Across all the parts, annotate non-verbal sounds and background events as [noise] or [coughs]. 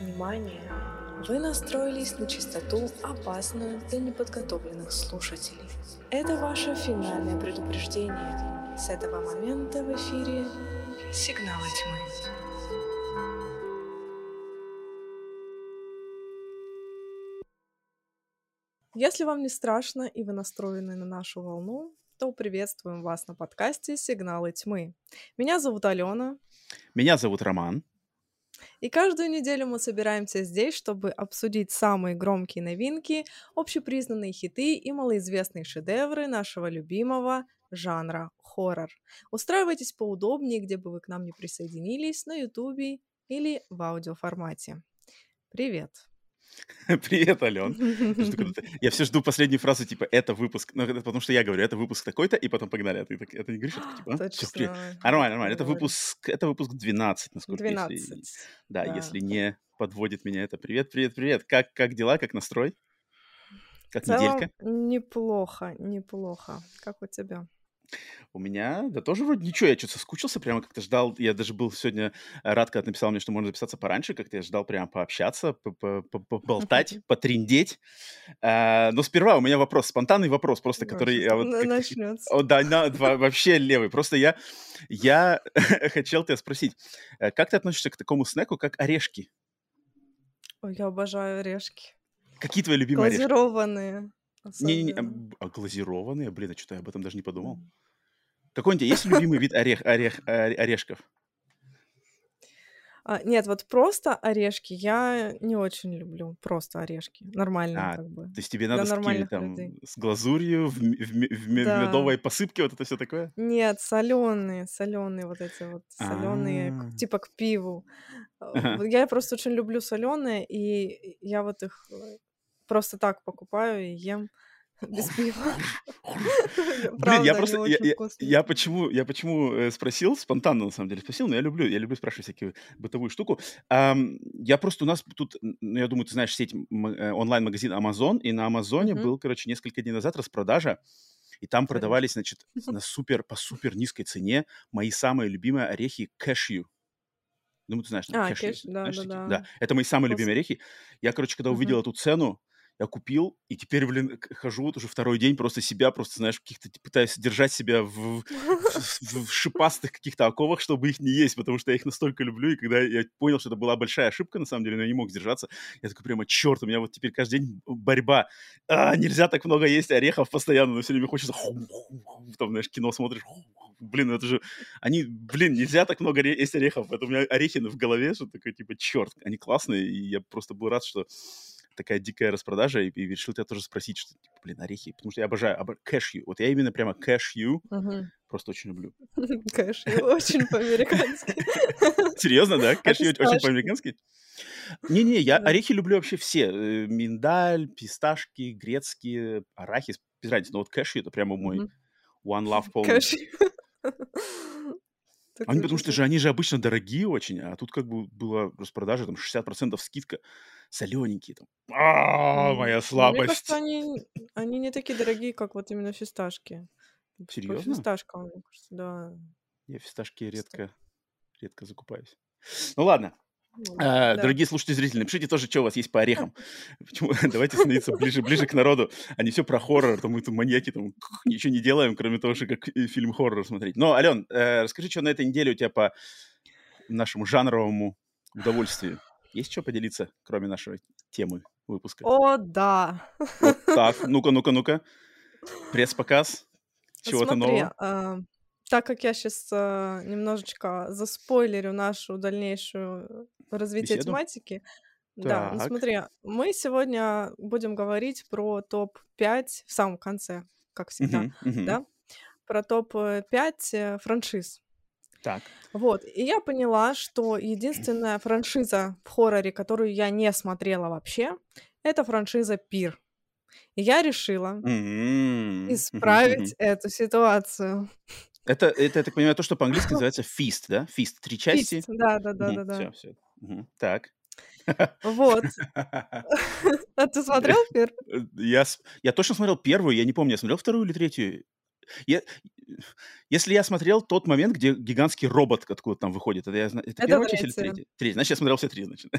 Внимание! Вы настроились на частоту, опасную для неподготовленных слушателей. Это ваше финальное предупреждение. С этого момента в эфире «Сигналы тьмы». Если вам не страшно и вы настроены на нашу волну, то приветствуем вас на подкасте «Сигналы тьмы». Меня зовут Алена. Меня зовут Роман. И каждую неделю мы собираемся здесь, чтобы обсудить самые громкие новинки, общепризнанные хиты и малоизвестные шедевры нашего любимого жанра хоррор. Устраивайтесь поудобнее, где бы вы к нам не присоединились, на ютубе или в аудиоформате. Привет! [laughs] Привет, Ален. [laughs] Я все жду последнюю фразу, типа, это выпуск, ну, потому что я говорю, это выпуск такой-то, и потом погнали. А ты так, это не говоришь, это типа, а? Всё, при- Нормально, нормально. Это выпуск, это выпуск 12, насколько если... 12. Да, Да. если не подводит меня это. Привет, привет, привет. Как, как дела, как настрой? В Как целом неделька? неплохо, неплохо. Как у тебя? У меня, да тоже вроде ничего, я что-то соскучился, прямо как-то ждал, я даже был сегодня э, рад, когда написал мне, что можно записаться пораньше, как-то я ждал прямо пообщаться, по- по- по- поболтать, потриндеть. А, Но сперва у меня вопрос, спонтанный вопрос, просто который я вот... как- Начнется. О, да, на- во- вообще левый. Просто я, я [laughs] хотел тебя спросить, э, как ты относишься к такому снеку, как орешки? Ой, я обожаю орешки. Какие твои любимые орешки? Не-не-не, а, а глазированные? Блин, а что-то я об этом даже не подумал. Какой у тебя есть любимый вид орех, орех, оре- орешков? А, нет, вот просто орешки я не очень люблю. Просто орешки. Нормальные А, как бы. То есть тебе надо с какими там, людей. с глазурью, в, в в Да. медовой посыпке, вот это все такое? Нет, соленые, соленые вот эти вот соленые, А. типа к пиву. Ага. вот Я просто очень люблю соленые, и я вот их э, просто так покупаю и ем [laughs] без пива. [laughs] Блин, я просто, я, почему, я почему э, спросил, спонтанно на самом деле спросил, но я люблю, я люблю спрашивать всякие бытовую штуку. Я просто у нас тут, ну, я думаю, ты знаешь сеть э, онлайн-магазин Amazon, и на Амазоне был, короче, несколько дней назад распродажа, и там продавались, значит, [laughs] на супер, по супер низкой цене мои самые любимые орехи кэшью. Думаю, ты знаешь, А, кэшью, кэш, да, знаешь да, да. Да, это мои самые любимые Вкусно. орехи. Я, короче, когда увидел эту цену, я купил, и теперь, блин, хожу вот уже второй день, просто себя, просто, знаешь, каких-то, пытаюсь держать себя в, в- [laughs] в- в шипастых каких-то оковах, чтобы их не есть, потому что я их настолько люблю, и когда я понял, что это была большая ошибка, на самом деле, но я не мог сдержаться, я такой прямо, черт, у меня вот теперь каждый день борьба. А, нельзя так много есть орехов постоянно, но все время хочется, там, знаешь, кино смотришь, блин, это же, они, блин, нельзя так много есть орехов, это у меня орехи в голове, что такое, типа, черт, они классные, и я просто был рад, что такая дикая распродажа, и, и решил тебя тоже спросить, что, типа, блин, орехи, потому что я обожаю, обо... кэшью, вот я именно прямо кэшью Мгм. просто очень люблю. [laughs] Кэш, очень по-американски. [laughs] Серьезно, да? [laughs] Кэшью очень по-американски? Не-не, я орехи люблю вообще все. Э, Миндаль, писташки, грецкие, арахис, без разницы. Но вот кэшью это прямо мой one love. Кэш. Они, потому что же они же обычно дорогие очень, а тут как бы была распродажа, там 60% скидка, солененькие там. А, моя ну, Мне слабость. кажется, они, они не такие дорогие, как вот именно фисташки. Серьезно? фисташкам, мне кажется, да. Я фисташки редко, редко закупаюсь. Ну ладно, Ну, А, да. Дорогие слушатели, зрители, напишите тоже, что у вас есть по орехам. [laughs] Почему? [laughs] Давайте становиться ближе, ближе к народу, а не все про хоррор, там мы тут маньяки, там [laughs] ничего не делаем, кроме того, что как э, фильм хоррор смотреть. Но, Ален, э, расскажи, что на этой неделе у тебя по нашему жанровому удовольствию. Есть что поделиться, кроме нашей темы выпуска? О, да. Вот так, [laughs] ну-ка, ну-ка, ну-ка. Пресс-показ чего-то Смотри, нового. а, так как я сейчас немножечко заспойлерю нашу дальнейшую развитие Беседу? тематики, да, ну Так. смотри, мы сегодня будем говорить про топ-5 в самом конце, как всегда, Мгм, мгм. да, про топ-5 франшиз. Так. Вот, и я поняла, что единственная франшиза в хорроре, которую я не смотрела вообще, это франшиза Пир. И я решила исправить [laughs] эту ситуацию. Это, это, я так понимаю, то, что по-английски [laughs] называется feast, да? Feast. Три части. Фист, да, да, да, да, Все, да. все. Так. Вот. [laughs] А ты смотрел Пир? Э, Я, я точно смотрел первую, я не помню, я смотрел вторую или третью. Я, если я смотрел тот момент, где гигантский робот откуда там выходит, это, я, это Это первая часть или третья. третья? Значит, я смотрел все три, значит.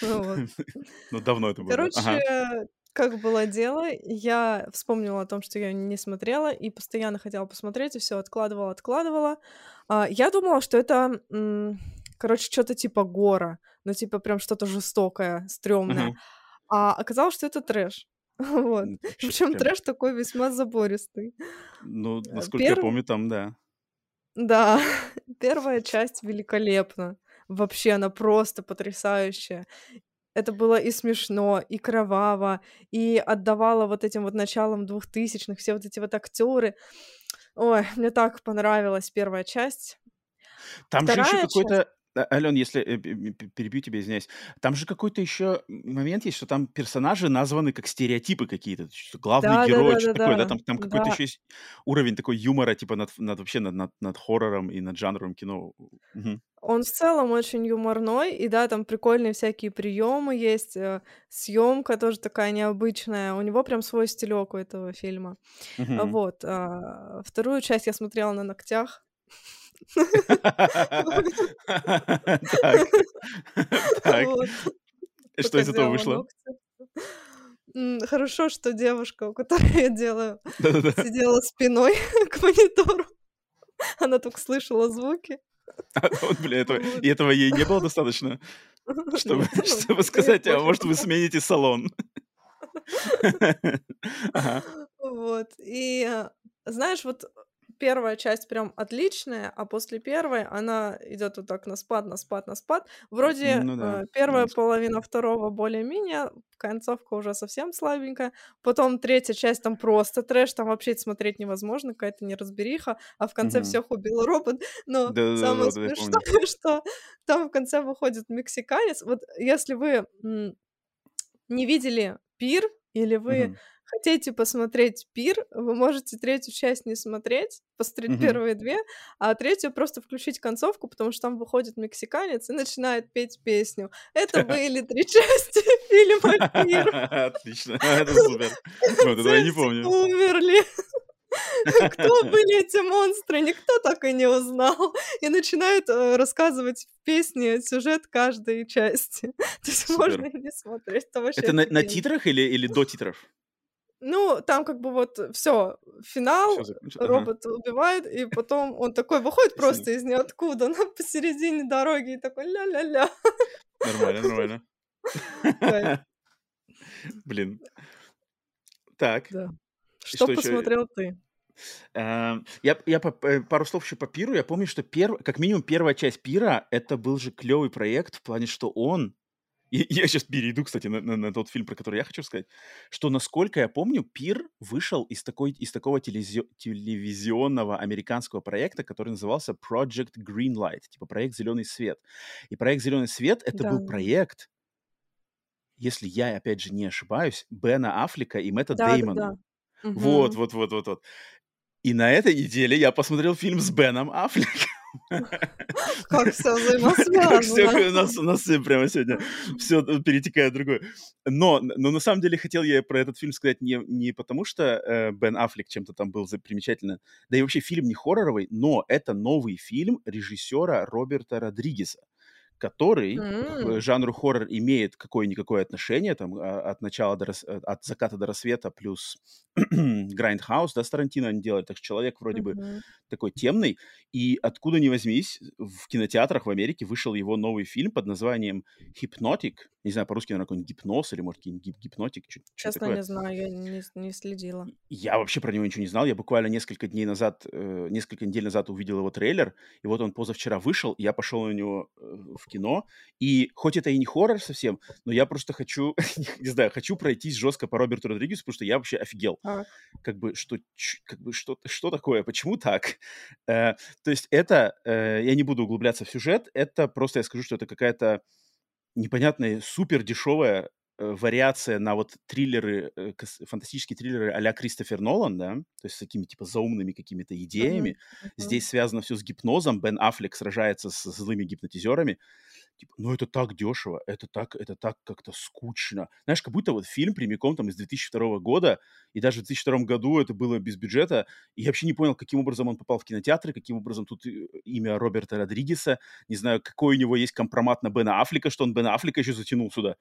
Вот. [laughs] Ну, давно это было. Ага. Короче, как было дело, я вспомнила о том, что я не смотрела, и постоянно хотела посмотреть, и все откладывала, откладывала. А, я думала, что это, м, короче, что-то типа гора, ну, типа прям что-то жестокое, стрёмное. А оказалось, что это трэш. [laughs] Вот. Причем трэш такой весьма забористый. ну, Э, насколько я Перв... помню, там, да. Да, [laughs] первая часть великолепна. Вообще, она просто потрясающая. Это было и смешно, и кроваво, и отдавало вот этим вот началам двухтысячных, все вот эти вот актеры. Ой, мне так понравилась первая часть. Там же еще Вторая какой-то... А, Ален, если э, перебью тебя, извиняюсь. Там же какой-то еще момент есть, что там персонажи названы как стереотипы какие-то. Главный да, да, герой, да, да, такое, да? да, Там, там какой-то да, еще есть уровень такой юмора, типа над, над вообще над, над, над хоррором и над жанром кино. Мгм. Он в целом очень юморной, и да, там прикольные всякие приемы есть, съемка тоже такая необычная. У него прям свой стилек у этого фильма. А Мгм. Вот. а, Вторую часть я смотрела на ногтях. Так. [laughs] Что из этого вышло? Хорошо, что девушка, у которой я делаю, сидела спиной [laughs] к монитору. Она только слышала звуки. А, вот, бля, этого, Вот. и этого ей не было достаточно, чтобы, [laughs] ну, чтобы сказать, а может, вы смените салон? Ага. Вот. И э, знаешь, вот первая часть прям отличная, а после первой она идет вот так на спад, на спад, на спад. Вроде Ну да, э, да, первая неск- половина второго более-менее, концовка уже совсем слабенькая. Потом третья часть там просто трэш, там вообще смотреть невозможно, какая-то неразбериха, а в конце Мгм. всех убил робот. Но Да-да-да, самое помню. смешное, [laughs] что там в конце выходит мексиканец. Вот если вы м, не видели пир, или вы Мгм. Хотите посмотреть пир, вы можете третью часть не смотреть, посмотреть Мгм. первые две, а третью просто включить концовку, потому что там выходит мексиканец и начинает петь песню. Это [laughs] были три части [laughs] фильма «Пир». [laughs] Отлично, это супер. Я не помню. умерли. Кто были эти монстры, никто так и не узнал. И начинают э, рассказывать в песне сюжет каждой части. То есть можно и не смотреть. Это на, на титрах или, или до титров? Ну, там как бы вот все, Все финал. Ага. робот убивает, и потом он такой выходит [laughs] просто из ниоткуда, на посередине дороги, и такой ля-ля-ля. Нормально, нормально. [laughs] [laughs] Блин. Так, да. Что еще? посмотрел ты? Эм, Я, я по- э, пару слов еще по Пиру. Я помню, что перв... как минимум первая часть Пира это был же клевый проект в плане, что он и я сейчас перейду, кстати, на, на- на тот фильм, про который я хочу сказать, что, насколько я помню, Пир вышел из, такой, из такого телевизи- телевизионного американского проекта, который назывался Project Greenlight, типа проект «Зеленый свет». И проект «Зеленый свет» — это Да, был да. проект, если я, опять же, не ошибаюсь, Бена Аффлека и Мэтта Да, да, Деймона. да. Вот, Мгм. вот, вот, вот, вот. И на этой неделе я посмотрел фильм с Беном Аффлеком. [laughs] Как все Как все взаимосвязано. у нас, у нас прямо сегодня все перетекает в другое. Но, но на самом деле хотел я про этот фильм сказать не, не потому, что э, Бен Аффлек чем-то там был примечательно, да и вообще фильм не хорроровый, но это новый фильм режиссера Роберта Родригеса, который к М, жанру хоррор имеет какое-никакое отношение, там, а, от начала до рас- э, от заката до рассвета, плюс [clears throat] Grindhouse, да, с Тарантино они делали, так что человек вроде бы мгм. такой темный, и откуда ни возьмись, в кинотеатрах в Америке вышел его новый фильм под названием «Hypnotic», не знаю, по-русски, наверное, какой-нибудь гипноз или, может, какой-нибудь гип- гипнотик, что Честно, такое. не знаю, я не, не следила. Я вообще про него ничего не знал. Я буквально несколько дней назад, э, несколько недель назад увидел его трейлер, и вот он позавчера вышел, и я пошел на него э, в кино. И хоть это и не хоррор совсем, но я просто хочу, [laughs] не знаю, хочу пройтись жестко по Роберту Родригесу, потому что я вообще офигел. Как бы, что, как бы, что, что такое, почему так? Э, то есть это, э, я не буду углубляться в сюжет, это просто я скажу, что это какая-то непонятная, супер дешевая вариация на вот триллеры, э, фантастические триллеры а-ля Кристофер Нолан, да, то есть с такими типа заумными какими-то идеями. мгм. Здесь связано все с гипнозом. Бен Аффлек сражается с злыми гипнотизерами. Типа, ну это так дешево, это так, это так как-то скучно. Знаешь, как будто вот фильм прямиком там из 2002 года, и даже в 2002 году это было без бюджета, и я вообще не понял, каким образом он попал в кинотеатры, каким образом тут э, имя Роберта Родригеса, не знаю, какой у него есть компромат на Бена Аффлека, что он Бена Аффлека еще затянул сюда.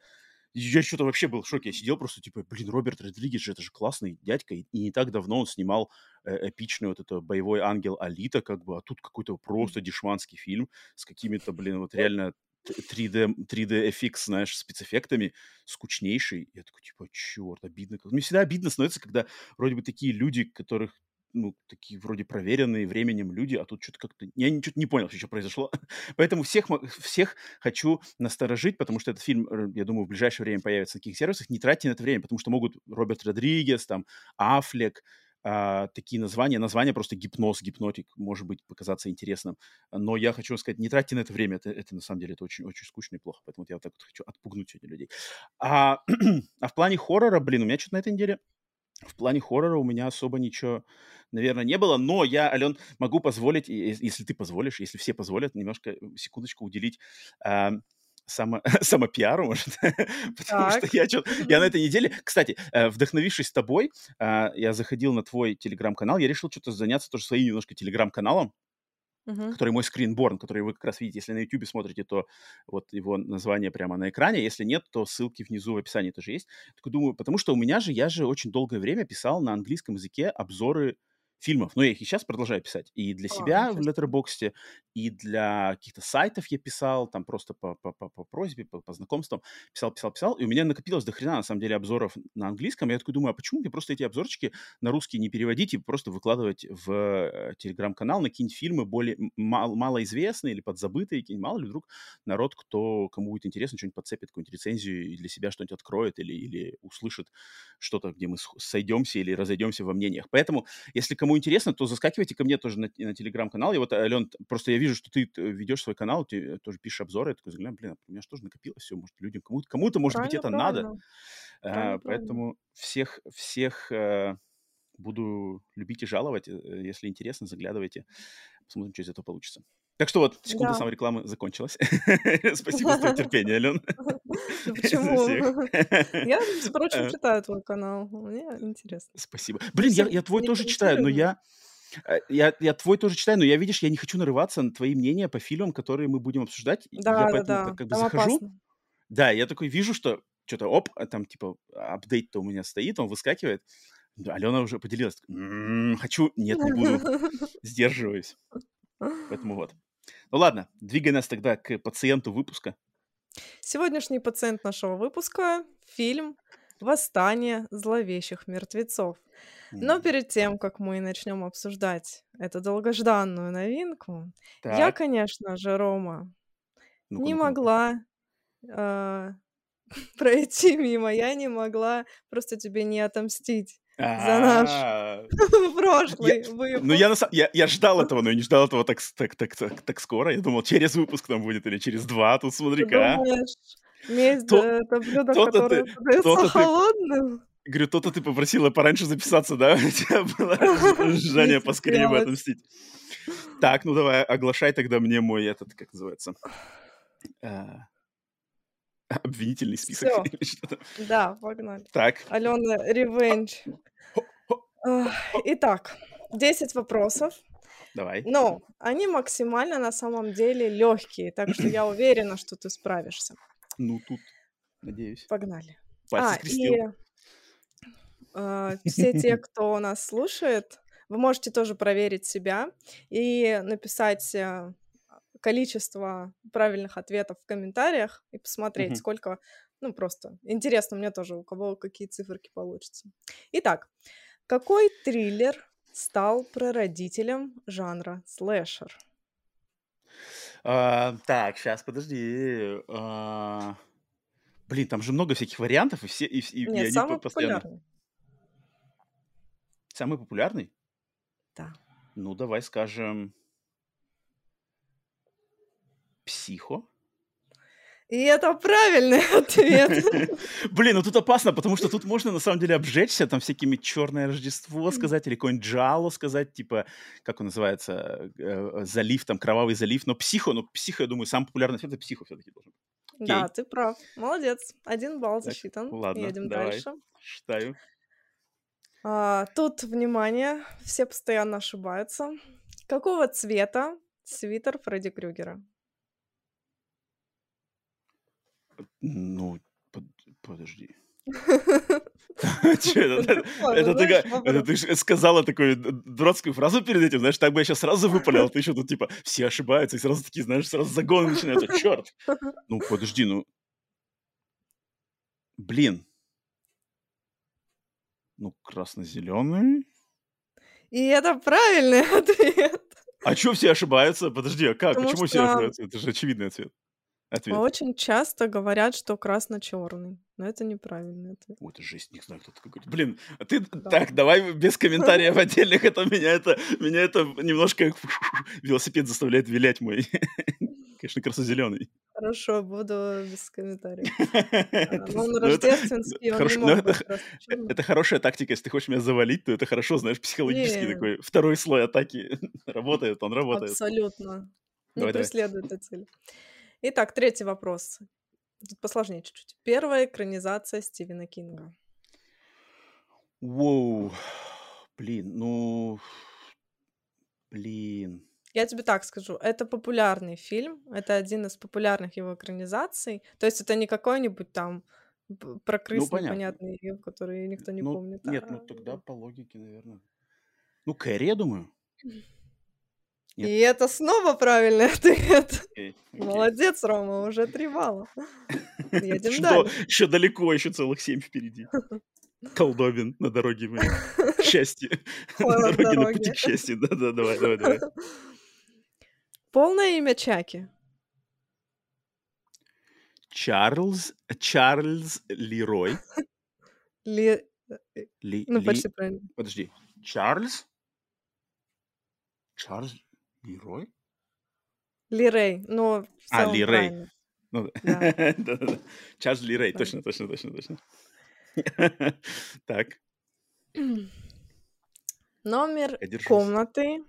Я что-то вообще был в шоке. Я сидел просто типа, блин, Роберт Родригес же, это же классный дядька. И не так давно он снимал э, эпичный вот это «Боевой ангел Алита», как бы, а тут какой-то просто дешманский фильм с какими-то, блин, вот реально 3D, 3D FX, знаешь, спецэффектами, скучнейший. Я такой, типа, черт, обидно. Мне всегда обидно становится, когда вроде бы такие люди, которых ну, такие вроде проверенные временем люди, а тут что-то как-то... Я ничего не понял, что произошло. [laughs] Поэтому всех, всех хочу насторожить, потому что этот фильм, э, я думаю, в ближайшее время появится на каких сервисах. Не тратьте на это время, потому что могут Роберт Родригес, там, Аффлек, а, такие названия. Название просто гипноз, гипнотик, может быть, показаться интересным. Но я хочу сказать, не тратьте на это время, это, это на самом деле это очень, очень скучно и плохо. Поэтому вот я вот так вот хочу отпугнуть этих людей. А, [clears throat] а в плане хоррора, блин, у меня что-то на этой неделе в плане хоррора у меня особо ничего, наверное, не было, но я, Ален, могу позволить, если ты позволишь, если все позволят, немножко э, секундочку уделить э, само, [laughs] самопиару, может, [laughs] потому что я, я на этой неделе, кстати, э, вдохновившись тобой, э, я заходил на твой телеграм-канал, я решил что-то заняться тоже своим немножко телеграм-каналом, uh-huh. который мой скринборн, который вы как раз видите, если на YouTube смотрите, то вот его название прямо на экране, если нет, то ссылки внизу в описании тоже есть. Так думаю, потому что у меня же, я же очень долгое время писал на английском языке обзоры фильмов. Но я их и сейчас продолжаю писать. И для себя в Letterboxd, и для каких-то сайтов я писал, там просто по, по, по, по просьбе, по, по знакомствам писал, писал, писал. И у меня накопилось до хрена, на самом деле, обзоров на английском. Я такой думаю, а почему мне просто эти обзорчики на русский не переводить и просто выкладывать в э, телеграм-канал на какие-нибудь фильмы более мал, малоизвестные или подзабытые, какие мало ли вдруг народ, кто, кому будет интересно, что-нибудь подцепит, какую-нибудь рецензию и для себя что-нибудь откроет или, или услышит что-то, где мы сойдемся или разойдемся во мнениях. Поэтому, если кому интересно, то заскакивайте ко мне тоже на, на телеграм-канал. И вот, Ален, просто я вижу, что ты ведешь свой канал, ты тоже пишешь обзоры. Я такой взгляну, блин, а у меня же тоже накопилось все. Может, людям, кому-то, кому-то может правильно, быть, это правильно. надо. Правильно, а, поэтому всех, всех а, буду любить и жаловать. Э, если интересно, заглядывайте. Посмотрим, что из этого получится. Так что вот, секунда да. саморекламы закончилась. [laughs] Спасибо за [laughs] терпение, Ален. [laughs] Почему? Я, впрочем, читаю твой канал. Мне интересно. Спасибо. Блин, я твой тоже читаю, но я... Э, я, я твой тоже читаю, но я, видишь, я не хочу нарываться на твои мнения по фильмам, которые мы будем обсуждать. Да, я да, да. как бы захожу. Опасно. Да, я такой вижу, что что-то, оп, а там типа апдейт-то у меня стоит, он выскакивает. Алена уже поделилась. М-м, хочу, нет, не буду. Сдерживаюсь. Поэтому вот. Ну ладно, двигай нас тогда к пациенту выпуска. Сегодняшний пациент нашего выпуска — фильм «Восстание зловещих мертвецов». Но перед тем, как мы начнем обсуждать эту долгожданную новинку, я, конечно же, Рома, ну не могла э, [laughs] пройти мимо, я не могла просто тебе не отомстить за наш [laughs] прошлый выпуск. Ну, я, я, я ждал этого, но я не ждал этого так, так, так, так, так скоро. Я думал, через выпуск там будет или через два. Тут смотри-ка. Месть то, это блюдо, которое подается холодным. Говорю, то-то ты попросила пораньше записаться, да? [laughs] У тебя было [laughs] желание поскорее отомстить. Так, ну давай, оглашай тогда мне мой этот, как называется, а, [laughs] обвинительный список Всё. или что-то. Да, погнали. Так. Алена, ревенж. Итак, 10 вопросов. Давай. Но они максимально на самом деле легкие, так что я [clears throat] уверена, что ты справишься. Ну, тут, надеюсь. Погнали. Пальцы а, и э, все те, [laughs] кто нас слушает, вы можете тоже проверить себя и написать э, количество правильных ответов в комментариях и посмотреть, mm-hmm. сколько, ну просто интересно мне тоже, у кого какие циферки получатся. Итак, какой триллер стал прародителем жанра слэшер? А, так, сейчас, подожди. А, блин, там же много всяких вариантов, и все, и, и, Нет, и самый постоянно... популярный. Самый популярный? Да. Ну, давай скажем... Психо? И это правильный [laughs] ответ. [laughs] Блин, ну тут опасно, потому что тут можно на самом деле обжечься, там всякими черное Рождество сказать, или какой-нибудь Джало сказать, типа, как он называется, э, залив, там, кровавый залив. Но психо, ну психо, я думаю, самый популярный ответ это психо все-таки должен быть. Да, ты прав. Молодец. Один балл засчитан. Ладно, Едем давай. дальше. Считаю. А, тут, внимание, все постоянно ошибаются. Какого цвета свитер Фредди Крюгера? Ну, под- подожди. [laughs] [laughs] Чё Это ты сказала такую дурацкую фразу перед этим, знаешь, так бы я сейчас сразу выпалил, а ты еще тут типа все ошибаются, и сразу такие, знаешь, сразу загоны начинаются. Черт! [laughs] Ну, подожди, ну... Блин. Ну, красно-зеленый. И это правильный ответ. А что все ошибаются? Подожди, а как? Потому Почему все что- ошибаются? Это же очевидный ответ. Ответ. Очень часто говорят, что красно-черный, но это неправильный ответ. Ой, это жесть, не знаю, кто такой говорит. Блин, а ты... Да. Так, давай без комментариев [laughs] отдельных. Это меня это, меня это немножко [laughs] велосипед заставляет вилять мой. [laughs] Конечно, красно-зеленый. Хорошо, буду без комментариев. А, он рождественский, он это- хорошая тактика, если ты хочешь меня завалить, то это хорошо, знаешь, психологический такой второй слой атаки. Работает, он работает. Абсолютно. Не преследует эту цель. Итак, третий вопрос. Тут посложнее чуть-чуть. Первая экранизация Стивена Кинга. Воу. Блин, ну... Блин. Я тебе так скажу, это популярный фильм, это один из популярных его экранизаций. То есть это не какой-нибудь там про крыс Ну, понятно. непонятный, который никто не Ну, помнит. Нет, а- ну тогда по логике, наверное. Ну, Кэрри, я думаю. [laughs] нет. И это снова правильный [laughs] ответ. Окей, окей. Молодец, Рома, уже три балла. Едем Что, дальше. еще далеко, еще целых семь впереди. Колдобин на дороге моей. К [laughs] счастью. На Хоррор дороге на пути к счастью. Да-да, давай, давай, давай. Полное имя Чаки. Чарльз, Чарльз Лерой. Ли... Ли, Ну, почти правильно. Подожди. Чарльз? Чарльз Лерой? Лирей. В А, целом Ли Рей. правильно. Ну, Да. [laughs] да-да-да. Чарльз Лерей, Да. точно, точно, точно, точно. [laughs] Так, Номер комнаты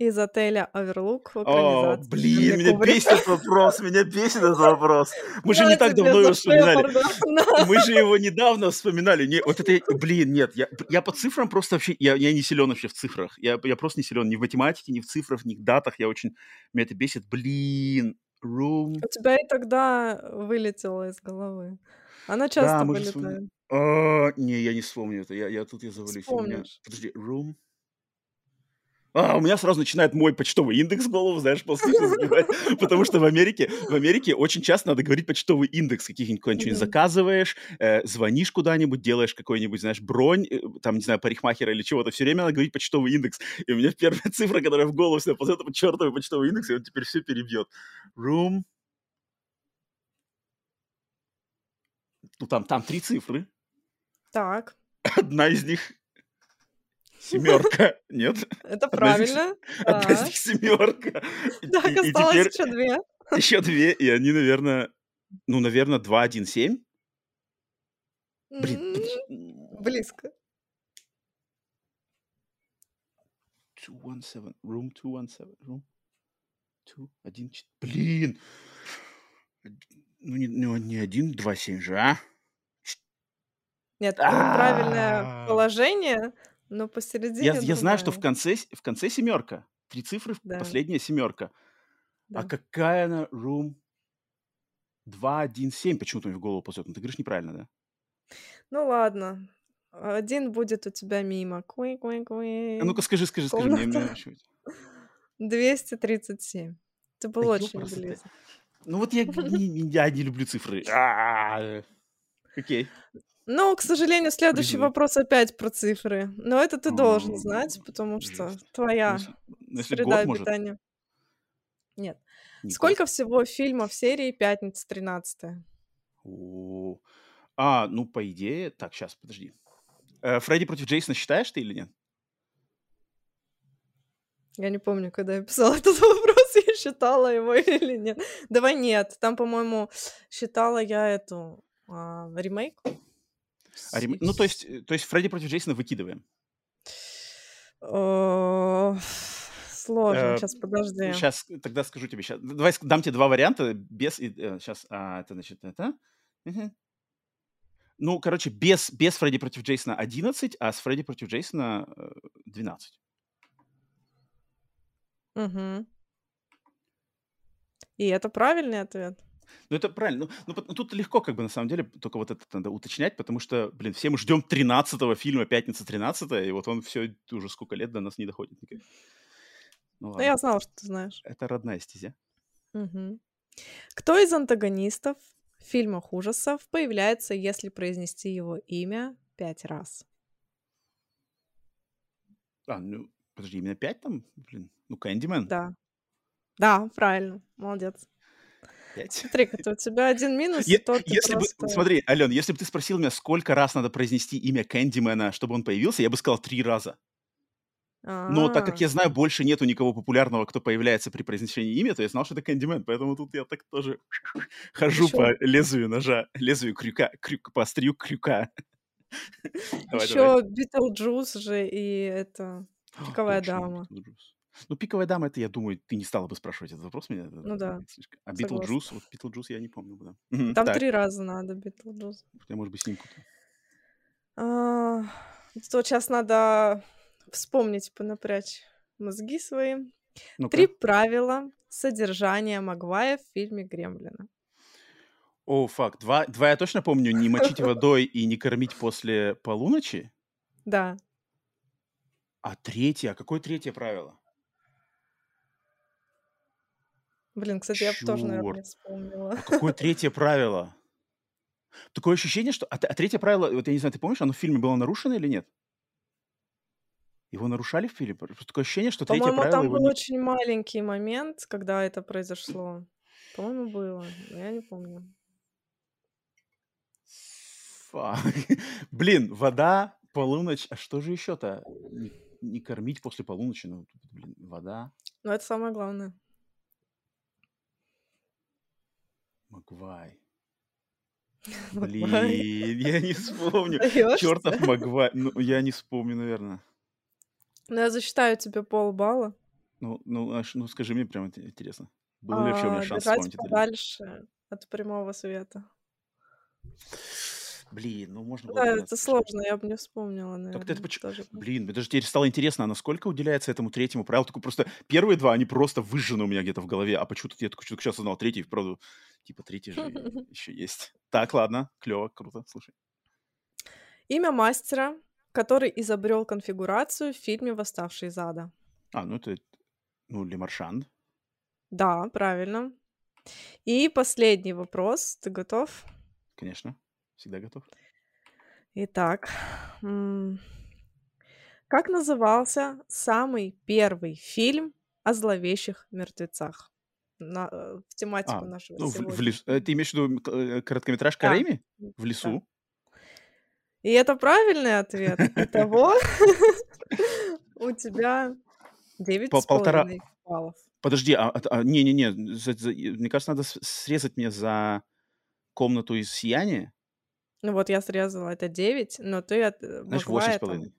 из отеля Оверлук в О, блин, меня бесит этот вопрос, меня бесит этот [laughs] вопрос. Мы же не так давно его вспоминали. Да. Мы же его недавно вспоминали. Не, вот это, блин, нет, я, я по цифрам просто вообще, я, я не силен вообще в цифрах. Я, я просто не силен ни в математике, ни в цифрах, ни в датах. Я очень, меня это бесит. Блин, room. У тебя и тогда вылетело из головы. Она часто вспомнили. вылетает. А, не, я не вспомню это. Я, я тут я завалюсь. Меня... Подожди, room. А, у меня сразу начинает мой почтовый индекс голову, знаешь, после забивать. Потому что в Америке, в Америке очень часто надо говорить почтовый индекс, каких-нибудь Мгм. заказываешь, э, звонишь куда-нибудь, делаешь какой-нибудь, знаешь, бронь, э, там, не знаю, парикмахера или чего-то, все время надо говорить почтовый индекс. И у меня первая [laughs] цифра, которая в голову всегда после этого чертовый почтовый индекс, и он теперь все перебьет. Room. Ну, там, там три цифры. Так, Одна из них семерка. [laughs] Нет? это правильно. Одна из них семерка. так, осталось еще две. еще две, и они, наверное, ну, наверное, 2, 1, 7. Блин. Близко. 217, room 217, room 2, 1, 4. Блин! Ну, не, ну, не 1, 2, 7 же, а? Нет, ну, правильное А. положение, но посередине Я, я знаю, что в конце, в конце семерка. Три цифры, Да. последняя семерка. А Да. какая она room 2, 1, 7? Почему-то мне в голову ползет. Ну, ты говоришь неправильно, да? Ну ладно. Один будет у тебя мимо. Куи, куи, А куи. ну-ка скажи, скажи, скажи. Мне, мне Комната. ещё- 237. [laughs] Ты был Да очень близок. Ну вот я, я не люблю цифры. [laughs] А, Окей. Но, к сожалению, следующий Признаю. вопрос опять про цифры. Но это ты должен знать, потому что. Ну, твоя ну, если среда год, может? обитания. Нет. Не год. Сколько всего фильмов серии «Пятница 13 О. А, ну, по идее... Так, сейчас, подожди. Э, Фредди против Джейсона считаешь ты или нет? Я не помню, когда я писала [laughs] этот вопрос, считала его [laughs] или нет. Давай нет. Там, по-моему, считала я эту а, ремейк. А рем... Ну, то есть, э, то есть Фредди против Джейсона выкидываем. Сложно, сейчас подожди. Сейчас, тогда скажу тебе сейчас. Давай дам тебе два варианта без... Сейчас, а, это значит, это... Ну, короче, без, без Фредди против Джейсона 11, а с Фредди против Джейсона 12. Угу. И это правильный ответ. Ну, это правильно. Ну, ну, тут легко, как бы, на самом деле, только вот это надо уточнять, потому что, блин, все мы ждем 13-го фильма «Пятница 13 и вот он все уже сколько лет до нас не доходит никак. Ну, ну я знала, что ты знаешь. Это родная стезя. Угу. Кто из антагонистов в фильмах ужасов появляется, если произнести его имя пять раз? А, ну, подожди, именно пять там? Блин, ну, Кэндимен. Да. Да, правильно, молодец. 5. Смотри, у тебя один минус, е- то если просто... бы, Смотри, Ален, если бы ты спросил меня, сколько раз надо произнести имя Кэндимена, чтобы он появился, я бы сказал три раза. А-а-а. Но так как я знаю, больше нету никого популярного, кто появляется при произнесении имя, то я знал, что это Кэндимен, поэтому тут я так тоже [laughs] хожу по лезвию ножа, лезвию крюка, крюк, по острию крюка. [laughs] Еще Битлджус же и это Пиковая дама. Ну, пиковая дама, это, я думаю, ты не стала бы спрашивать этот вопрос меня. Ну да. А Битлджус, вот Битлджус я не помню. Да. [laughs] Там так. три раза надо Битлджус. Я, может быть, снимку. А, вот сейчас надо вспомнить, понапрячь мозги свои. ну -ка. Три правила содержания Магвая в фильме «Гремлина». О, факт. Два, два я точно помню. Не мочить [laughs] водой и не кормить после полуночи? Да. А третье? А какое третье правило? Блин, кстати, я бы тоже, наверное, не вспомнила. А какое третье правило? Такое ощущение, что... А, а третье правило, вот я не знаю, ты помнишь, оно в фильме было нарушено или нет? Его нарушали в фильме? Просто такое ощущение, что третье По-моему, правило там его был не... очень маленький момент, когда это произошло. По-моему, было. но Я не помню. Фак. [laughs] Блин, вода, полуночь. А что же еще-то? Не, не кормить после полуночи. Ну, блин, вода. Ну, это самое главное. [laughs] Магвай. Блин, я не вспомню. Чертов Магвай. Ну, я не вспомню, наверное. Ну, я засчитаю тебе полбалла. Ну, ну, аж, ну, скажи мне прям интересно. Был ли вообще у меня А, шанс вспомнить это? подальше от прямого света. Блин, ну можно было Да, это сложно, я бы не вспомнила, Так это наверное, почему? Блин, мне даже теперь стало интересно, а насколько уделяется этому третьему правилу? Такой просто первые два, они просто выжжены у меня где-то в голове, а почему-то я только сейчас узнал третий, вправду, типа третий же [laughs] еще есть. Так, ладно, клево, круто, слушай. Имя мастера, который изобрел конфигурацию в фильме «Восставший из ада». А, ну это, ну, Лемаршанд. Да, правильно. И последний вопрос. Ты готов? Конечно, всегда готов. Итак, как назывался самый первый фильм о зловещих мертвецах? На, э, в тематику А, нашего ну, в, в лесу. сегодняшнего. э, Ты имеешь в виду э, короткометражка Да, Рэйми? В да. лесу? И это правильный ответ. Итого [laughs] у тебя девять Пол- с полтора... половиной баллов. Подожди, а, а- а, не-не-не, за- за- мне кажется, надо срезать мне за комнату из сияния. Ну вот я срезала это 9, но ты от э, Знаешь, восемь с половиной.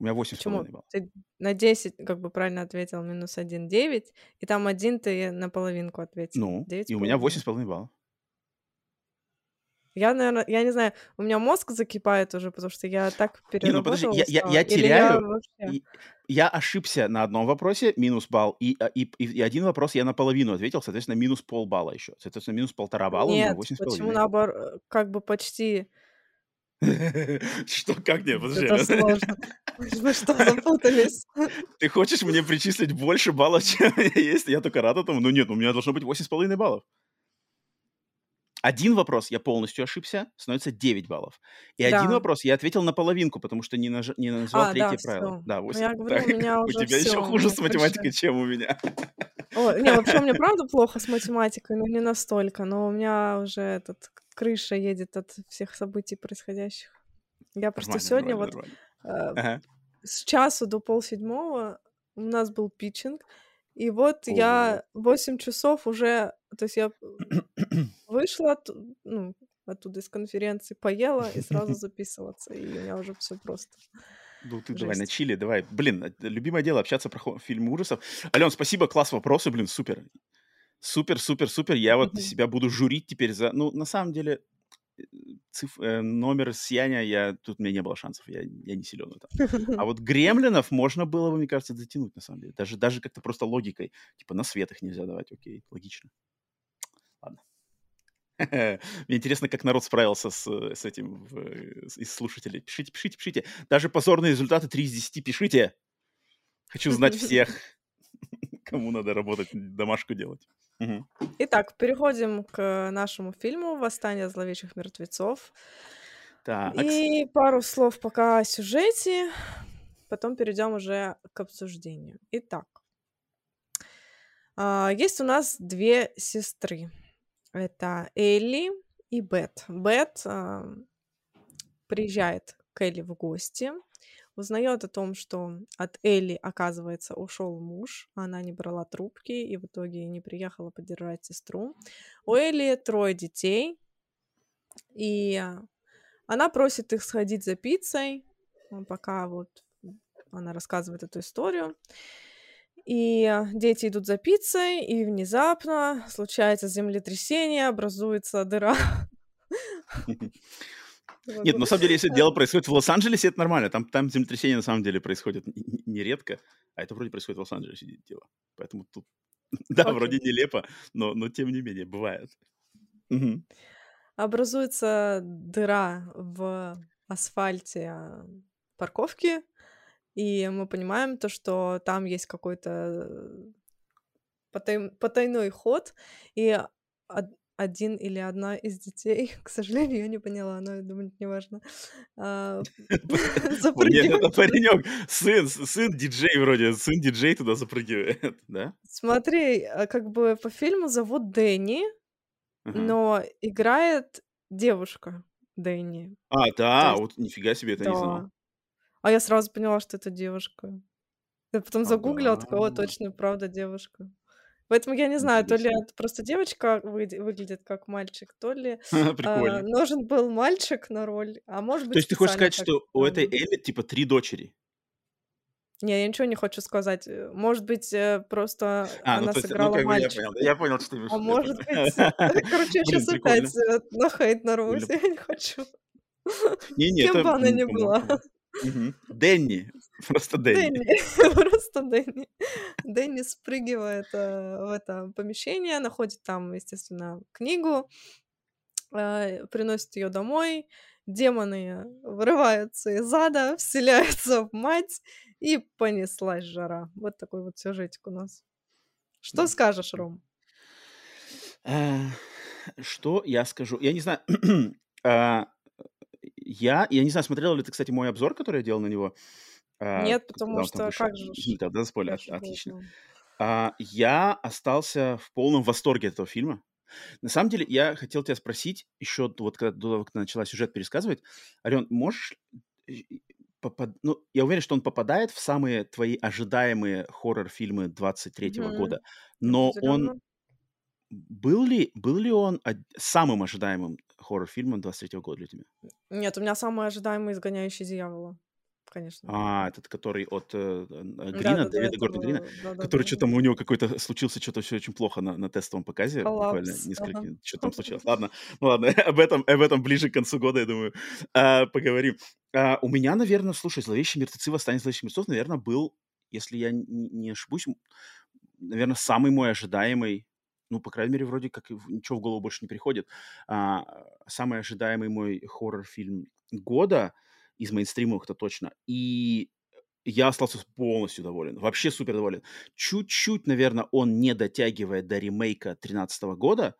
У меня восемь с Почему? половиной баллов. Ты на 10 как бы правильно ответил, минус 1, 9, и там один ты на половинку ответил. Ну, 9 и у меня восемь половиной. с половиной баллов. Я, наверное, я не знаю, у меня мозг закипает уже, потому что я так Не, ну подожди, переработала я, я, я я теряю, вообще... и- я ошибся на одном вопросе, минус балл, и, а, и, и, один вопрос я наполовину ответил, соответственно, минус полбалла еще. Соответственно, минус полтора балла, у меня Нет, восемь с почему половиной. наоборот, как бы почти... [laughs] Что, как нет, подожди. Это сложно. [laughs] Мы что, запутались? [laughs] Ты хочешь мне причислить больше баллов, чем у меня есть? Я только рад этому. Ну нет, у меня должно быть восемь с половиной баллов. Один вопрос я полностью ошибся, становится 9 баллов. И один Да. вопрос я ответил на половинку, потому что не, наж... не назвал А, да, третье правило. все. Да, Ну, 8. я говорю, Так, у меня у уже тебя еще все, хуже с математикой, больше... чем у меня. О, не, [laughs] вообще у меня правда плохо с математикой, но не настолько, но у меня уже этот крыша едет от всех событий происходящих. Я просто Нормально, сегодня нормально, вот нормально. э, Ага. с часу до полседьмого у нас был питчинг, И вот Ого. я 8 часов уже, то есть я [coughs] вышла от, ну, оттуда из конференции, поела и сразу [laughs] записываться, и у меня уже все просто. Ну ты давай на чили, давай. Блин, э, любимое дело общаться про фильмы ужасов. Ален, спасибо, класс вопросы, блин, супер. Супер, супер, супер. Я вот Мгм. себя буду журить теперь за... Ну, на самом деле, циф- э, номер сияния, я... тут у меня не было шансов, я, я не силен в этом. А [laughs] вот гремлинов можно было бы, мне кажется, затянуть, на самом деле. Даже, даже как-то просто логикой. Типа на свет их нельзя давать, окей, логично. Ладно. [laughs] Мне интересно, как народ справился с, э, с этим в, с- из слушателей. Пишите, пишите, пишите. Даже позорные результаты 3 из 10 пишите. Хочу знать всех, [laughs] кому надо работать, домашку делать. Мгм. Итак, переходим к нашему фильму «Восстание зловещих мертвецов». Так, И пару слов пока о сюжете, потом перейдем уже к обсуждению. Итак, а, есть у нас две сестры. Это Элли и Бет. Бет а, приезжает к Элли в гости, узнает о том, что от Элли, оказывается, ушел муж, она не брала трубки и в итоге не приехала поддержать сестру. У Элли трое детей, и а, она просит их сходить за пиццей, ну, пока вот она рассказывает эту историю. И а, дети идут за пиццей, и внезапно случается землетрясение, образуется дыра. [laughs] [laughs] Не Нет, могу. на самом деле, если дело происходит в Лос-Анджелесе, это нормально. Там, там землетрясения на самом деле происходят нередко, а это вроде происходит в Лос-Анджелесе дело. Поэтому тут, [laughs] да, вроде Окей. нелепо, но, но тем не менее, бывает. Мгм. Образуется дыра в асфальте а, парковки, и мы понимаем то, что там есть какой-то э, потай- потайной ход, и один или одна из детей, [laughs] к сожалению, я не поняла, но я думаю, это неважно, а, [laughs] [laughs] Нет, это паренек, сын, сын диджей вроде, сын диджей туда запрыгивает, да? Смотри, а, как бы по фильму зовут Дэнни, но играет девушка Дэнни. А, да, вот нифига себе, это не знал. да. А я сразу поняла, что это девушка. Я потом загуглила, такая, о, Ага, точно, правда, девушка. Поэтому я не знаю, то ли это просто девочка выглядит как мальчик, то ли [laughs] а, нужен был мальчик на роль, а может То быть есть ты хочешь сказать, так что у этой. Элли типа три дочери? Не, я ничего не хочу сказать. Э, Может быть, э, просто А, ну она то есть, ну сыграла как бы я мальчика. понял, я понял, что ты имеешь А может быть... [laughs] Короче, я сейчас опять э, на хейт нарвусь, [laughs] я не хочу. Не-не, Кем это бы она ни была. Дэнни, просто Дэнни. [laughs] Просто Дэнни. Дэнни спрыгивает э, в это помещение, находит там, естественно, книгу, э, приносит ее домой, демоны вырываются из ада, [laughs] вселяются в мать, и понеслась жара. Вот такой вот сюжетик у нас. Что скажешь, Ром? А, Что я скажу? Я не знаю. [clears throat] а, Я, я не знаю, смотрел ли ты, кстати, мой обзор, который я делал на него, а, Нет, когда потому что как же Не, [laughs] да, спойлер, был, отлично. да. А, Я остался в полном восторге от этого фильма. На самом деле, я хотел тебя спросить, еще вот когда, до того, как начала сюжет пересказывать, Ален, можешь... попад- Ну, я уверен, что он попадает в самые твои ожидаемые хоррор-фильмы 23-го Мгм. года, но он был ли, был ли он самым ожидаемым хоррор-фильмом 23 года для тебя? Нет, у меня самый ожидаемый «Изгоняющий дьявола», конечно. А, этот, который от э, э, Грина, Да-да-да, Дэвида Гордона Грина, было... который что Да-да-да. там у него какой-то случился, что-то все очень плохо на, на тестовом показе, буквально Коллапс, несколько, ага. что там случилось. [laughs] Ладно, ну ладно, [laughs] об этом, об этом ближе к концу года, я думаю, а, поговорим. А, у меня, наверное, слушай, «Зловещие мертвецы. Восстание зловещих мертвецов», наверное, был, если я не ошибусь, наверное, самый мой ожидаемый, ну, по крайней мере, вроде как ничего в голову больше не приходит, а, самый ожидаемый мой хоррор-фильм года из мейнстримовых-то точно. И я остался полностью доволен, вообще супер доволен. Чуть-чуть, наверное, он не дотягивает до ремейка 2013 года,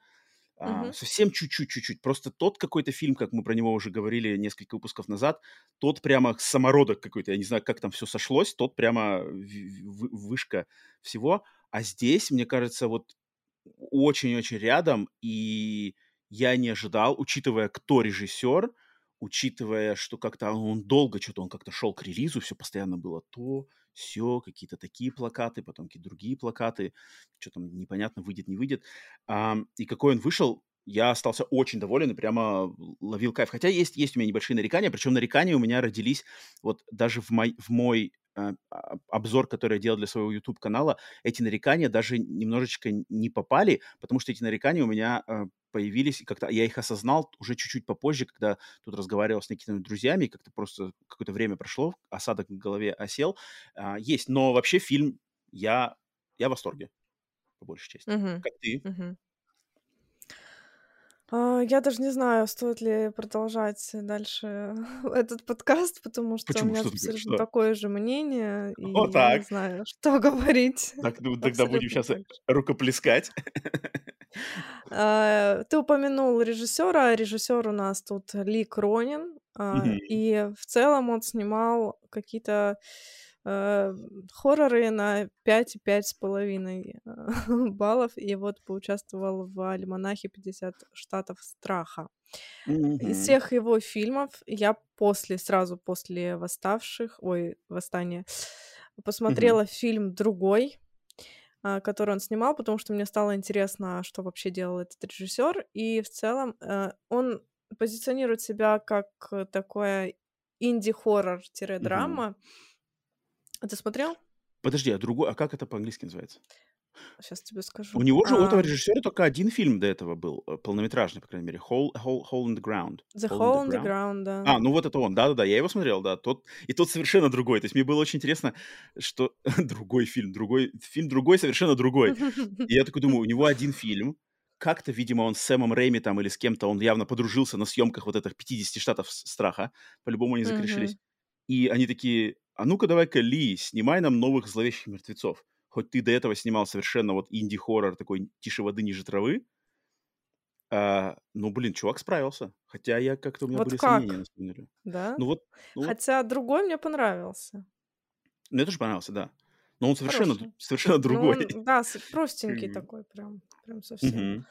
а, Мгм. совсем чуть-чуть, чуть-чуть. Просто тот какой-то фильм, как мы про него уже говорили несколько выпусков назад, тот прямо самородок какой-то, я не знаю, как там все сошлось, тот прямо вышка всего. А здесь, мне кажется, вот очень-очень рядом, и я не ожидал, учитывая, кто режиссер, учитывая, что как-то он долго что-то, он как-то шел к релизу, все постоянно было то, все, какие-то такие плакаты, потом какие-то другие плакаты, что там непонятно, выйдет, не выйдет. А, и какой он вышел, я остался очень доволен и прямо ловил кайф. Хотя есть, есть у меня небольшие нарекания, причем нарекания у меня родились вот даже в мой, в мой обзор, который я делал для своего YouTube-канала, эти нарекания даже немножечко не попали, потому что эти нарекания у меня э, появились, и как-то я их осознал уже чуть-чуть попозже, когда тут разговаривал с некими друзьями, как-то просто какое-то время прошло, осадок в голове осел. А, есть, но вообще фильм я, я в восторге, по большей части. Мгм. Как ты? Мгм. А, Я даже не знаю, стоит ли продолжать дальше [laughs] этот подкаст, потому что у Почему? меня Что абсолютно Что? такое же мнение, [laughs] и О, я не знаю, [laughs] что говорить. Так, ну, тогда будем сейчас рукоплескать. А, Ты упомянул режиссера. Режиссер у нас тут Ли Кронин. а. И в целом он снимал какие-то хорроры на 5,5 с половиной э, [laughs] баллов. И вот поучаствовал в «Альманахе 50 штатов страха». Из всех его фильмов я после, сразу после «Восставших», ой, «Восстания», Мгм. посмотрела фильм «Другой», а, который он снимал, потому что мне стало интересно, что вообще делал этот режиссер. И в целом э, он позиционирует себя как э, такое инди-хоррор-драма. А ты смотрел? Подожди, а другой, а как это по-английски называется? Сейчас тебе У скажу. него же, у этого А, режиссера только один фильм до этого был, э, полнометражный, по крайней мере, Hole, Hole, Hole in the Ground. The Hole Hole in the Ground. Ground, да. А, ну вот это он, да-да-да, я его смотрел, да, тот, и тот совершенно другой, то есть мне было очень интересно, что [laughs] другой фильм, другой, фильм другой, совершенно другой, и я такой думаю, у него один фильм, как-то, видимо, он с Сэмом Рэйми там или с кем-то, он явно подружился на съемках вот этих 50 штатов страха, по-любому они закорешились, Мгм. и они такие, а ну-ка давай-ка, Ли, снимай нам новых зловещих мертвецов. Хоть ты до этого снимал совершенно вот инди-хоррор, такой тише воды, ниже травы. А, ну, блин, чувак справился. Хотя я как-то, у меня Вот были сомнения, как? на самом деле. Да? Ну вот, ну вот, Хотя другой мне понравился. мне тоже понравился, да. Но он совершенно, Хороший. совершенно [laughs] Ну, другой. он, да, простенький такой, прям, прям совсем.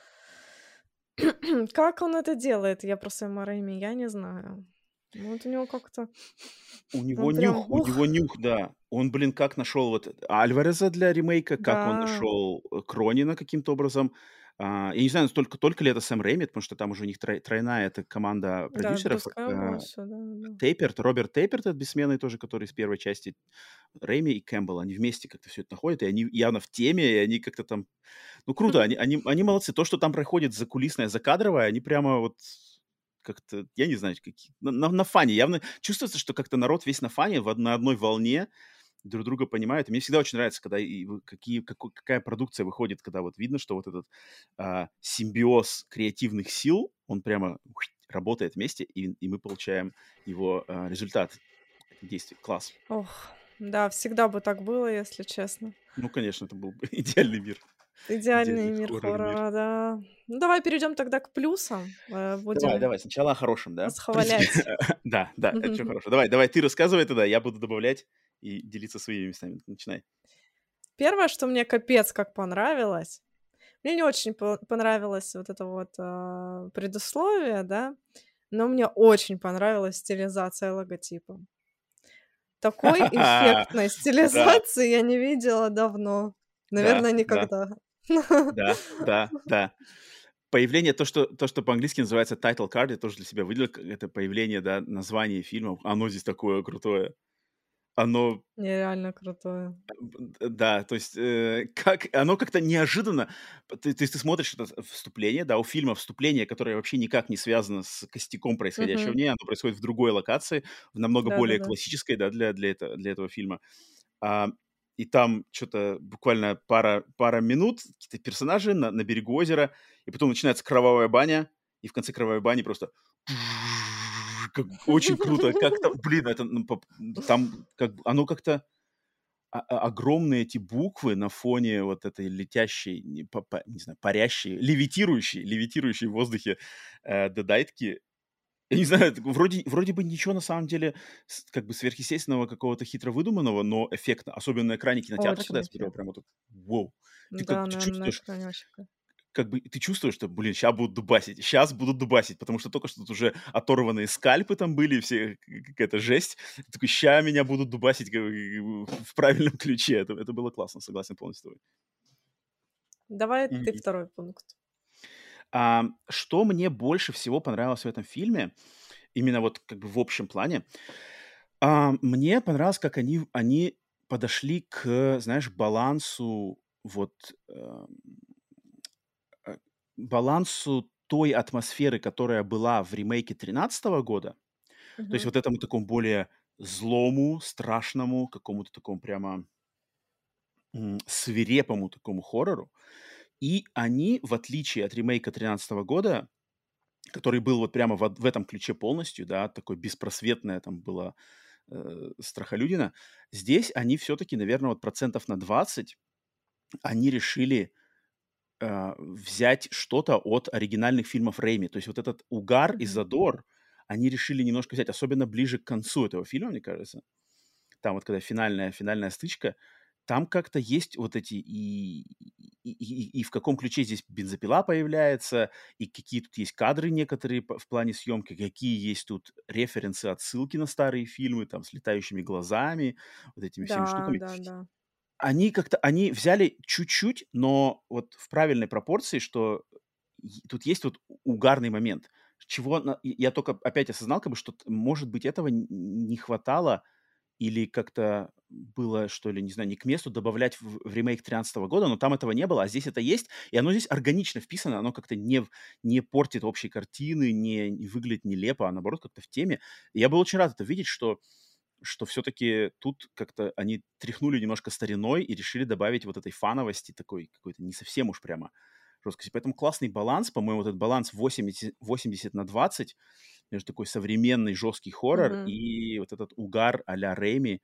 [clears throat] Как он это делает, я про Сэма Рэйми, я не знаю. Ну, вот у него как-то... У [laughs] него Он прям, нюх, у ух, него нюх, да. Он, блин, как нашел вот Альвареза для ремейка, как он да, нашел э, Кронина каким-то образом. А, я не знаю, только, только ли это Сэм Рэйми, потому что там уже у них трой- тройная эта команда да, продюсеров. Брюс Кэмпбелл, все, да, да. Тейперт, Роберт Тейперт, этот бессменный тоже, который из первой части, Рэйми и Кэмпбелл, они вместе как-то все это находят, и они явно в теме, и они как-то там... Ну, круто, они, они, они молодцы. То, что там проходит закулисное, закадровое, они прямо вот как-то, я не знаю, какие, на, на, на фане. Явно чувствуется, что как-то народ весь на фане, в, на одной волне, друг друга понимают. И мне всегда очень нравится, когда и какие, како- какая продукция выходит, когда вот видно, что вот этот а, симбиоз креативных сил, он прямо ух, работает вместе, и, и мы получаем его а, результат действий. Класс. Ох, да, всегда бы так было, если честно. Ну, конечно, это был бы [laughs] идеальный мир. Идеальный мир хоррора, да. Ну, давай перейдем тогда к плюсам. Э, Давай, Будем давай, сначала о хорошем, да? Восхвалять. [laughs] да, да, это все хорошо. Давай, давай, ты рассказывай тогда, я буду добавлять и делиться своими местами. Начинай. Первое, что мне капец как понравилось, мне не очень по- понравилось вот это вот а, предусловие, да, но мне очень понравилась стилизация логотипа. Такой [laughs] эффектной стилизации я не видела давно. да, Наверное, да, никогда. [laughs] да, да, да. Появление, то что, то, что по-английски называется title card, я тоже для себя выделил, это появление, да, названия фильмов, оно здесь такое крутое. Оно Нереально крутое. Да, то есть э, как оно как-то неожиданно. Ты, ты, ты смотришь это вступление, да, у фильма вступление, которое вообще никак не связано с костяком происходящего в Мгм. ней, оно происходит в другой локации, в намного более Да-да-да. классической, да, для, для, это, для этого фильма. А, и там что-то буквально пара, пара минут, какие-то персонажи на, на берегу озера, и потом начинается кровавая баня, и в конце кровавой бани просто [laughs] как очень круто, как-то, блин, это ну, там как оно как-то а- а- огромные эти буквы на фоне вот этой летящей, не, па- па- не знаю, парящей, левитирующей, левитирующей в воздухе э, дедайтки. Я не знаю, вроде, вроде бы ничего на самом деле как бы сверхъестественного какого-то хитро выдуманного, но эффектно. Особенно на экране кинотеатра, когда Очень я смотрел, прямо вот, вау. Ты Да, как ты чувствуешь, как бы ты чувствуешь, что, блин, сейчас будут дубасить, сейчас будут дубасить, потому что только что тут уже оторванные скальпы там были, все какая-то жесть. Ты такой, ща меня будут дубасить в правильном [laughs] ключе. Это, это было классно, согласен полностью с тобой. Давай ты второй пункт. А, что мне больше всего понравилось в этом фильме, именно вот как бы в общем плане, а, мне понравилось, как они, они подошли к, знаешь, балансу вот э, балансу той атмосферы, которая была в ремейке 2013 года, mm-hmm. то есть вот этому такому более злому, страшному, какому-то такому прямо м, свирепому такому хоррору. И они, в отличие от ремейка 2013 года, который был вот прямо в, в этом ключе полностью, да, такой беспросветное там было э, страхолюдина, здесь они все-таки, наверное, вот процентов на 20 они решили э, взять что-то от оригинальных фильмов Рэйми. То есть вот этот угар и задор они решили немножко взять, особенно ближе к концу этого фильма, мне кажется. Там вот когда финальная, финальная стычка, там как-то есть вот эти и, и, и, и в каком ключе здесь бензопила появляется, и какие тут есть кадры некоторые в плане съемки, какие есть тут референсы, отсылки на старые фильмы, там, с летающими глазами, вот этими всеми Да, штуками. да, да. Они как-то, они взяли чуть-чуть, но вот в правильной пропорции, что тут есть вот угарный момент, чего я только опять осознал, как бы, что, может быть, этого не хватало или как-то было, что ли, не знаю, не к месту добавлять в, в ремейк 13 года, но там этого не было, а здесь это есть, и оно здесь органично вписано, оно как-то не, не портит общей картины, не, не выглядит нелепо, а наоборот как-то в теме. И я был очень рад это видеть, что что все-таки тут как-то они тряхнули немножко стариной и решили добавить вот этой фановости такой какой-то не совсем уж прямо жесткости. Поэтому классный баланс, по-моему, вот этот баланс 80, 80 на 20 между такой современный жесткий хоррор Мгм. и вот этот угар а-ля Рэйми.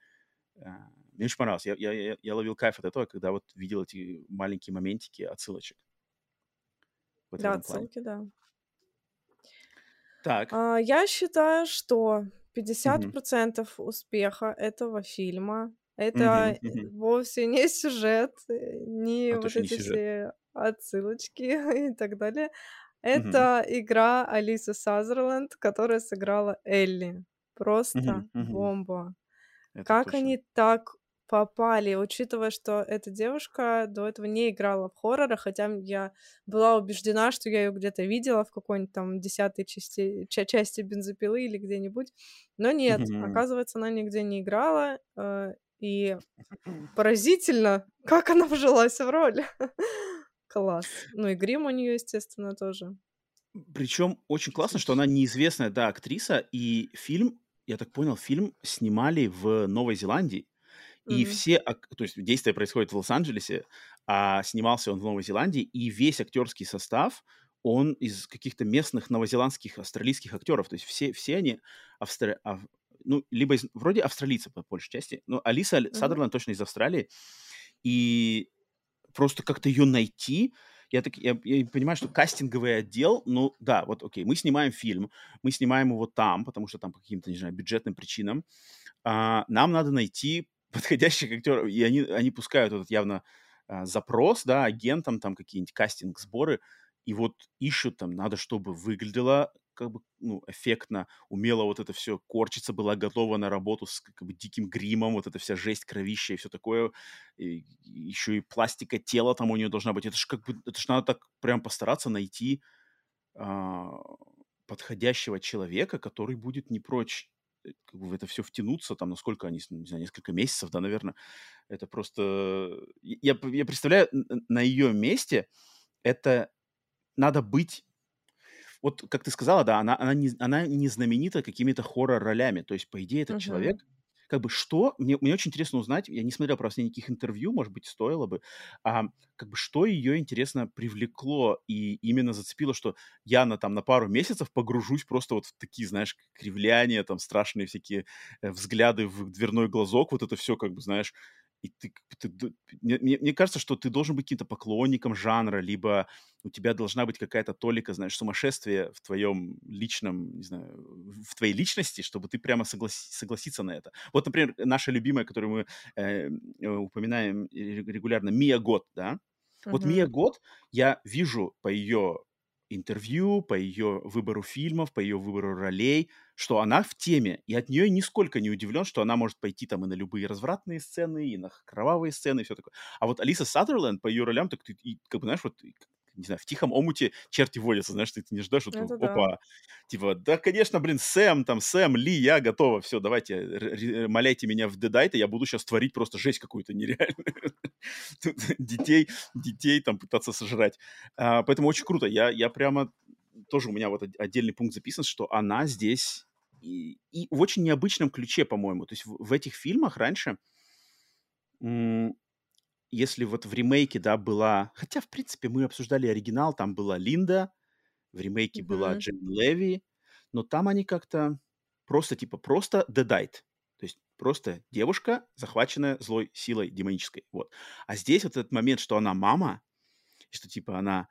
А, Мне очень понравилось. Я, я, я, ловил кайф от этого, когда вот видел эти маленькие моментики отсылочек. Да, плане. отсылки, да. Так. А, я считаю, что Мгм. 50% успеха этого фильма это э, мгм. вовсе не сюжет, э, не А вот точно не эти сюжет. все отсылочки [laughs] и так далее. Это игра Алисы Сазерленд, которая сыграла Элли. Просто мгм. бомба. Это Как точно. они так попали, учитывая, что эта девушка до этого не играла в хорроры, хотя я была убеждена, что я ее где-то видела в какой-нибудь там десятой части, ча- части бензопилы или где-нибудь. Но нет, Мгм. оказывается, она нигде не играла. э, И [clears throat] поразительно, как она вжилась в роль. [laughs] Класс. Ну и грим у нее, естественно, тоже. Причем очень классно, что она неизвестная, да, актриса, и фильм, я так понял, фильм снимали в Новой Зеландии, и Мгм. все, то есть действие происходит в Лос-Анджелесе, а снимался он в Новой Зеландии, и весь актерский состав, он из каких-то местных новозеландских, австралийских актеров, то есть все, все они, австра... ав- ну, либо из... вроде австралийцы по большей части, но Алиса Мгм. Садерленд точно из Австралии, и просто как-то ее найти. Я, так, я, я понимаю, что кастинговый отдел, ну да, вот окей, мы снимаем фильм, мы снимаем его там, потому что там по каким-то, не знаю, бюджетным причинам. А, нам надо найти [laughs] подходящих актеров, и они, они пускают этот явно а, запрос, да, агентам, там какие-нибудь кастинг-сборы, и вот ищут там, надо, чтобы выглядело как бы, ну, эффектно, умело вот это все корчиться, была готова на работу с как бы диким гримом, вот эта вся жесть, кровища и все такое, и, еще и пластика тела там у нее должна быть. Это ж как бы, это ж надо так прям постараться найти а, подходящего человека, который будет не прочь э, как бы в это все втянуться, там, насколько они, не знаю, несколько месяцев, да, наверное, это просто... Я, я представляю, на ее месте это надо быть вот как ты сказала, да, она, она, не, она не знаменита какими-то хоррор-ролями. То есть, по идее, этот Мгм. человек, как бы что, мне, мне очень интересно узнать, я не смотрел просто никаких интервью, может быть, стоило бы, а, как бы что ее, интересно, привлекло и именно зацепило, что я на, там, на пару месяцев погружусь просто вот в такие, знаешь, кривляния, там, страшные всякие э, взгляды в дверной глазок, вот это все, как бы, знаешь, и ты, ты мне, мне- кажется, что ты должен быть каким-то поклонником жанра, либо у тебя должна быть какая-то толика, знаешь, сумасшествия в твоем личном, не знаю, в твоей личности, чтобы ты прямо согласи- согласиться на это. Вот, например, наша любимая, которую мы э, э, упоминаем ре- регулярно, Мия Гот, да? Вот Мия. Гот, я вижу по ее интервью, по ее выбору фильмов, по ее выбору ролей, что она в теме, и от нее нисколько не удивлен, что она может пойти там и на любые развратные сцены, и на кровавые сцены, и все такое. А вот Алиса Саттерленд по ее ролям, так ты, как бы, знаешь, вот, не знаю, в тихом омуте черти водятся, знаешь, ты, ты не ждешь, вот, Это да. опа, типа, да, конечно, блин, Сэм, там, Сэм, Ли, я готова, все, давайте, р- р- моляйте меня в Дедайте, я буду сейчас творить просто жесть какую-то нереальную. [laughs] Детей, детей там пытаться сожрать. А, Поэтому очень круто. Я, я прямо тоже у меня вот от- отдельный пункт записан, что она здесь и, и в очень необычном ключе, по-моему. То есть в, в этих фильмах раньше, м, если вот в ремейке, да, была... Хотя, в принципе, мы обсуждали оригинал, там была Линда, в ремейке была Мгм. Джейн Леви, но там они как-то просто, типа, просто дедайт. То есть просто девушка, захваченная злой силой демонической. Вот. А здесь вот этот момент, что она мама, что, типа, она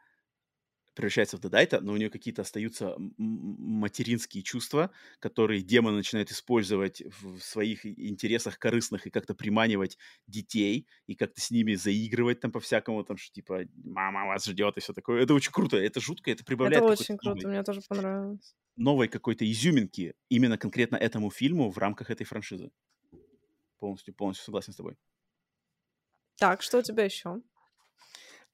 превращается в дедайта, но у нее какие-то остаются материнские чувства, которые демон начинает использовать в своих интересах корыстных и как-то приманивать детей, и как-то с ними заигрывать там по-всякому, там, что типа «мама вас ждет» и все такое. Это очень круто, это жутко, это Это прибавляет какой-то очень круто, новой, мне тоже понравилось. новой какой-то изюминки именно конкретно этому фильму в рамках этой франшизы. Полностью, полностью согласен с тобой. Так, что у тебя еще?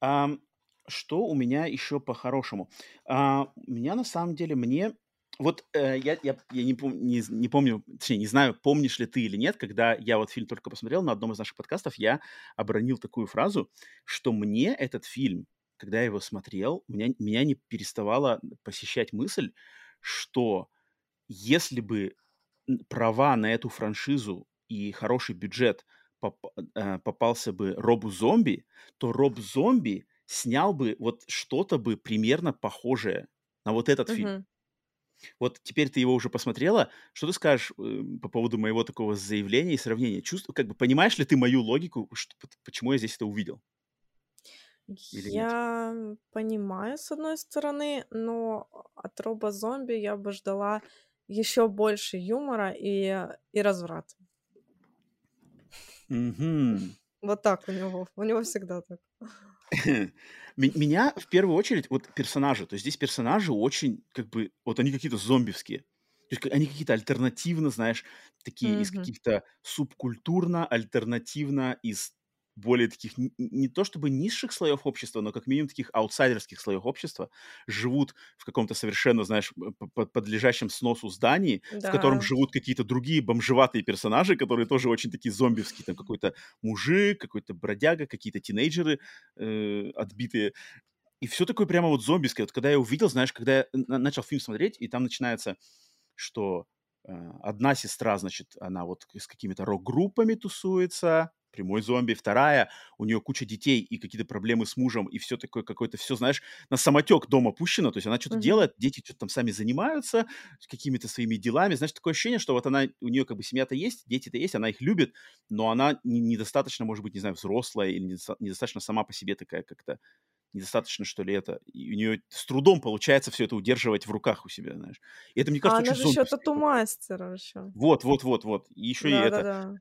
Ам, что у меня еще по-хорошему? А, у меня на самом деле мне вот э, я, я, я не, пом- не, не помню, точнее, не знаю, помнишь ли ты или нет, когда я вот фильм только посмотрел на одном из наших подкастов, я обронил такую фразу, что мне этот фильм, когда я его смотрел, меня, меня не переставала посещать мысль, что если бы права на эту франшизу и хороший бюджет поп- э, попался бы Робу Зомби, то Роб Зомби снял бы вот что-то бы примерно похожее на вот этот фильм. Мгм. Вот теперь ты его уже посмотрела, что ты скажешь э, по поводу моего такого заявления и сравнения? Чувств, как бы понимаешь ли ты мою логику, что- почему я здесь это увидел или нет? Я понимаю, с одной стороны, но от Роба Зомби я бы ждала еще больше юмора и, и разврата. Мгм. Вот так у него. У него всегда так. [laughs] Ме- Меня в первую очередь вот персонажи, то есть здесь персонажи очень как бы вот они какие-то зомбивские, то есть они какие-то альтернативно, знаешь, такие из Мгм. каких-то субкультурно, альтернативно из более таких не то чтобы низших слоев общества, но как минимум таких аутсайдерских слоев общества живут в каком-то совершенно, знаешь, подлежащем сносу здании, в котором Да, живут какие-то другие бомжеватые персонажи, которые тоже очень такие зомбивские, там какой-то мужик, какой-то бродяга, какие-то тинейджеры э, отбитые. И все такое прямо вот зомбиское. Вот когда я увидел, знаешь, когда я на- начал фильм смотреть, и там начинается, что э, одна сестра, значит, она вот с какими-то рок-группами тусуется, прямой зомби, вторая, у нее куча детей и какие-то проблемы с мужем, и все такое какое-то, все, знаешь, на самотек дома пущено, то есть она что-то Мгм. делает, дети что-то там сами занимаются какими-то своими делами, знаешь, такое ощущение, что вот она, у нее как бы семья-то есть, дети-то есть, она их любит, но она не- недостаточно, может быть, не знаю, взрослая или недоста- недостаточно сама по себе такая как-то недостаточно, что ли, это. И у нее с трудом получается все это удерживать в руках у себя, знаешь. И это, мне А кажется, она очень же еще тату-мастер еще. Вот, вот, вот, вот. И еще и это. Да-да-да,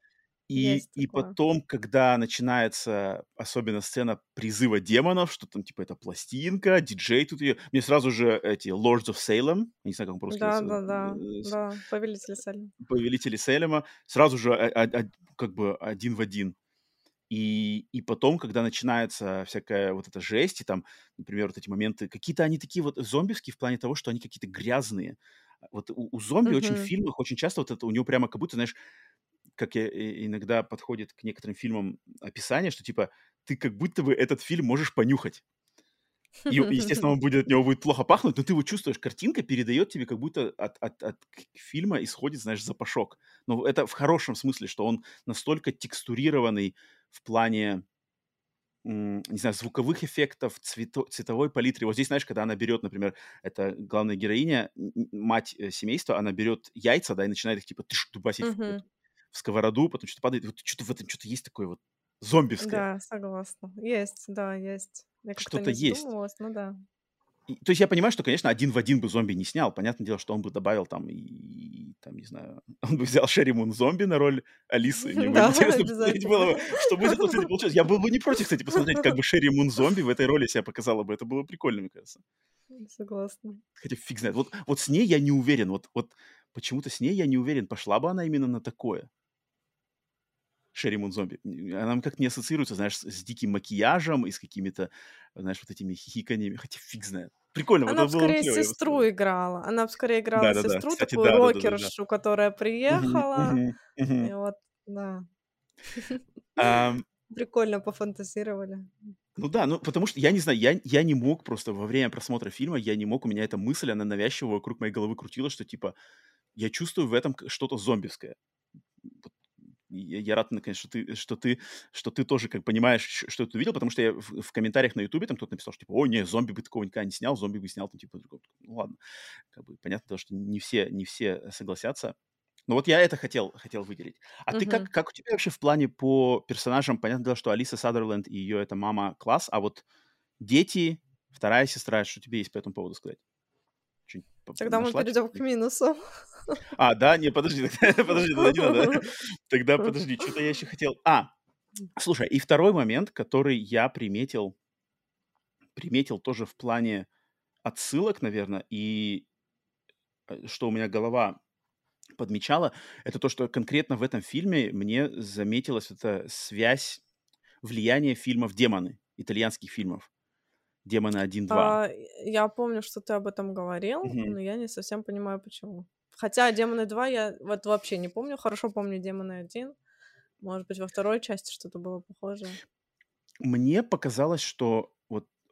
И, есть и такое. потом, когда начинается особенно сцена призыва демонов, что там типа это пластинка, диджей тут ее, мне сразу же эти Lords of Salem, не знаю, как он по-русски называется, Да-да-да, э, с- да, повелитель Салем. повелители Селема, сразу же а- а- как бы один в один. И, и потом, когда начинается всякая вот эта жесть, и там, например, вот эти моменты, какие-то они такие вот зомбивские в плане того, что они какие-то грязные. Вот у, у зомби очень в фильмах, очень часто вот это у него прямо как будто, знаешь, как я, иногда подходит к некоторым фильмам описание, что типа ты как будто бы этот фильм можешь понюхать. И, естественно, он будет, от него будет плохо пахнуть, но ты его чувствуешь. Картинка передает тебе, как будто от, от, от фильма исходит, знаешь, запашок. Но это в хорошем смысле, что он настолько текстурированный в плане, не знаю, звуковых эффектов, цвето- цветовой палитры. Вот здесь, знаешь, когда она берет, например, это главная героиня, мать э, семейства, она берет яйца, да, и начинает их типа тыш, дубасить в, Мгм. эту- в сковороду, потом что-то падает. Вот что-то в этом что-то есть такое вот зомбивское. Да, согласна. Есть, да, есть. Что-то есть. ну да. И- то есть я понимаю, что, конечно, один в один бы зомби не снял. Понятное дело, что он бы добавил там и, и там, не знаю, [laughs] он бы взял Шерри Мун Зомби на роль Алисы. [laughs] Мне Да, интересно [laughs] посмотреть было бы, что этого, кстати, получилось. Я был бы не против, кстати, посмотреть, как бы Шерри Мун Зомби в этой роли себя показала бы. Это было прикольно, мне кажется. Согласна. Хотя фиг знает. Вот, вот с ней я не уверен. Вот, вот почему-то с ней я не уверен, пошла бы она именно на такое. Шерри Мун Зомби. Она как не ассоциируется, знаешь, с, диким макияжем и с какими-то, знаешь, вот этими хихиканьями. Хотя фиг знает. Прикольно, Она бы скорее клево, сестру играла. Она бы скорее играла Да-да-да. сестру, Кстати, такую да-да-да-да-да. рокершу, которая Мгм, приехала. мгм, мгм. И вот, да. [laughs] Прикольно пофантазировали. Ну да, ну потому что я не знаю, я, я не мог просто во время просмотра фильма, я не мог, у меня эта мысль, она навязчиво вокруг моей головы крутилась, что типа я чувствую в этом что-то зомбиское. Я, я рад, наконец, что ты, что ты, что ты тоже как понимаешь, что ты увидел, потому что я в, в комментариях на Ютубе там кто-то написал, что типа, о, не, зомби бы такого никогда не снял, зомби бы снял там типа, другого». ну ладно, как бы понятно, то, что не все, не все согласятся. Но вот я это хотел, хотел выделить. А ты Мгм. как, как у тебя вообще в плане по персонажам? Понятное дело, что Алиса Садерленд и ее эта мама класс, а вот дети, вторая сестра, что тебе есть по этому поводу сказать? Тогда мы перейдем к что-то? А, да, не, подожди, [laughs] подожди, тогда не надо. [laughs] Тогда подожди, что-то я еще хотел. А, слушай, и второй момент, который я приметил, приметил тоже в плане отсылок, наверное, и э, что у меня голова подмечала, это то, что конкретно в этом фильме мне заметилась эта связь влияния фильмов «Демоны», итальянских фильмов. «Демоны 1-2». А, я помню, что ты об этом говорил, Мгм. но я не совсем понимаю, почему. Хотя Демоны 2 я вот вообще не помню. Хорошо помню Демоны 1. Может быть, во второй части что-то было похожее. Мне показалось, что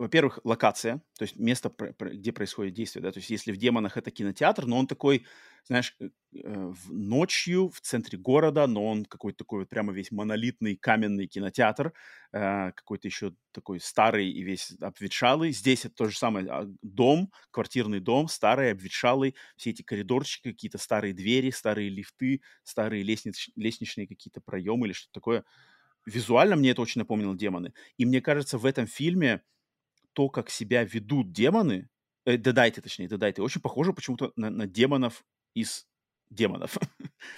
во-первых, локация, то есть место, где происходит действие, да, то есть если в «Демонах» это кинотеатр, но он такой, знаешь, э, э, ночью в центре города, но он какой-то такой вот прямо весь монолитный каменный кинотеатр, э, какой-то еще такой старый и весь обветшалый. Здесь это то же самое, а, дом, квартирный дом, старый, обветшалый, все эти коридорчики, какие-то старые двери, старые лифты, старые лестниц- лестничные какие-то проемы или что-то такое. Визуально мне это очень напомнило демоны. И мне кажется, в этом фильме то, как себя ведут демоны, э, дедайты, точнее, дедайты, очень похоже почему-то на, на демонов из демонов.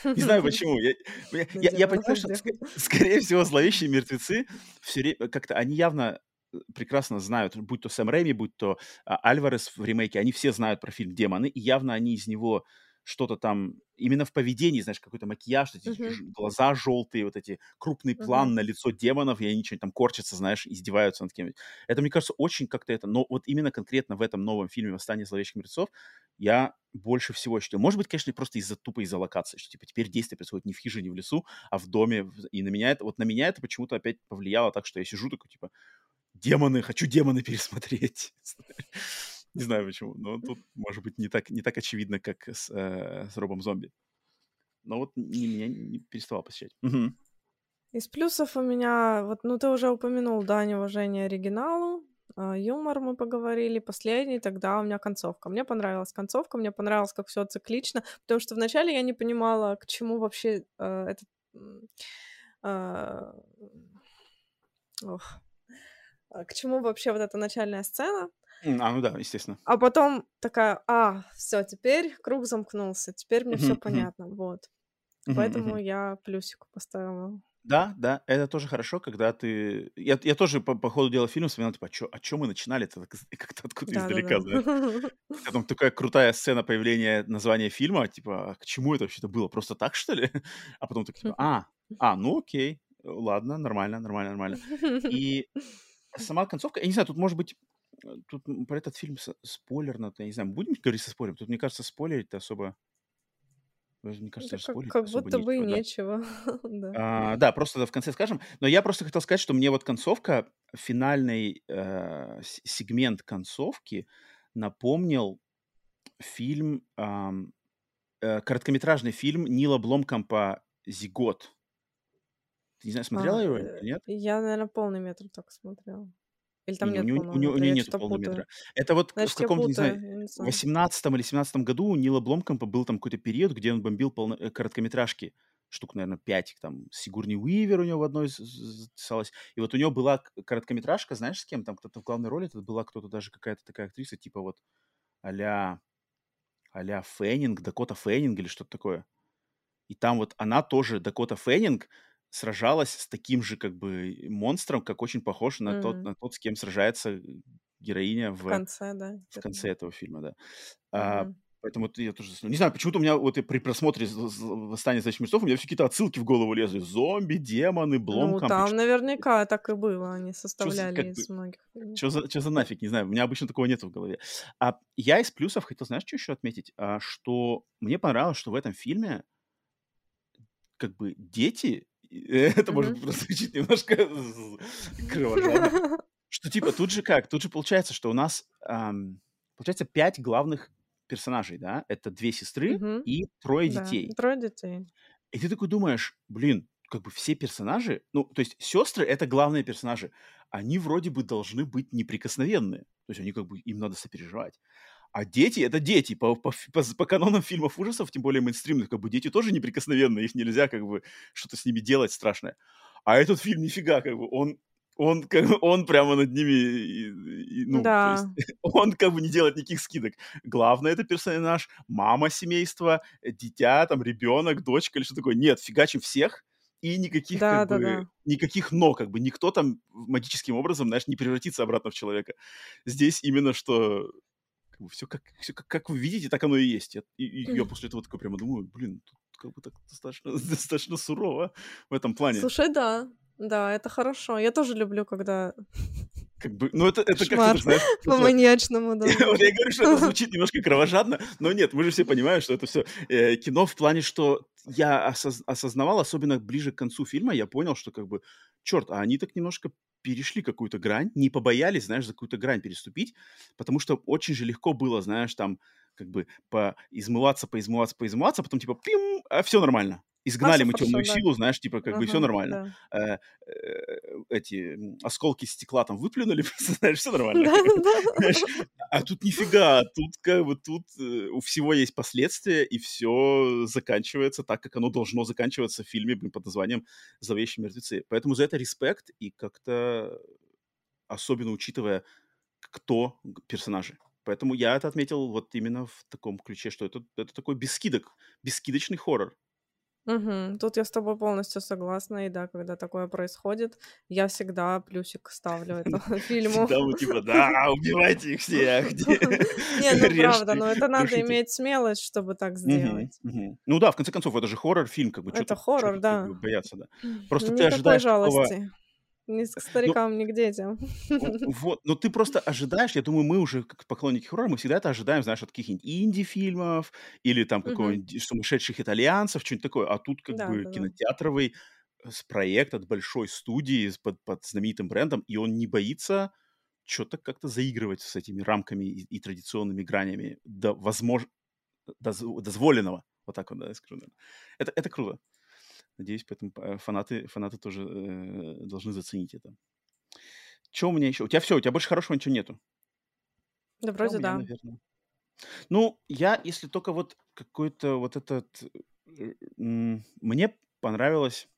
Не знаю [laughs] почему. Я, я- На я- я демонов понимаю, что, скорее всего, зловещие мертвецы все время как-то они явно э, прекрасно знают, будь то Сэм Рэйми, будь то а, Альварес в ремейке, они все знают про фильм «Демоны», и явно они из него что-то там, именно в поведении, знаешь, какой-то макияж, эти ж- глаза желтые, вот эти крупный план Мгм. на лицо демонов, и они что-нибудь там корчатся, знаешь, издеваются над кем-нибудь. Это, мне кажется, очень как-то это, но вот именно конкретно в этом новом фильме «Восстание зловещих мертвецов» я больше всего ощутил. Может быть, конечно, просто из-за тупо из-за локации, что типа теперь действие происходит не в хижине, в лесу, а в доме. И на меня это, вот на меня это почему-то опять повлияло так, что я сижу такой, типа, демоны, хочу демоны пересмотреть. [laughs] Не знаю почему, но тут, может быть, не так, не так очевидно, как с, э, с Робом Зомби. Но вот не, меня не переставал посещать. Мгм. Из плюсов у меня, вот, ну, ты уже упомянул, да, неуважение оригиналу, а, юмор мы поговорили, последний, тогда у меня концовка. Мне понравилась концовка, мне понравилось, как все циклично, потому что вначале я не понимала, к чему вообще э, этот... а, ох, а, к чему вообще вот эта начальная сцена, М, А, ну да, естественно. а потом такая, а, все, теперь круг замкнулся, теперь мне Мгм, все мгм. понятно, вот. Мгм, Поэтому мгм. я плюсик поставила. Да, да, это тоже хорошо, когда ты... Я, я тоже по, по ходу дела фильма вспоминал, типа, а чё, мы начинали-то так из- как-то откуда издалека, знаешь. Да-да-да. Потом такая крутая сцена появления названия фильма, типа, а к чему это вообще-то было? Просто так, что ли? [laughs] А потом так, типа, а, а, ну окей, ладно, нормально, нормально, нормально. И сама концовка, я не знаю, тут может быть, тут м, про этот фильм с- спойлерно, я не знаю, будем говорить со спойлером? Тут, мне кажется, спойлерить-то особо... Мне кажется, Да как, как будто бы и нечего, да. нечего, [laughs] да. А, да, просто в конце скажем. Но я просто хотел сказать, что мне вот концовка, финальный э, сегмент концовки напомнил фильм, ам, э, короткометражный фильм Нила Бломкампа «Зигот». Ты, не знаю, смотрела А, его э, или нет? я, наверное, полный метр только смотрела. Или там Не, у нет у него, у нету что-то полного путаю. метра. Это вот в Значит, я каком-то, не знаю, не в знаю. 18 или 17 году у Нила Бломкампа был там какой-то период, где он бомбил полно- э, короткометражки, штук, наверное, 5, там, Сигурни Уивер у него в одной записалась. И вот у него была короткометражка, знаешь, с кем? Там кто-то в главной роли, это была кто-то даже какая-то такая актриса, типа вот а-ля а-ля Феннинг, Дакота Феннинг или что-то такое. И там вот она тоже, Дакота Феннинг, сражалась с таким же как бы монстром, как очень похож на, тот, М. на тот, с кем сражается героиня В в, конце, да, в конце этого фильма, да. А, Мгм. поэтому я тоже... Не знаю, почему-то у меня вот при просмотре з- з- «Восстания зловещих мертвецов» у меня все какие-то отсылки в голову лезли. Зомби, демоны, Ну, Бломкамп. там наверняка так и было. Они составляли бы, из многих что за, чё за нафиг, не знаю, у меня обычно такого нет в голове. А я из плюсов хотел, знаешь, что еще отметить? А, что мне понравилось, что в этом фильме как бы дети, это может Мгм. прозвучит немножко кровожадно, [laughs] что типа тут же как? Тут же получается, что у нас получается пять главных персонажей, да? Это две сестры и трое детей. трое детей. И ты такой думаешь, блин, как бы все персонажи, ну, то есть сестры это главные персонажи, они вроде бы должны быть неприкосновенные, то есть они как бы, им надо сопереживать. А дети это дети, по, по, по, по канонам фильмов ужасов, тем более мейнстримных, как бы дети тоже неприкосновенные, их нельзя как бы что-то с ними делать страшное. А этот фильм нифига, как бы он он, как он прямо над ними, и- и, ну, то есть Да, [laughs] он как бы не делает никаких скидок. Главное это персонаж, мама семейства, дитя, там, ребенок, дочка или что такое. Нет, фигачим всех, и никаких да, как да, бы, да. никаких но, как бы никто там магическим образом, знаешь, не превратится обратно в человека. Здесь именно что как бы все как, все как, как вы видите, так оно и есть. Я- И, и я после этого такой прямо думаю, блин, тут как бы так достаточно, [laughs] достаточно сурово в этом плане. Слушай, да, да, это хорошо. Я тоже люблю, когда Как бы, ну это, это как-то, знаешь, [laughs] по просто- маньячному, да. [laughs] Вот я говорю, что это звучит немножко кровожадно, но нет, мы же все понимаем, что это все кино в плане, что я осоз- осознавал, особенно ближе к концу фильма, я понял, что как бы, черт, а они так немножко перешли какую-то грань, не побоялись, знаешь, за какую-то грань переступить, потому что очень же легко было, знаешь, там как бы поизмываться, поизмываться, поизмываться, а потом типа пим, а все нормально. Изгнали всё мы темную да. силу, знаешь, типа как бы все нормально. да. Э, э, эти осколки стекла там выплюнули, [laughs] знаешь, все [laughs] нормально. [laughs] А тут нифига, тут как бы тут э, у всего есть последствия, и все заканчивается так, как оно должно заканчиваться в фильме блин, под названием «Зловещие мертвецы». Поэтому за это респект, и как-то особенно учитывая, кто персонажи. Поэтому я это отметил вот именно в таком ключе, что это, это такой без скидок, бесскидочный хоррор. Мгм. Тут я с тобой полностью согласна. И да, когда такое происходит, я всегда плюсик ставлю этому [laughs] фильму. Всегда мы типа, да, убивайте их всех, [laughs] Не, ну [laughs] правда, режьте, но это надо душите. иметь смелость, чтобы так Мгм, сделать. мгм. Ну да, в конце концов, это же хоррор-фильм, как бы, что Это тут, чё хоррор, тут, да. бы, бояться, да. Просто ты Никакой ожидаешь такого... жалости. Ни к Ну, старикам, ни к детям. [laughs] вот, но ты просто ожидаешь, я думаю, мы уже, как поклонники хоррора, мы всегда это ожидаем, знаешь, от каких-нибудь инди-фильмов или там какого-нибудь сумасшедших итальянцев, что-нибудь такое, а тут как Да, бы да, кинотеатровый э, проект от большой студии под, под знаменитым брендом, и он не боится что-то как-то заигрывать с этими рамками и, и традиционными гранями до возможно, дозволенного. Вот так вот, да, я скажу. наверное. Это, это круто. Надеюсь, поэтому э, фанаты, фанаты тоже э, должны заценить это. Что у меня еще? У тебя все, у тебя больше хорошего ничего нету. Да, вроде меня, да. наверное. Ну, я, если только вот какой-то вот этот... э, Мне понравилось...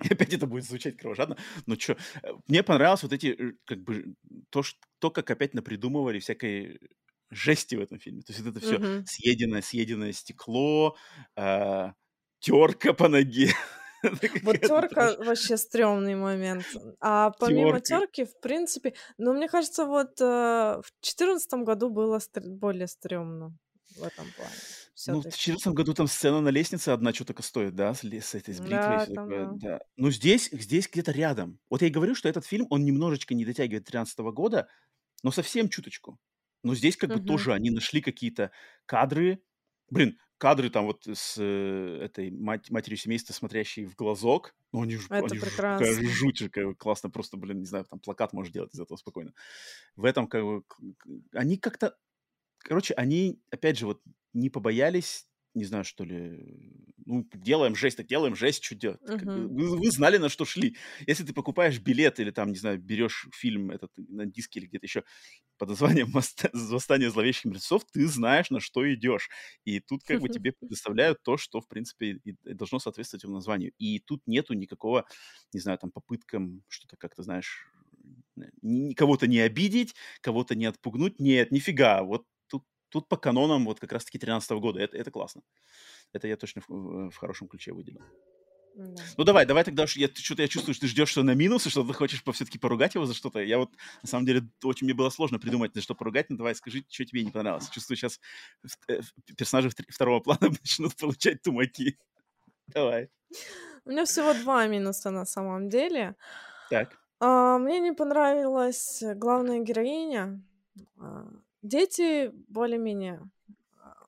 [laughs] Опять это будет звучать кровожадно, но что? Мне понравилось вот эти, э, как бы, то, ш- то как опять напридумывали всякой жести в этом фильме. То есть вот это все Мгм. съеденное, съеденное стекло, терка по ноге. [laughs] Вот терка вообще стрёмный момент. А помимо терки, в принципе, ну, мне кажется, вот э, в четырнадцатом году было стр- более стрёмно в этом плане. Ну, в Все-таки. 2014 году там сцена на лестнице одна что только стоит, да, с, с этой, с бритвой Да, там, такое, да. да. Но здесь, здесь где-то рядом. Вот я и говорю, что этот фильм, он немножечко не дотягивает 13 года, но совсем чуточку. Но здесь как бы Мгм. тоже они нашли какие-то кадры, блин, кадры там вот с э, этой мать, матерью семейства, смотрящей в глазок, ну они же, Это они же прекрасно. жуть, какая классно, просто, блин, не знаю, там плакат можешь делать из этого спокойно. В этом как бы, они как-то, короче, они, опять же, вот не побоялись, не знаю, что ли, ну, делаем жесть, так делаем жесть, что делать? Как бы. Вы, вы знали, на что шли. Если ты покупаешь билет или там, не знаю, берешь фильм этот на диске или где-то еще под названием «Моста- «Восстание зловещих мертвецов», ты знаешь, на что идешь. И тут как бы тебе [laughs] предоставляют то, что, в принципе, и должно соответствовать его названию. И тут нету никакого, не знаю, там, попыткам что-то как-то, знаешь, кого-то не обидеть, кого-то не отпугнуть. Нет, нифига. Вот тут по канонам вот как раз-таки 13 года. Это, это классно. Это я точно в, в хорошем ключе выделил. Да. Ну давай, давай тогда, я, что-то я чувствую, что ты ждешь, что на минусы, что ты хочешь все-таки поругать его за что-то. Я вот, на самом деле, очень мне было сложно придумать, за что поругать, но давай скажи, что тебе не понравилось. Чувствую, сейчас э, персонажи второго плана [laughs] начнут получать тумаки. Давай. У меня всего два минуса на самом деле. Так. А, мне не понравилась главная героиня. Дети более-менее.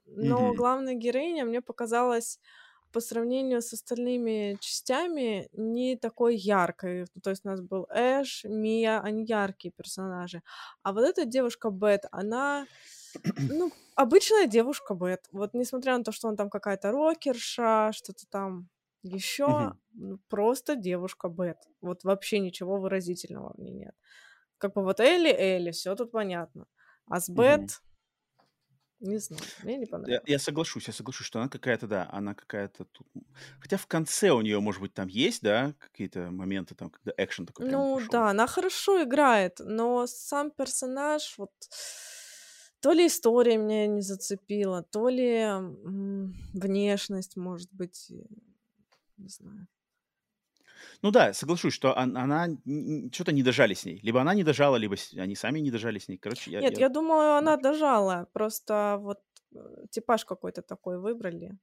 Но mm-hmm. главная героиня мне показалась по сравнению с остальными частями не такой яркой. То есть у нас был Эш, Мия, они яркие персонажи. А вот эта девушка Бет, она ну, обычная девушка Бет. Вот несмотря на то, что он там какая-то рокерша, что-то там еще, mm-hmm. просто девушка Бет. Вот вообще ничего выразительного в ней нет. Как бы вот Элли, Элли, все тут понятно. А с Бет, mm-hmm. Не знаю, мне не понравилось. Я, я соглашусь, я соглашусь, что она какая-то, да, она какая-то тут... Хотя в конце у нее, может быть, там есть, да, какие-то моменты, там, когда экшен такой Ну, да, она хорошо играет, но сам персонаж, вот... То ли история меня не зацепила, то ли внешность, может быть, не знаю. Ну да, соглашусь, что она, она что-то не дожали с ней. Либо она не дожала, либо они сами не дожали с ней. Короче, я... Нет, я, я думаю, она дожала. Просто вот э, типаж какой-то такой выбрали.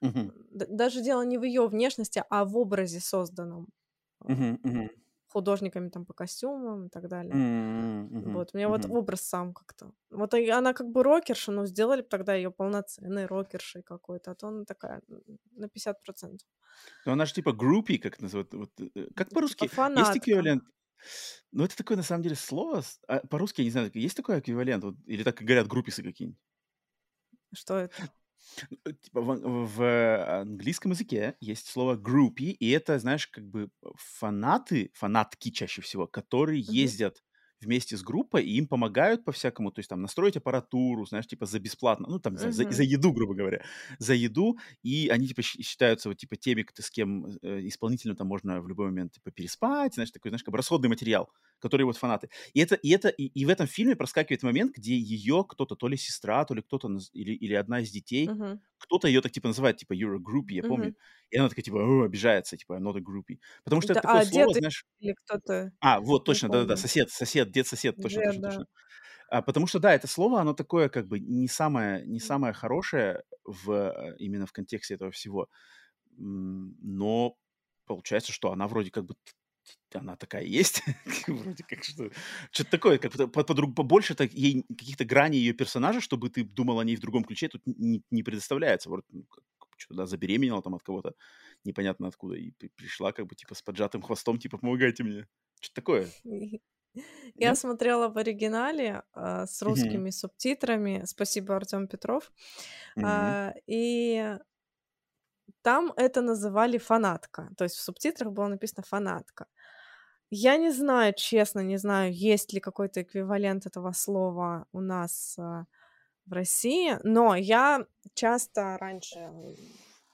Угу. Даже дело не в ее внешности, а в образе созданном. Угу, угу художниками там по костюмам и так далее. Mm-hmm. Вот, мне mm-hmm. вот образ сам как-то. Вот она как бы рокерша, но сделали бы тогда ее полноценной рокершей какой-то, а то она такая на 50%. Ну она же типа группи, как называют, вот, э, как по-русски? Типа есть эквивалент? Ну, это такое, на самом деле, слово. А по-русски, я не знаю, есть такой эквивалент? Вот, или так говорят групписы какие-нибудь? Что это? Э, типа в, в английском языке есть слово groupie, и это, знаешь, как бы фанаты, фанатки чаще всего, которые Мгм. ездят вместе с группой, и им помогают по-всякому, то есть там настроить аппаратуру, знаешь, типа за бесплатно, ну там за, за, за еду, грубо говоря, за еду, и они типа считаются вот типа теми, кто, с кем э, исполнительно там можно в любой момент типа переспать, знаешь, такой, знаешь, как бы расходный материал, который вот фанаты. И это, и это, и, и в этом фильме проскакивает момент, где ее кто-то, то ли сестра, то ли кто-то, или, или одна из детей, uh-huh. Кто-то ее так типа называет, типа, you're a groupie, я помню. И она такая, типа, обижается, типа, I'm not a groupie. Потому что да, это такое а слово, дед знаешь... Или кто-то... А, вот, точно, да-да-да, сосед, сосед, дед-сосед, точно, дед, точно, да. точно. А, потому что, да, это слово, оно такое, как бы, не самое, не самое хорошее в, именно в контексте этого всего. Но получается, что она вроде как бы она такая есть, [laughs] вроде как что что-то такое, как по, по, побольше так, ей каких-то граней ее персонажа, чтобы ты думал о ней в другом ключе, тут не, не предоставляется. Вот, ну, что-то да, забеременела там от кого-то непонятно откуда и при, пришла как бы типа с поджатым хвостом, типа помогайте мне. Что-то такое. Я Нет? смотрела в оригинале э, с русскими mm-hmm. субтитрами. Спасибо, Артем Петров. Mm-hmm. Э, и там это называли фанатка. То есть в субтитрах было написано фанатка. Я не знаю, честно, не знаю, есть ли какой-то эквивалент этого слова у нас э, в России, но я часто раньше,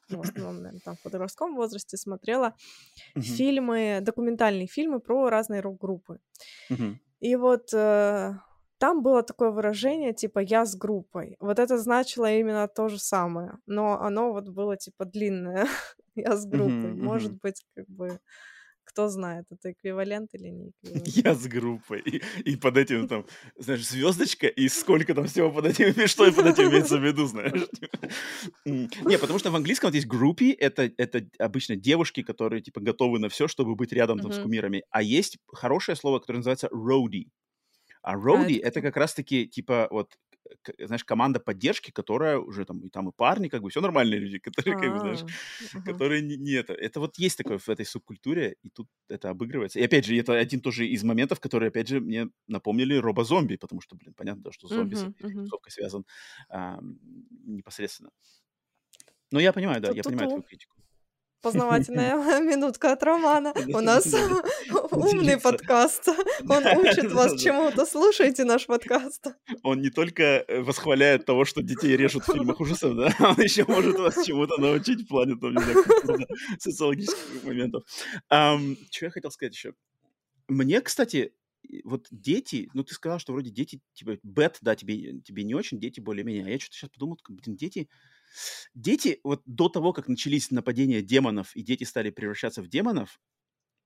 ну, в основном, наверное, там в подростковом возрасте смотрела uh-huh. фильмы, документальные фильмы про разные рок-группы. Uh-huh. И вот э, там было такое выражение, типа, я с группой. Вот это значило именно то же самое, но оно вот было, типа, длинное. [laughs] я с группой. Uh-huh, Может быть, как бы кто знает, это эквивалент или не [laughs] эквивалент. Я с группой. И, и под этим там, знаешь, звездочка, и сколько там всего под этим, [laughs] и что под этим имеется в виду, [laughs] знаешь. Не, потому что в английском вот есть группи, это, это обычно девушки, которые, типа, готовы на все, чтобы быть рядом там с кумирами. А есть хорошее слово, которое называется roadie. А роуди а, это... это как раз-таки, типа, вот знаешь, команда поддержки, которая уже там и там и парни, как бы все нормальные люди, [laughs] которые, как бы, знаешь, а, которые не, не это. Это вот есть такое в этой субкультуре, и тут это обыгрывается. И опять же, это один тоже из моментов, которые, опять же, мне напомнили робозомби, потому что, блин, понятно, что зомби с тусовкой связан а, непосредственно. Но я понимаю, да, я понимаю твою критику познавательная [laughs] [laughs] минутка от Романа. У нас [laughs] умный подкаст. Он учит вас чему-то. Слушайте наш подкаст. Он не только э, восхваляет того, что детей режут в фильмах ужасов, да, он еще может вас чему-то научить в плане там, социологических моментов. Что я хотел сказать еще? Мне, кстати, вот дети, ну, ты сказал, что вроде дети, типа, бет, да, тебе, тебе не очень, дети более-менее. А я что-то сейчас подумал, блин, дети... Дети, вот до того, как начались нападения демонов, и дети стали превращаться в демонов,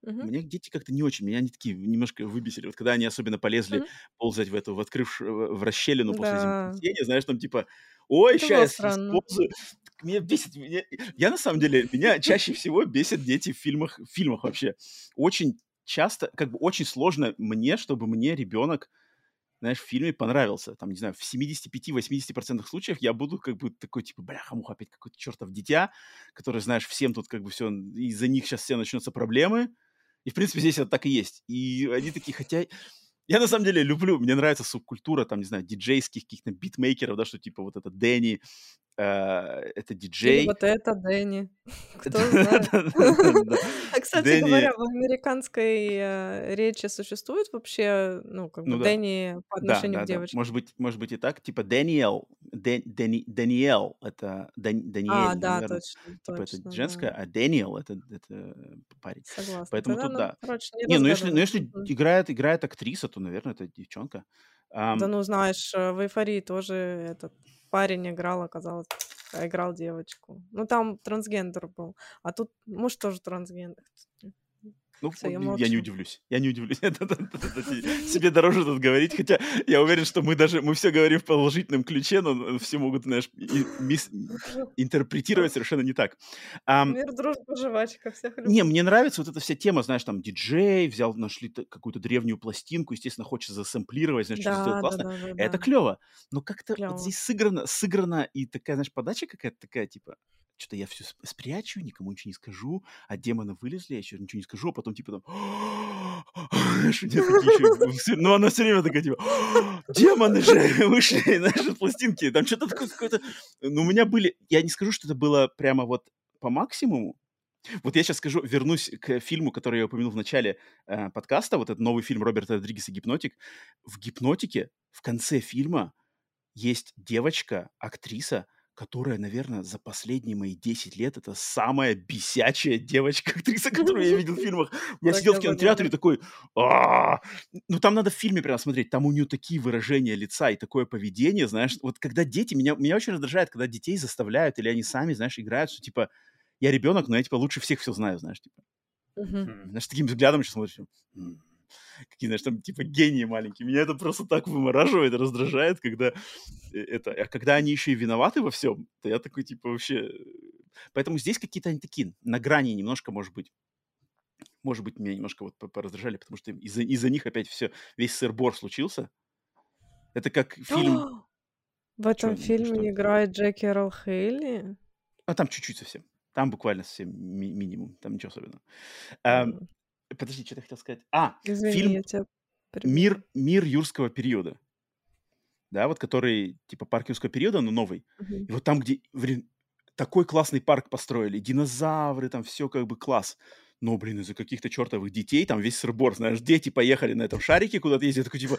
Мгм. мне дети как-то не очень, меня они такие немножко выбесили. Вот когда они особенно полезли Мгм. ползать в эту, в открывшую, в расщелину после Да. землетрясения, знаешь, там типа, ой, Это сейчас использую. Меня бесит, меня... Я на самом деле, меня чаще всего бесят дети в фильмах, в фильмах вообще. Очень часто, как бы очень сложно мне, чтобы мне ребенок, знаешь, в фильме понравился. Там, не знаю, в 75-80% случаев я буду как бы такой, типа, бляха-муха, опять какой-то чертов дитя, который, знаешь, всем тут как бы все, из-за них сейчас все начнутся проблемы. И, в принципе, здесь это так и есть. И они такие, хотя... Я на самом деле люблю, мне нравится субкультура, там, не знаю, диджейских каких-то битмейкеров, да, что типа вот это Дэнни, э, это Или диджей. вот это Дэнни. [laughs] [laughs] Кто знает. [laughs] А, кстати говоря, в американской э, речи существует вообще, ну, как бы ну Дэнни по отношению к девочке? Может быть, может быть и так. Типа Дэниел, Дэн- Дэни- Даниэл, это Дан- А, Даниэль, да, точно, Типа это да. а Дэниел это, парень. Согласна. Поэтому тут ну, да. не ну если, ну играет, играет актриса, то, наверное, это девчонка. Да ну, знаешь, э, в «Эйфории» тоже этот парень играл, оказалось, играл девочку. Ну, там трансгендер был. А тут муж тоже трансгендер. Ну, Все, я я не удивлюсь. Я не удивлюсь. [laughs] Себе дороже тут говорить. Хотя я уверен, что мы даже, мы все говорим в положительном ключе, но все могут, знаешь, интерпретировать совершенно не так. Мир, дружба, жвачка. Всех не, мне нравится вот эта вся тема, знаешь, там, диджей, взял, нашли какую-то древнюю пластинку, естественно, хочется засэмплировать, знаешь, что сделать классно. Это клево. Но как-то здесь сыграно, сыграно и такая, знаешь, подача какая-то такая, типа, что-то я все спрячу, никому ничего не скажу, а демоны вылезли, я еще ничего не скажу, а потом типа там... [laughs] Ну, она все время такая, типа, демоны же [laughs] вышли, знаешь, из пластинки. Там что-то такое какое-то... Ну, у меня были... Я не скажу, что это было прямо вот по максимуму, вот я сейчас скажу, вернусь к фильму, который я упомянул в начале э, подкаста, вот этот новый фильм Роберта Родригеса «Гипнотик». В «Гипнотике» в конце фильма есть девочка, актриса, которая, наверное, за последние мои 10 лет это самая бесячая девочка-актриса, [laughs] которую я видел в [laughs] фильмах. Я сидел в кинотеатре такой... «А-а-а!» Ну, там надо в фильме прямо смотреть. Там у нее такие выражения лица и такое поведение, знаешь. Вот когда дети... Меня, меня очень раздражает, когда детей заставляют или они сами, знаешь, играют, что типа я ребенок, но я типа лучше всех все знаю, знаешь, типа. Знаешь, таким взглядом еще смотришь. Какие, знаешь, там типа гении маленькие. Меня это просто так вымораживает, раздражает, когда э, это... А когда они еще и виноваты во всем, то я такой типа вообще... Поэтому здесь какие-то они такие на грани немножко, может быть, может быть, меня немножко вот по- пораздражали, потому что из-за из-за них опять все, весь сыр-бор случился. Это как фильм... В Чё, этом что? фильме играет Джеки Эрл Хейли. А там чуть-чуть совсем. Там буквально совсем ми- минимум. Там ничего особенного. Ам, Подожди, что-то хотел сказать. А, Извини, фильм тебя «Мир. «Мир юрского периода», да, вот который типа парк юрского периода, но новый. Мгм. И вот там, где, блин, такой классный парк построили, динозавры, там все как бы класс. Но, блин, из-за каких-то чертовых детей, там весь сырбор, знаешь, дети поехали на этом шарике куда-то ездить, я такой, типа,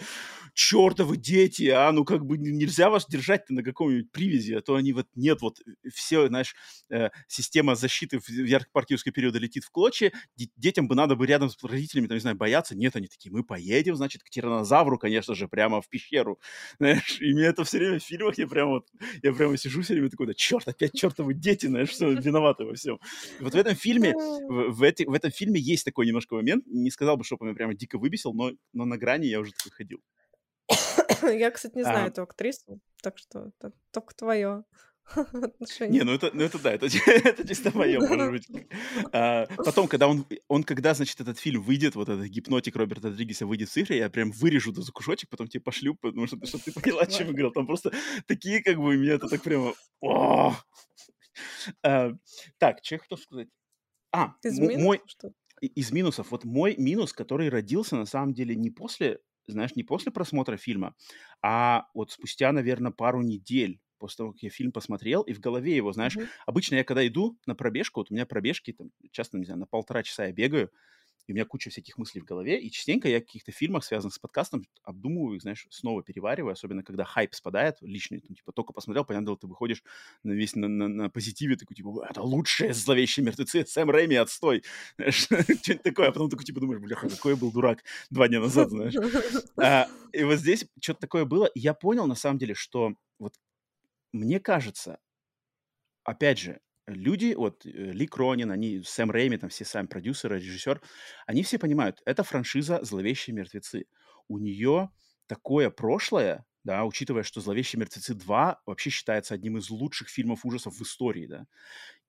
чертовы дети, а, ну, как бы нельзя вас держать на каком-нибудь привязи, а то они вот, нет, вот, все, знаешь, э, система защиты в юрского периода летит в клочья, де- детям бы надо бы рядом с родителями, там, не знаю, бояться, нет, они такие, мы поедем, значит, к тиранозавру, конечно же, прямо в пещеру, [laughs] знаешь, и мне это все время в фильмах, я прямо вот, я прямо сижу все время такой, да, черт, опять чертовы дети, знаешь, все виноваты во всем. И вот в этом фильме, в, в, эти- в этом фильме есть такой немножко момент, не сказал бы, что он меня прямо дико выбесил, но, но на грани я уже такой ходил. [coughs] Я, кстати, не знаю А, эту актрису, так что это только твое [laughs] Не, отношение. ну это, ну это да, это, [laughs] это чисто [laughs] мое, может быть. А, потом, когда он, он, когда, значит, этот фильм выйдет, вот этот гипнотик Роберта Родригеса выйдет в цифре, я прям вырежу за кусочек, потом тебе пошлю, потому что, чтобы ты поняла, о чем говорил. Там просто такие, как бы, меня это так прямо... А, Так, что я хотел сказать? А, Из мо- мой, минусов что? из минусов. Вот мой минус, который родился на самом деле не после, знаешь, не после просмотра фильма, а вот спустя, наверное, пару недель после того, как я фильм посмотрел, и в голове его, знаешь, Мгм. обычно я когда иду на пробежку, вот у меня пробежки, там, часто, не знаю, на полтора часа я бегаю, и у меня куча всяких мыслей в голове, и частенько я в каких-то фильмах, связанных с подкастом, обдумываю их, знаешь, снова перевариваю, особенно когда хайп спадает личный, там, типа, только посмотрел, понятно, дело, ты выходишь на весь на, на, на позитиве, такой, типа, это лучшие зловещие мертвецы, Сэм Рэйми, отстой, [laughs] [laughs] что-нибудь такое, а потом такой, типа, думаешь, бля, какой я был дурак два дня [laughs] назад, знаешь. А, и вот здесь что-то такое было, и я понял, на самом деле, что вот мне кажется, опять же, люди, вот э, Ли Кронин, они, Сэм Рэйми, там все сами продюсеры, режиссер, они все понимают, это франшиза «Зловещие мертвецы». У нее такое прошлое, да, учитывая, что «Зловещие мертвецы 2» вообще считается одним из лучших фильмов ужасов в истории, да.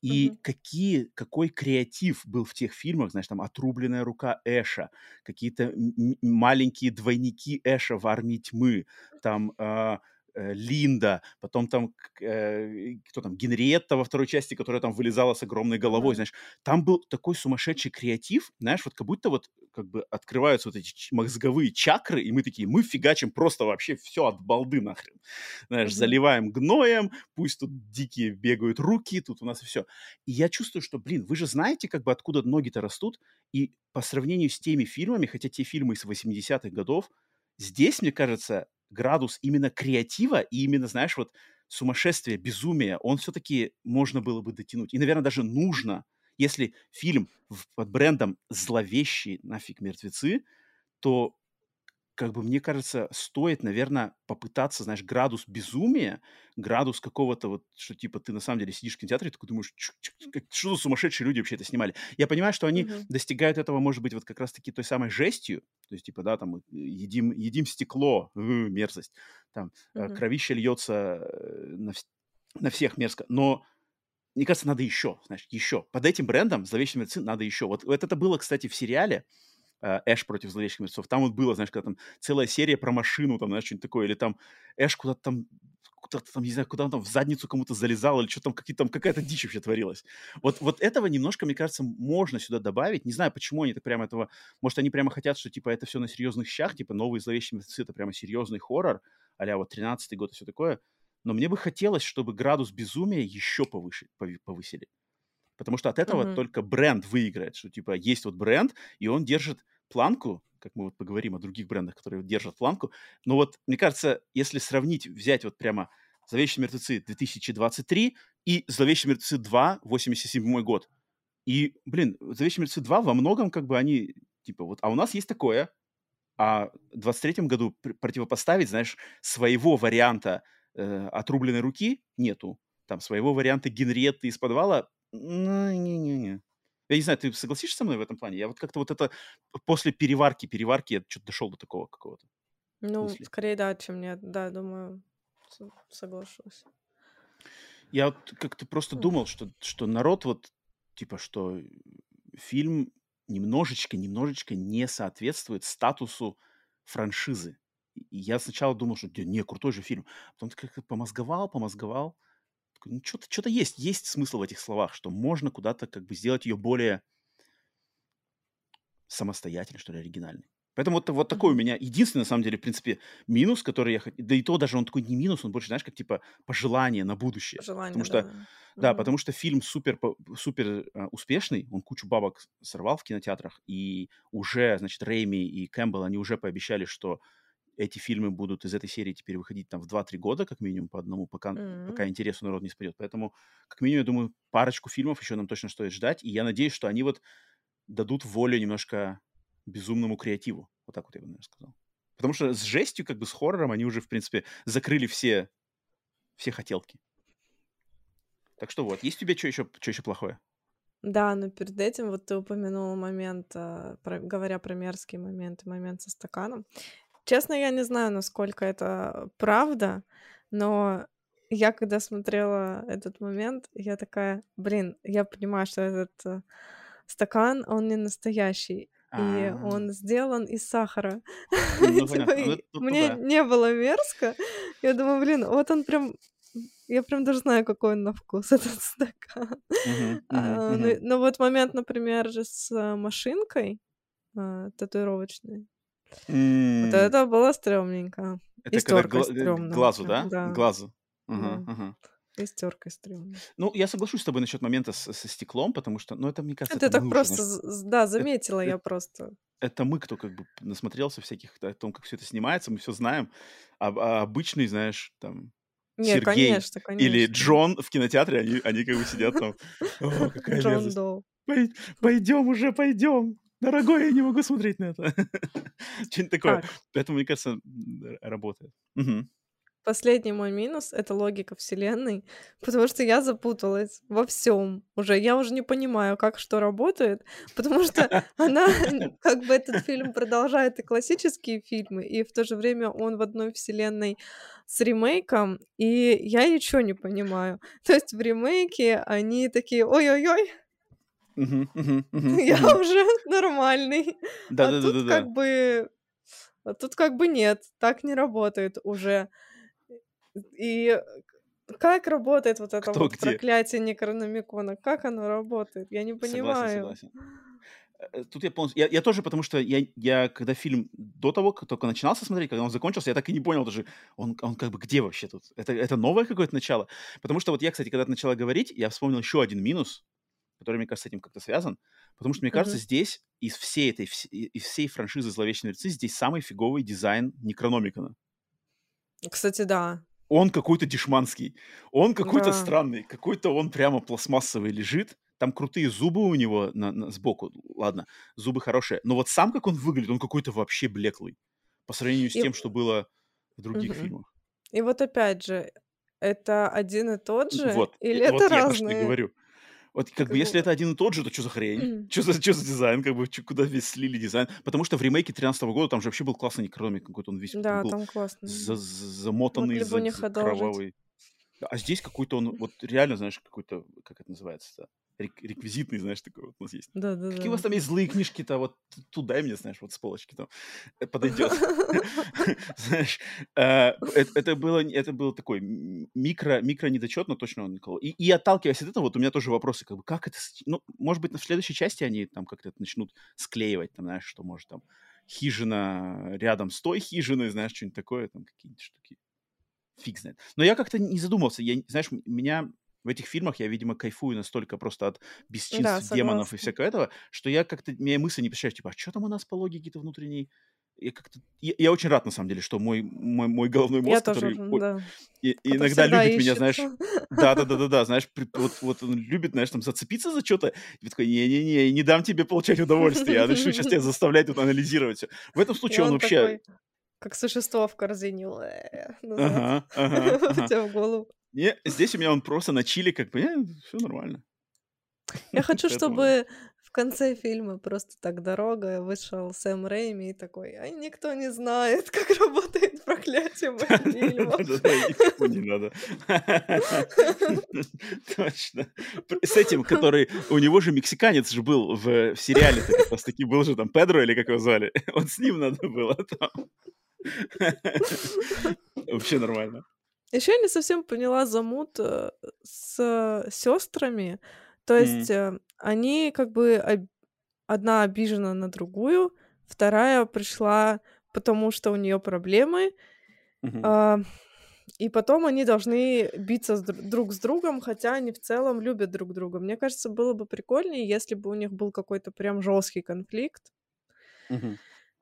И mm-hmm. какие, какой креатив был в тех фильмах, знаешь, там «Отрубленная рука Эша», какие-то маленькие двойники Эша в «Армии тьмы», там... Э, Линда, потом там, э, кто там, Генриетта во второй части, которая там вылезала с огромной головой, знаешь, там был такой сумасшедший креатив, знаешь, вот как будто вот как бы открываются вот эти мозговые чакры, и мы такие, мы фигачим просто вообще все от балды нахрен, знаешь, mm-hmm. заливаем гноем, пусть тут дикие бегают руки, тут у нас и все. И я чувствую, что, блин, вы же знаете, как бы откуда ноги-то растут, и по сравнению с теми фильмами, хотя те фильмы из 80-х годов, здесь, мне кажется, градус именно креатива и именно, знаешь, вот сумасшествия, безумия, он все-таки можно было бы дотянуть. И, наверное, даже нужно, если фильм под брендом «Зловещие нафиг мертвецы», то как бы, мне кажется, стоит, наверное, попытаться, знаешь, градус безумия, градус какого-то вот, что типа ты на самом деле сидишь в кинотеатре и такой думаешь, что за сумасшедшие люди вообще это снимали. Я понимаю, что они mm-hmm. достигают этого, может быть, вот как раз-таки той самой жестью, то есть, типа, да, там, э, едим, едим стекло, [laughs] э, мерзость, там, mm-hmm. кровище льется на, на всех мерзко, но мне кажется, надо еще, знаешь, еще. Под этим брендом «Зловещий мертвецы» надо еще. Вот, вот это было, кстати, в сериале, Э, Эш против зловещих мертвецов. Там вот было, знаешь, когда там целая серия про машину, там, знаешь, что-нибудь такое, или там Эш куда-то там куда-то там, не знаю, куда он там в задницу кому-то залезал, или что там, какие там какая-то дичь вообще творилась. Вот, вот этого немножко, мне кажется, можно сюда добавить. Не знаю, почему они так прямо этого... Может, они прямо хотят, что, типа, это все на серьезных щах, типа, новые зловещие мертвецы — это прямо серьезный хоррор, а вот 13-й год и все такое. Но мне бы хотелось, чтобы градус безумия еще повыше, повысили. Потому что от этого mm-hmm. только бренд выиграет, что типа есть вот бренд, и он держит планку, как мы вот поговорим о других брендах, которые держат планку. Но вот, мне кажется, если сравнить, взять вот прямо «Зловещие мертвецы» 2023 и «Зловещие мертвецы 2» 87 год. И, блин, «Зловещие мертвецы 2» во многом как бы они, типа, вот, а у нас есть такое, а в 23 году противопоставить, знаешь, своего варианта э, отрубленной руки нету. Там своего варианта Генриетты из подвала ну, не-не-не. Я не знаю, ты согласишься со мной в этом плане? Я вот как-то вот это после переварки, переварки я что-то дошел до такого какого-то. Ну, мысли. скорее да, чем нет. Да, думаю, соглашусь. Я вот как-то просто думал, что, что народ вот, типа, что фильм немножечко, немножечко не соответствует статусу франшизы. И я сначала думал, что не, крутой же фильм. Потом как-то помозговал, помозговал ну, что-то, что-то есть, есть смысл в этих словах, что можно куда-то как бы сделать ее более самостоятельной, что ли, оригинальной. Поэтому вот, вот такой у меня единственный, на самом деле, в принципе, минус, который я хотел... Да и то даже он такой не минус, он больше, знаешь, как типа пожелание на будущее. Пожелание, потому что, да. Да, mm потому что фильм супер, супер uh, успешный, он кучу бабок сорвал в кинотеатрах, и уже, значит, Рейми и Кэмпбелл, они уже пообещали, что эти фильмы будут из этой серии теперь выходить там в 2-3 года, как минимум, по одному, пока, mm-hmm. пока интерес у народа не спадет. Поэтому, как минимум, я думаю, парочку фильмов еще нам точно стоит ждать. И я надеюсь, что они вот дадут волю немножко безумному креативу. Вот так вот я бы, наверное, сказал. Потому что с жестью, как бы с хоррором, они уже, в принципе, закрыли все, все хотелки. Так что вот, есть у тебя что еще, что еще плохое? Да, но перед этим вот ты упомянул момент, а, про, говоря про мерзкий момент, момент со стаканом. Честно, я не знаю, насколько это правда, но я когда смотрела этот момент, я такая, блин, я понимаю, что этот э, стакан, он не настоящий. И он сделан из сахара. Ну, [laughs] типа, ну, мне не было мерзко. Я думаю, блин, вот он прям я прям даже знаю, какой он на вкус, [laughs] этот стакан. А, ну, ну вот момент, например, же с э, машинкой а, татуировочной. Mm. Вот это было стрёмненько. Это Исторка когда гла- глазу, да? да? Глазу. Угу, угу. И с теркой стрёмно. Ну, я соглашусь с тобой насчет момента со стеклом, потому что, ну, это, мне кажется, Это это так просто, да, это, заметила я просто. это мы, кто как бы насмотрелся всяких о том, как все это снимается, мы все знаем. А, а обычный, знаешь, там, Не, Сергей конечно, или конечно. Джон в кинотеатре, они, они как бы сидят там, [laughs] о, какая Джон. Пой- Пойдем уже, пойдем. Дорогой, я не могу смотреть на это. [laughs] Что-нибудь такое. Так, Поэтому, мне кажется, работает. Последний мой минус— это логика вселенной, [laughs] потому что я запуталась во всем уже. Я уже не понимаю, как что работает, [laughs] потому что она, как бы этот фильм продолжает и классические фильмы, и в то же время он в одной вселенной с ремейком, и я ничего не понимаю. То есть в ремейке они такие, ой-ой-ой, [laughs] я уже [laughs] нормальный. А тут как бы... А тут как бы нет, так не работает уже. И как работает вот это Кто вот где? проклятие Некрономикона? Как оно работает? Я не Согласен, понимаю. согласен. Э, Тут я полностью... Я, я тоже, потому что я, я, когда фильм до того, как только начинался смотреть, когда он закончился, я так и не понял даже, он, он как бы где вообще тут? Это, это новое какое-то начало? Потому что вот я, кстати, когда ты начала говорить, я вспомнил еще один минус, который, мне кажется, с этим как-то связан. Потому что, мне кажется, Мгм. здесь из всей этой, из всей франшизы «Зловещие мертвецы» здесь самый фиговый дизайн Некрономикона. Кстати, да. Он какой-то дешманский, он какой-то Да. странный, какой-то он прямо пластмассовый лежит. Там крутые зубы у него на, на- сбоку, ладно, зубы хорошие. Но вот сам как он выглядит, он какой-то вообще блеклый по сравнению с И, тем, что было в других мгм. фильмах. И вот опять же, это один и тот же Вот, или и- это вот я про что разные? говорю. Вот как бы если это один и тот же, то что за хрень? Что за, чё за дизайн? Как бы куда весь слили дизайн? Потому что в ремейке 13 года там же вообще был классный некрономик какой-то, он весь Да, был там за- за- замотанный, за- кровавый. А здесь какой-то он, вот реально, знаешь, какой-то, как это называется рек- реквизитный, знаешь, такой вот у нас есть. Да, да, Какие у вас да. там есть злые книжки-то? Вот т- тут дай мне, знаешь, вот с полочки там э, подойдет. [laughs] Знаешь, э, э- это было, это был такой микро, микро недочет, но точно он Никола. И, отталкиваясь от этого, вот у меня тоже вопросы, как бы, как это, ну, может быть, на следующей части они там как-то начнут склеивать, там, знаешь, что может там хижина рядом с той хижиной, знаешь, что-нибудь такое, там какие-нибудь штуки. Фиг знает. Но я как-то не задумался. Я, знаешь, меня в этих фильмах я, видимо, кайфую настолько просто от Да, бесчинств демонов и всякого этого, что я как-то, меня мысли не посещают, типа, а что там у нас по логике-то внутренней? Я как-то... Я, я очень рад, на самом деле, что мой, мой, мой головной Я мозг, тоже, который о- да. и- Кто-то иногда любит меня, знаешь, да-да-да-да-да, знаешь, при- вот, вот он любит, знаешь, там зацепиться за что-то, и такой, не-не-не, я не дам тебе получать удовольствие, я начну сейчас тебя [laughs] заставлять тут анализировать все. В этом И случае он он вообще... такой, как существо в корзине, Ага, ага, [laughs] ага. в голову. Не, здесь у меня он просто на чили, как бы, все нормально. Я [laughs] хочу, чтобы в конце фильма просто так дорога вышел Сэм Рэйми и такой, а никто не знает, [laughs] как работает проклятие моих [laughs] фильмов. Не надо. Точно. С этим, который... У него же мексиканец же был в, в сериале, как раз таки был же там Педро, или как его звали. Вот с ним надо было там. Вообще нормально. Еще я не совсем поняла замут э, с сестрами. То есть э, они как бы об- одна обижена на другую, вторая пришла, потому что у нее проблемы, Мгм. а, и потом они должны биться с дру- друг с другом, хотя они в целом любят друг друга. Мне кажется, было бы прикольнее, если бы у них был какой-то прям жесткий конфликт, Мгм.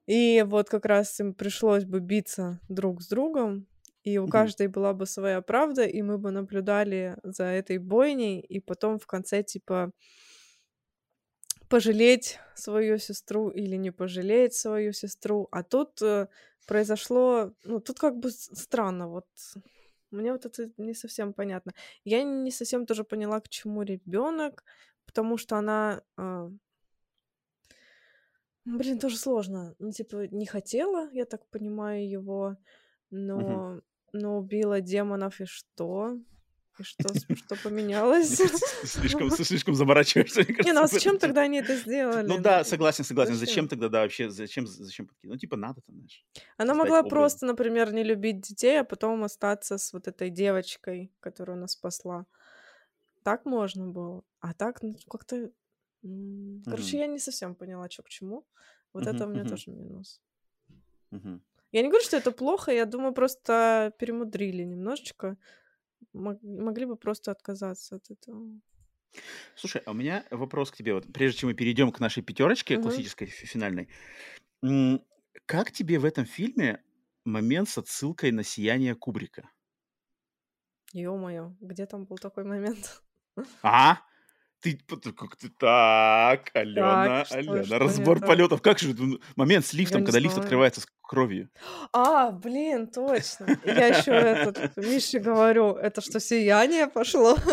и вот как раз им пришлось бы биться друг с другом, и у каждой была бы своя правда, и мы бы наблюдали за этой бойней, и потом в конце типа пожалеть свою сестру или не пожалеть свою сестру. А тут э, произошло, ну тут как бы странно, вот мне вот это не совсем понятно. Я не совсем тоже поняла, к чему ребенок, потому что она а, Блин, тоже сложно. Ну, типа, не хотела, я так понимаю, его, но, но убила демонов, и что? И что, что [laughs] поменялось? Слишком, [laughs] слишком заморачиваешься, мне Не, ну а кажется, зачем тогда они это сделали? Ну да, согласен, согласен. зачем? Зачем тогда, да, вообще, зачем, зачем подкинуть? Ну, типа, надо там, знаешь. Она могла образ. просто, например, не любить детей, а потом остаться с вот этой девочкой, которую она спасла. Так можно было. А так, ну, как-то... Короче, Мгм. я не совсем поняла, что к чему. Вот Мгм, это у меня мгм. тоже минус. Мгм. Я не говорю, что это плохо, я думаю, просто перемудрили немножечко. Мог- могли бы просто отказаться от этого. Слушай, а у меня вопрос к тебе. Вот прежде чем мы перейдем к нашей пятерочке Мгм. классической фи- финальной, как тебе в этом фильме момент с отсылкой на сияние Кубрика? Ё-моё, где там был такой момент? А? Ты как ты так, Так, Алена, что, Алена, что разбор так? полетов. Как же момент с лифтом, когда лифт знаю. открывается с кровью? А, блин, точно. Я еще этот Мише говорю, это что, сияние пошло? [laughs]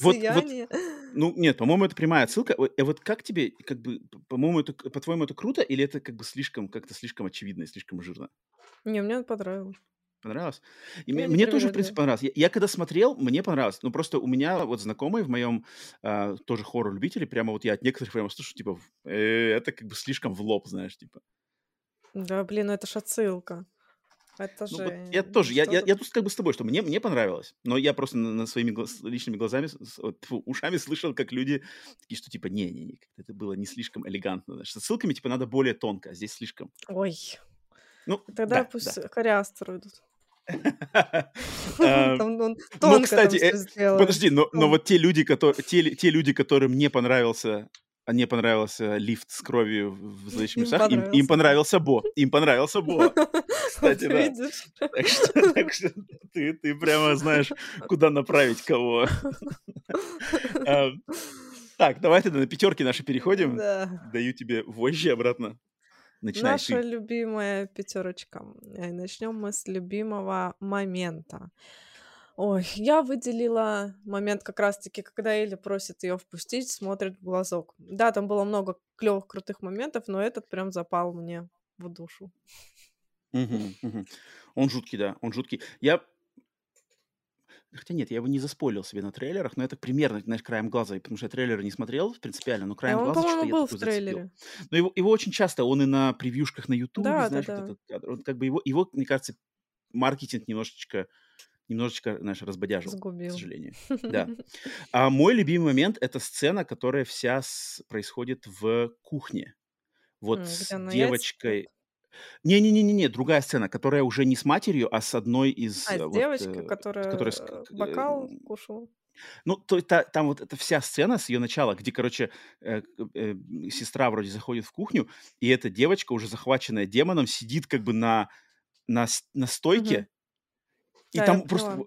Вот, вот, Сияние. ну нет, по-моему, это прямая отсылка. О, э, вот как тебе, как бы, по-моему, это, по-твоему, это круто или это как бы слишком, как-то слишком очевидно и слишком жирно? Не, мне понравилось. Понравилось? И мне, не мне тоже, в принципе, понравилось. Я, я когда смотрел, мне понравилось. Ну, просто у меня вот знакомые в моем а, тоже хоррор-любители, прямо вот я от некоторых прямо слышу, типа, э, это как бы слишком в лоб, знаешь, типа. Да, блин, ну это ж отсылка. Это Ну, вот же я тоже, я, я, тут? я тут как бы с тобой, что мне, мне понравилось, но я просто на, на своими глаз- личными глазами, с- вот, тьфу, ушами слышал, как люди такие, что типа, не-не-не, это было не слишком элегантно. знаешь. С отсылками, типа, надо более тонко, а здесь слишком. Ой, Ну, тогда да, пусть да. Кориастеру идут. [laughs] Он Ну, кстати, э, подожди, но, вот те люди, которые, те, люди, которым не понравился, не понравился лифт с кровью в в «Зловещих Им мертвецах», им, понравился. Бо. Им понравился Бо. [laughs] Кстати, да. Так что, [laughs] так что ты, ты прямо знаешь, куда направить кого. А, Так, давай тогда на пятерки наши переходим. Да. Даю тебе вожжи обратно. Начинай Наша ты. любимая пятерочка. Начнем мы с любимого момента. Ой, я выделила момент как раз-таки, когда Элли просит ее впустить, смотрит в глазок. Да, там было много клевых, крутых моментов, но этот прям запал мне в душу. Мгм. Он жуткий, да, он жуткий. Я Хотя нет, я его не заспойлил себе на трейлерах, но это примерно, знаешь, краем глаза, потому что я трейлеры не смотрел принципиально, но А краем он, глаза что-то я был такой в зацепил. трейлере. Но его, его очень часто, он и на превьюшках на Ютубе, Да, да, знаешь, вот да. этот кадр. Он как бы его, его, мне кажется, маркетинг немножечко, немножечко, знаешь, разбодяжил, к Сгубил. сожалению. Да. [laughs] А мой любимый момент — это сцена, которая вся с- происходит в кухне. Вот М, с яйца девочкой... пьет. Не-не-не-не, другая сцена, которая уже не с матерью, а с одной из А, с вот, девочкой, э, которая которая э, бокал э, кушала. ну, то, та- там вот эта вся сцена с ее начала, где, короче, э, э, сестра вроде заходит в кухню, и эта девочка, уже захваченная демоном, сидит как бы на, на, на стойке, Мгм. И Да, там просто поняла.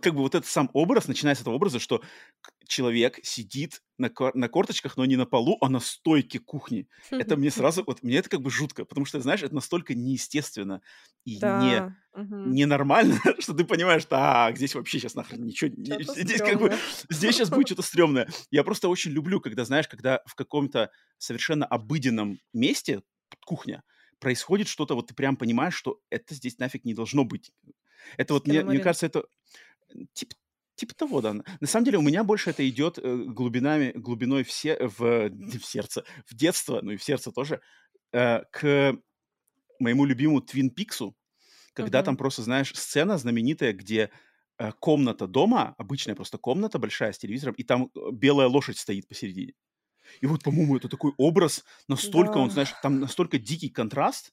как бы вот этот сам образ, начиная с этого образа, что человек сидит на, на корточках, но не на полу, а на стойке кухни. Это мне [laughs] сразу, вот мне это как бы жутко, потому что, знаешь, это настолько неестественно и не Да. мгм. ненормально, [laughs] что ты понимаешь, так, здесь вообще сейчас нахрен ничего, не- здесь как бы, стрёмное. здесь сейчас будет [laughs] что-то стрёмное. Я просто очень люблю, когда, знаешь, когда в каком-то совершенно обыденном месте, кухня, происходит что-то, вот ты прям понимаешь, что это здесь нафиг не должно быть. Это вот, мне, мне кажется, это типа Типа того, да. На самом деле у меня больше это идет э, глубинами, глубиной в, се- в, [laughs] в сердце, в детство, ну и в сердце тоже, э, к моему любимому Твин Пиксу, когда там Мгм. просто, знаешь, сцена знаменитая, где э, комната дома, обычная просто комната большая с телевизором, и там белая лошадь стоит посередине. И вот, по-моему, это такой образ, настолько он, Да. знаешь, там настолько дикий контраст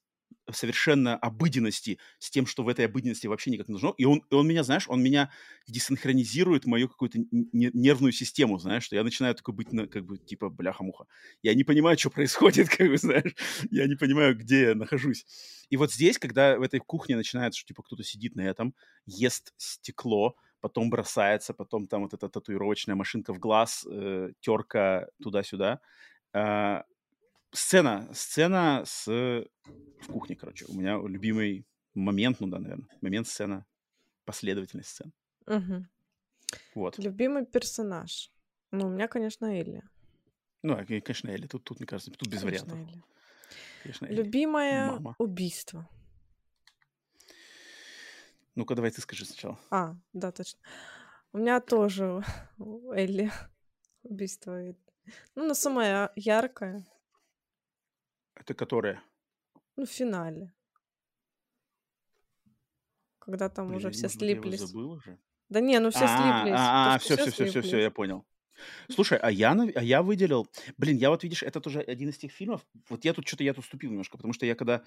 совершенно обыденности с тем, что в этой обыденности вообще никак не должно. И он, и он меня, знаешь, он меня десинхронизирует мою какую-то нервную систему, знаешь, что я начинаю такой быть, на, как бы, типа, бляха-муха. Я не понимаю, что происходит, [laughs] как бы, знаешь, я не понимаю, где я нахожусь. И вот здесь, когда в этой кухне начинается, что, типа, кто-то сидит на этом, ест стекло, потом бросается, потом там вот эта татуировочная машинка в глаз, э, терка туда-сюда. А, сцена, сцена с... в кухне, короче. У меня любимый момент, ну да, наверное, момент, сцена, последовательность сцен. Мгм. Вот. Любимый персонаж. Ну, у меня, конечно, Элли. Ну, а, конечно, Элли. Тут, тут, мне кажется, тут без Конечно, вариантов. Элли. Конечно, Элли. Любимое Мама. убийство. Ну-ка, давай ты скажи сначала. А, да, точно. У меня тоже [laughs] Элли убийство. Элли. Ну, но самое яркое. Это которая? Ну, в финале. Когда там уже Блин, все может быть, я слиплись. забыл уже? Да не, ну все А, слиплись. А, а, все, все все, все, все, все, слиплись. я понял. Слушай, а я, а я выделил... Блин, я вот, видишь, это тоже один из тех фильмов... Вот я тут что-то, я тут уступил немножко, потому что я когда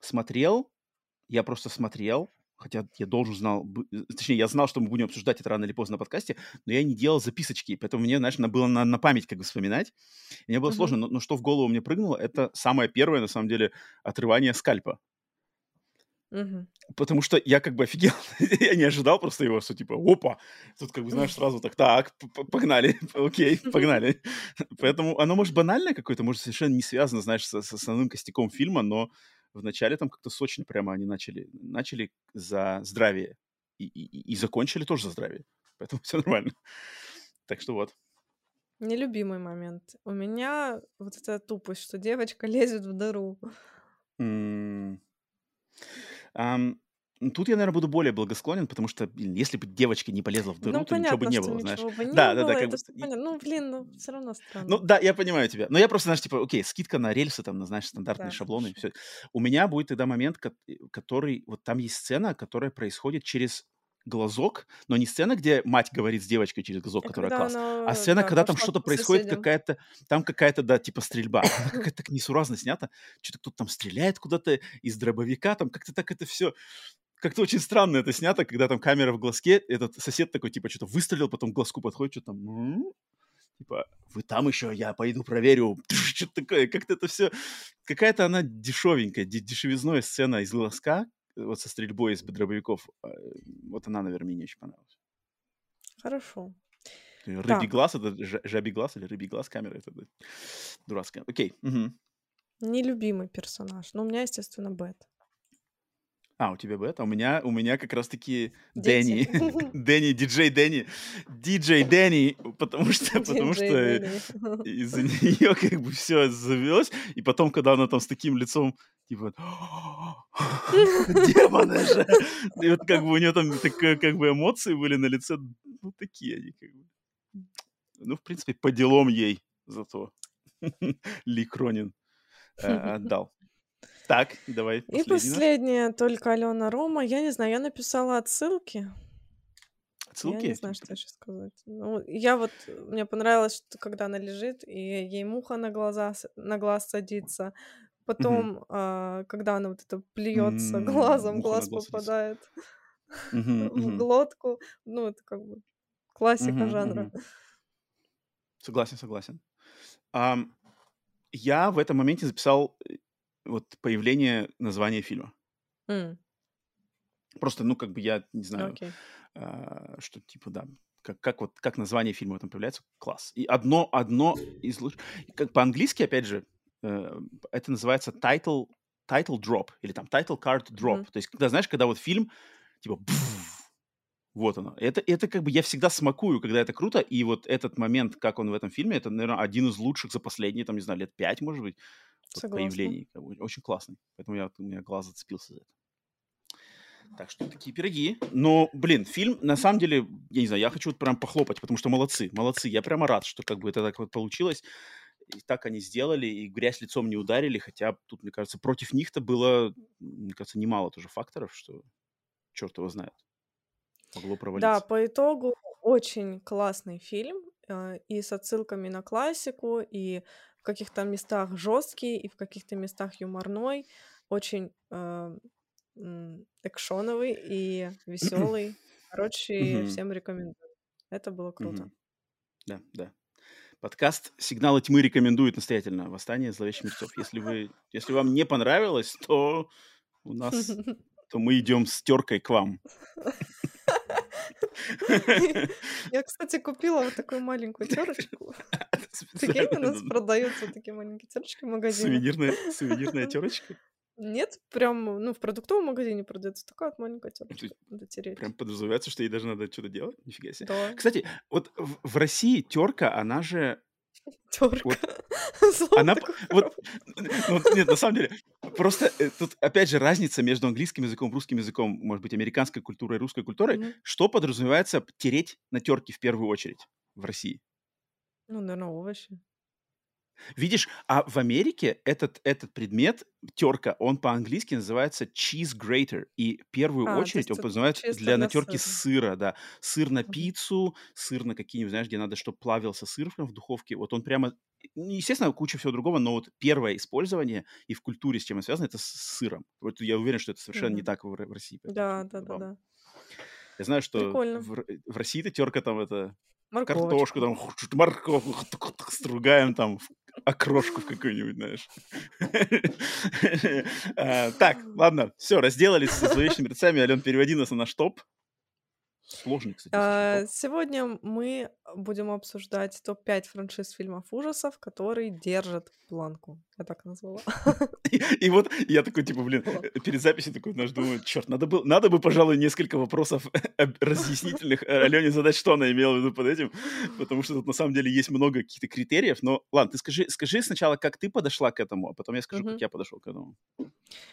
смотрел, я просто смотрел, хотя я должен знал, э, точнее, я знал, что мы будем обсуждать это рано или поздно на подкасте, но я не делал записочки, поэтому мне, знаешь, было на, на память как бы вспоминать. И мне было uh-huh. сложно, но, но что в голову мне прыгнуло, это самое первое, на самом деле, отрывание скальпа. Угу. Потому что я как бы офигел. [laughs] я не ожидал просто его, что типа, опа, тут как бы, знаешь, сразу так, так, погнали, [laughs] окей, [laughs] погнали. Поэтому оно, может, банальное какое-то, может, совершенно не связано, знаешь, с, с основным костяком фильма, но вначале там как-то сочно прямо они начали, начали за здравие и, и, и закончили тоже за здравие. [laughs] Поэтому все нормально. Так что вот. Нелюбимый момент. У меня вот эта тупость, что девочка [laughs] лезет в дыру. Ам, ну, тут я, наверное, буду более благосклонен, потому что, блин, если бы девочка не полезла в дыру, Ну, то ничего бы понятно, не было, знаешь. бы не Да, да, было, да, как это бы. понятно. Ну, блин, ну, все равно Ну, странно. да, я понимаю тебя. Но я просто, знаешь, типа, окей, скидка на рельсы, там, на, знаешь, стандартные Да, шаблоны, все. У меня будет тогда момент, э, который, вот там есть сцена, которая происходит через глазок, но не сцена, где мать говорит с девочкой через глазок, А которая класс, а она, сцена, да, когда там что-то происходит, какая-то, там какая-то, да, типа стрельба. Она [laughs] какая-то так несуразно снята, что-то кто-то там стреляет куда-то из дробовика, там как-то так это все как-то очень странно это снято, когда там камера в глазке, этот сосед такой, типа, что-то выстрелил, потом к глазку подходит, что там, типа, вы там еще, я пойду проверю, [laughs] что-то такое, как-то это все, какая-то она дешевенькая, де- дешевизной сцена из глазка, вот со стрельбой из дробовиков, э, вот она, наверное, мне не очень понравилась. Хорошо. Рыбий Так. глаз, это жа- жабий глаз или рыбий глаз камера, это дурацкая. Окей. мгм. Нелюбимый персонаж. Ну, у меня, естественно, Бет. А, у тебя бет? А у меня, у меня как раз-таки. Дэнни. [laughs] Дэнни, диджей Дэнни. Диджей Дэнни, потому что, потому что [laughs] из-за нее как бы все завелось. И потом, когда она там с таким лицом, типа, демоны же. И вот как бы у нее там такие как бы эмоции были на лице, ну, такие они как бы. Ну, в принципе, по делам ей зато [laughs] Ли Кронин э, отдал. Так, давай И последнее, только Алена Рома. Я не знаю, я написала отсылки. Я Отсылки? не знаю, что еще сказать. Ну, я вот, мне понравилось, что когда она лежит, и ей муха на, глаза, на глаз садится. Потом, а, когда она вот это плюется М, глазом, муха глаз попадает [laughs] в глотку. Ну, это как бы классика жанра. Согласен, согласен. Я в этом моменте записал э, вот появление названия фильма. М, Просто, ну, как бы я не знаю, Окей. а, что типа, да, как, как вот как название фильма там появляется, класс. И одно, одно из лучших, как по-английски, опять же, э, это называется title, title drop, или там title card drop. Мгм. То есть, когда, знаешь, когда вот фильм, типа, бф, вот оно. Это, это как бы я всегда смакую, когда это круто, и вот этот момент, как он в этом фильме, это, наверное, один из лучших за последние, там, не знаю, лет пять, может быть, Согласна. появлений. Как бы очень классный. Поэтому я, у меня глаз зацепился за это. Так что такие пироги. Но, блин, фильм, на самом деле, я не знаю, я хочу вот прям похлопать, потому что молодцы, молодцы. Я прямо рад, что как бы это так вот получилось. И так они сделали, и грязь лицом не ударили, хотя тут, мне кажется, против них-то было, мне кажется, немало тоже факторов, что черт его знает. Могло Да, провалиться. по итогу очень классный фильм, э, и с отсылками на классику, и в каких-то местах жесткий, и в каких-то местах юморной, очень э, экшоновый и [clears throat] веселый. Короче, всем рекомендую. Это было круто. Да, да. Подкаст «Сигналы тьмы» рекомендует настоятельно «Восстание зловещих мертвецов». Если, вы, если вам не понравилось, то у нас, [laughs] то мы идем с теркой к вам. [laughs] Я, кстати, купила вот такую маленькую терочку. Прикинь, [laughs] у нас да, продаются такие маленькие терочки в магазине. Сувенирная, [laughs] сувенирная терочка. Нет, прям, ну, в продуктовом магазине продается такая вот маленькая То терочка. Надо тереть. Прям подразумевается, что ей даже надо что-то делать? Нифига себе. Да, Кстати, вот в, в России терка, она же... терка. Вот [laughs] она... Вот, ну, нет, на самом деле, просто э, тут, опять же, разница между английским языком, русским языком, может быть, американской культурой и русской культурой. Мгм. Что подразумевается тереть на терке в первую очередь в России? Ну, наверное, овощи. Видишь, а в Америке этот, этот предмет, терка, он по-английски называется cheese grater. И в первую А, очередь он чисто для натерки сыра. сыра, да. Сыр на пиццу, сыр на какие-нибудь, знаешь, где надо, чтобы плавился сыр в духовке. Вот он прямо, ну, естественно, куча всего другого, но вот первое использование и в культуре с чем это связано, это с сыром. Вот я уверен, что это совершенно не Мгм. так в, в России, Да, очень забавно. да-да-да. Я знаю, что Прикольно. в, Р- в России-то терка там это Морковочку. картошку, там [laughs] морковку стругаем там [laughs] окрошку в какую-нибудь, знаешь. А, [laughs] Так, ладно, все, разделались со зловещими рецами. Ален, переводи нас на наш топ. Сложный, кстати, А, Сегодня мы будем обсуждать топ-5 франшиз фильмов ужасов, которые держат планку. Я так назвала. [laughs] И, и вот я такой, типа, блин, э, перед записью такой, знаешь, думаю, черт, надо, бы, надо бы, пожалуй, несколько вопросов [laughs] разъяснительных э, Алене задать, что она имела в виду под этим, потому что тут на самом деле есть много каких-то критериев, но ладно, ты скажи, скажи сначала, как ты подошла к этому, а потом я скажу, как я подошел к этому.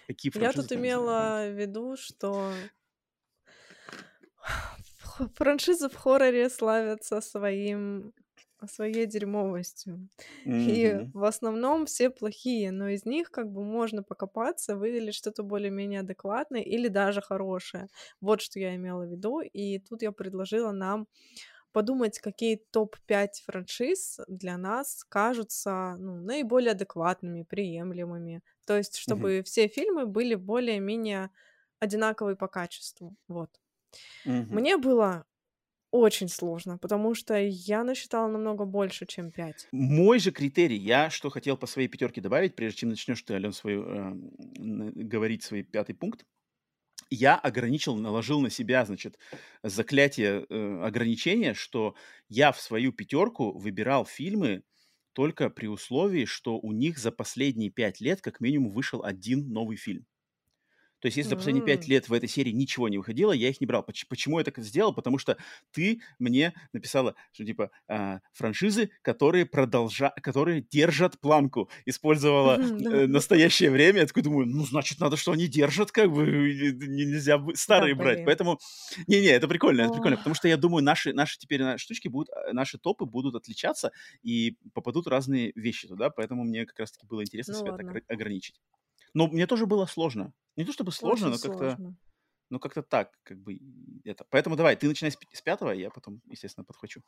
Какие Я тут имела в виду, что [laughs] франшизы в хорроре славятся своим своей дерьмовостью. И Мгм. в основном все плохие, но из них как бы можно покопаться, выделить что-то более-менее адекватное или даже хорошее. Вот что я имела в виду. И тут я предложила нам подумать, какие топ-5 франшиз для нас кажутся ну, наиболее адекватными, приемлемыми. То есть, чтобы все фильмы были более-менее одинаковые по качеству. Вот. Мгм. Мне было очень сложно, потому что я насчитала намного больше, чем 5. Мой же критерий, я что хотел по своей пятерке добавить, прежде чем начнешь ты, Ален, свою, э, говорить свой пятый пункт, я ограничил, наложил на себя, значит, заклятие э, ограничения, что я в свою пятерку выбирал фильмы только при условии, что у них за последние пять лет как минимум вышел один новый фильм. То есть, если за последние пять лет в этой серии ничего не выходило, я их не брал. Поч- Почему я так сделал? Потому что ты мне написала, что типа а, франшизы, которые продолжа, которые держат планку, использовала э, настоящее время. Я такой думаю, ну значит надо, что они держат, как бы не- нельзя да, старые брать. блин. Поэтому не-не, это прикольно, это прикольно, потому что я думаю, наши наши теперь на- штучки будут, э, наши топы будут отличаться и попадут разные вещи туда, поэтому мне как раз таки было интересно Ну себя так ладно. ограничить. Но мне тоже было сложно. Не то чтобы сложно, Очень но как-то, сложно. ну как-то так, как бы это. Поэтому давай, ты начинай с, с пятого, я потом, естественно, подхвачу.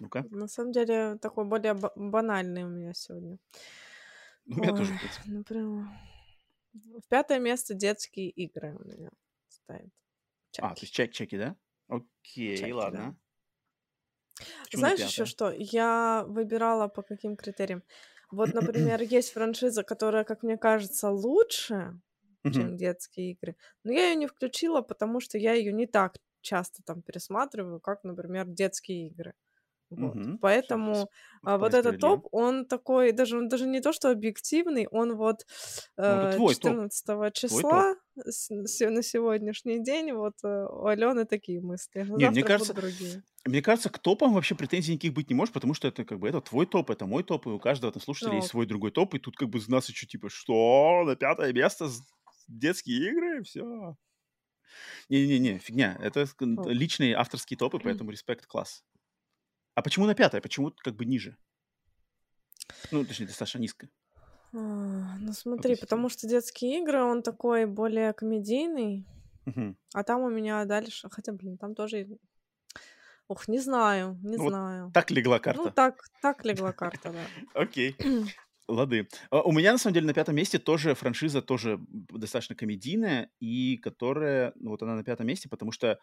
Ну-ка. На самом деле, такой более ба- банальный у меня сегодня. Ну, [laughs] у меня Ой, тоже, в например, в пятое место детские игры у меня ставят. А, то есть чек, чеки, да? Окей, Чаки, да. ладно. Почему на Знаешь еще что? Я выбирала по каким критериям. Вот, например, [clears throat] есть франшиза, которая, как мне кажется, лучше, чем детские игры. Но я ее не включила, потому что я ее не так часто там пересматриваю, как, например, детские игры. Вот. Всё, Поэтому а, вот этот топ, он такой, даже, он даже не то, что объективный, он вот Ну, э, топ. 14 Твой топ. числа на сегодняшний день вот э, у Алены такие мысли. Не, мне кажется, другие. мне кажется, к топам вообще претензий никаких быть не может, потому что это как бы это твой топ, это мой топ, и у каждого там слушателя Ну, есть свой другой топ, и тут как бы нас еще типа, что, на пятое место детские игры, все. Не-не-не, фигня, это ок. личные авторские топы, поэтому респект, класс. А почему на пятое? Почему как бы ниже? Ну, точнее, достаточно низко А, Ну смотри, относительно. потому что детские игры, он такой более комедийный, а там у меня дальше, хотя, блин, там тоже, ох, не знаю, не Ну вот знаю. так легла Ну карта. так, так легла [laughs] карта, да. Окей. [clears throat] Лады. А, У меня, на самом деле, на пятом месте тоже франшиза, тоже достаточно комедийная, и которая, ну вот она на пятом месте, потому что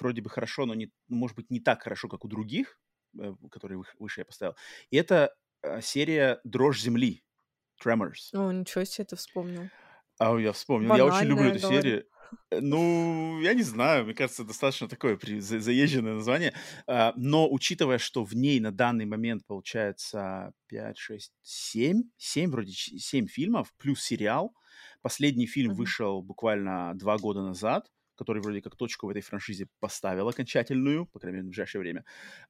вроде бы хорошо, но, не, ну, может быть, не так хорошо, как у других, э, которые выше я поставил. И это э, серия «Дрожь земли», Tremors. О, ничего себе ты вспомнил. А я вспомнил, я очень люблю Банальная, эту говорю. серию. Э, Ну, я не знаю, мне кажется, достаточно такое при- заезженное название. А, Но учитывая, что в ней на данный момент получается 5, 6, 7, 7 вроде, 7 фильмов, плюс сериал. Последний фильм Мгм. вышел буквально два года назад, который вроде как точку в этой франшизе поставил окончательную, по крайней мере, в ближайшее время.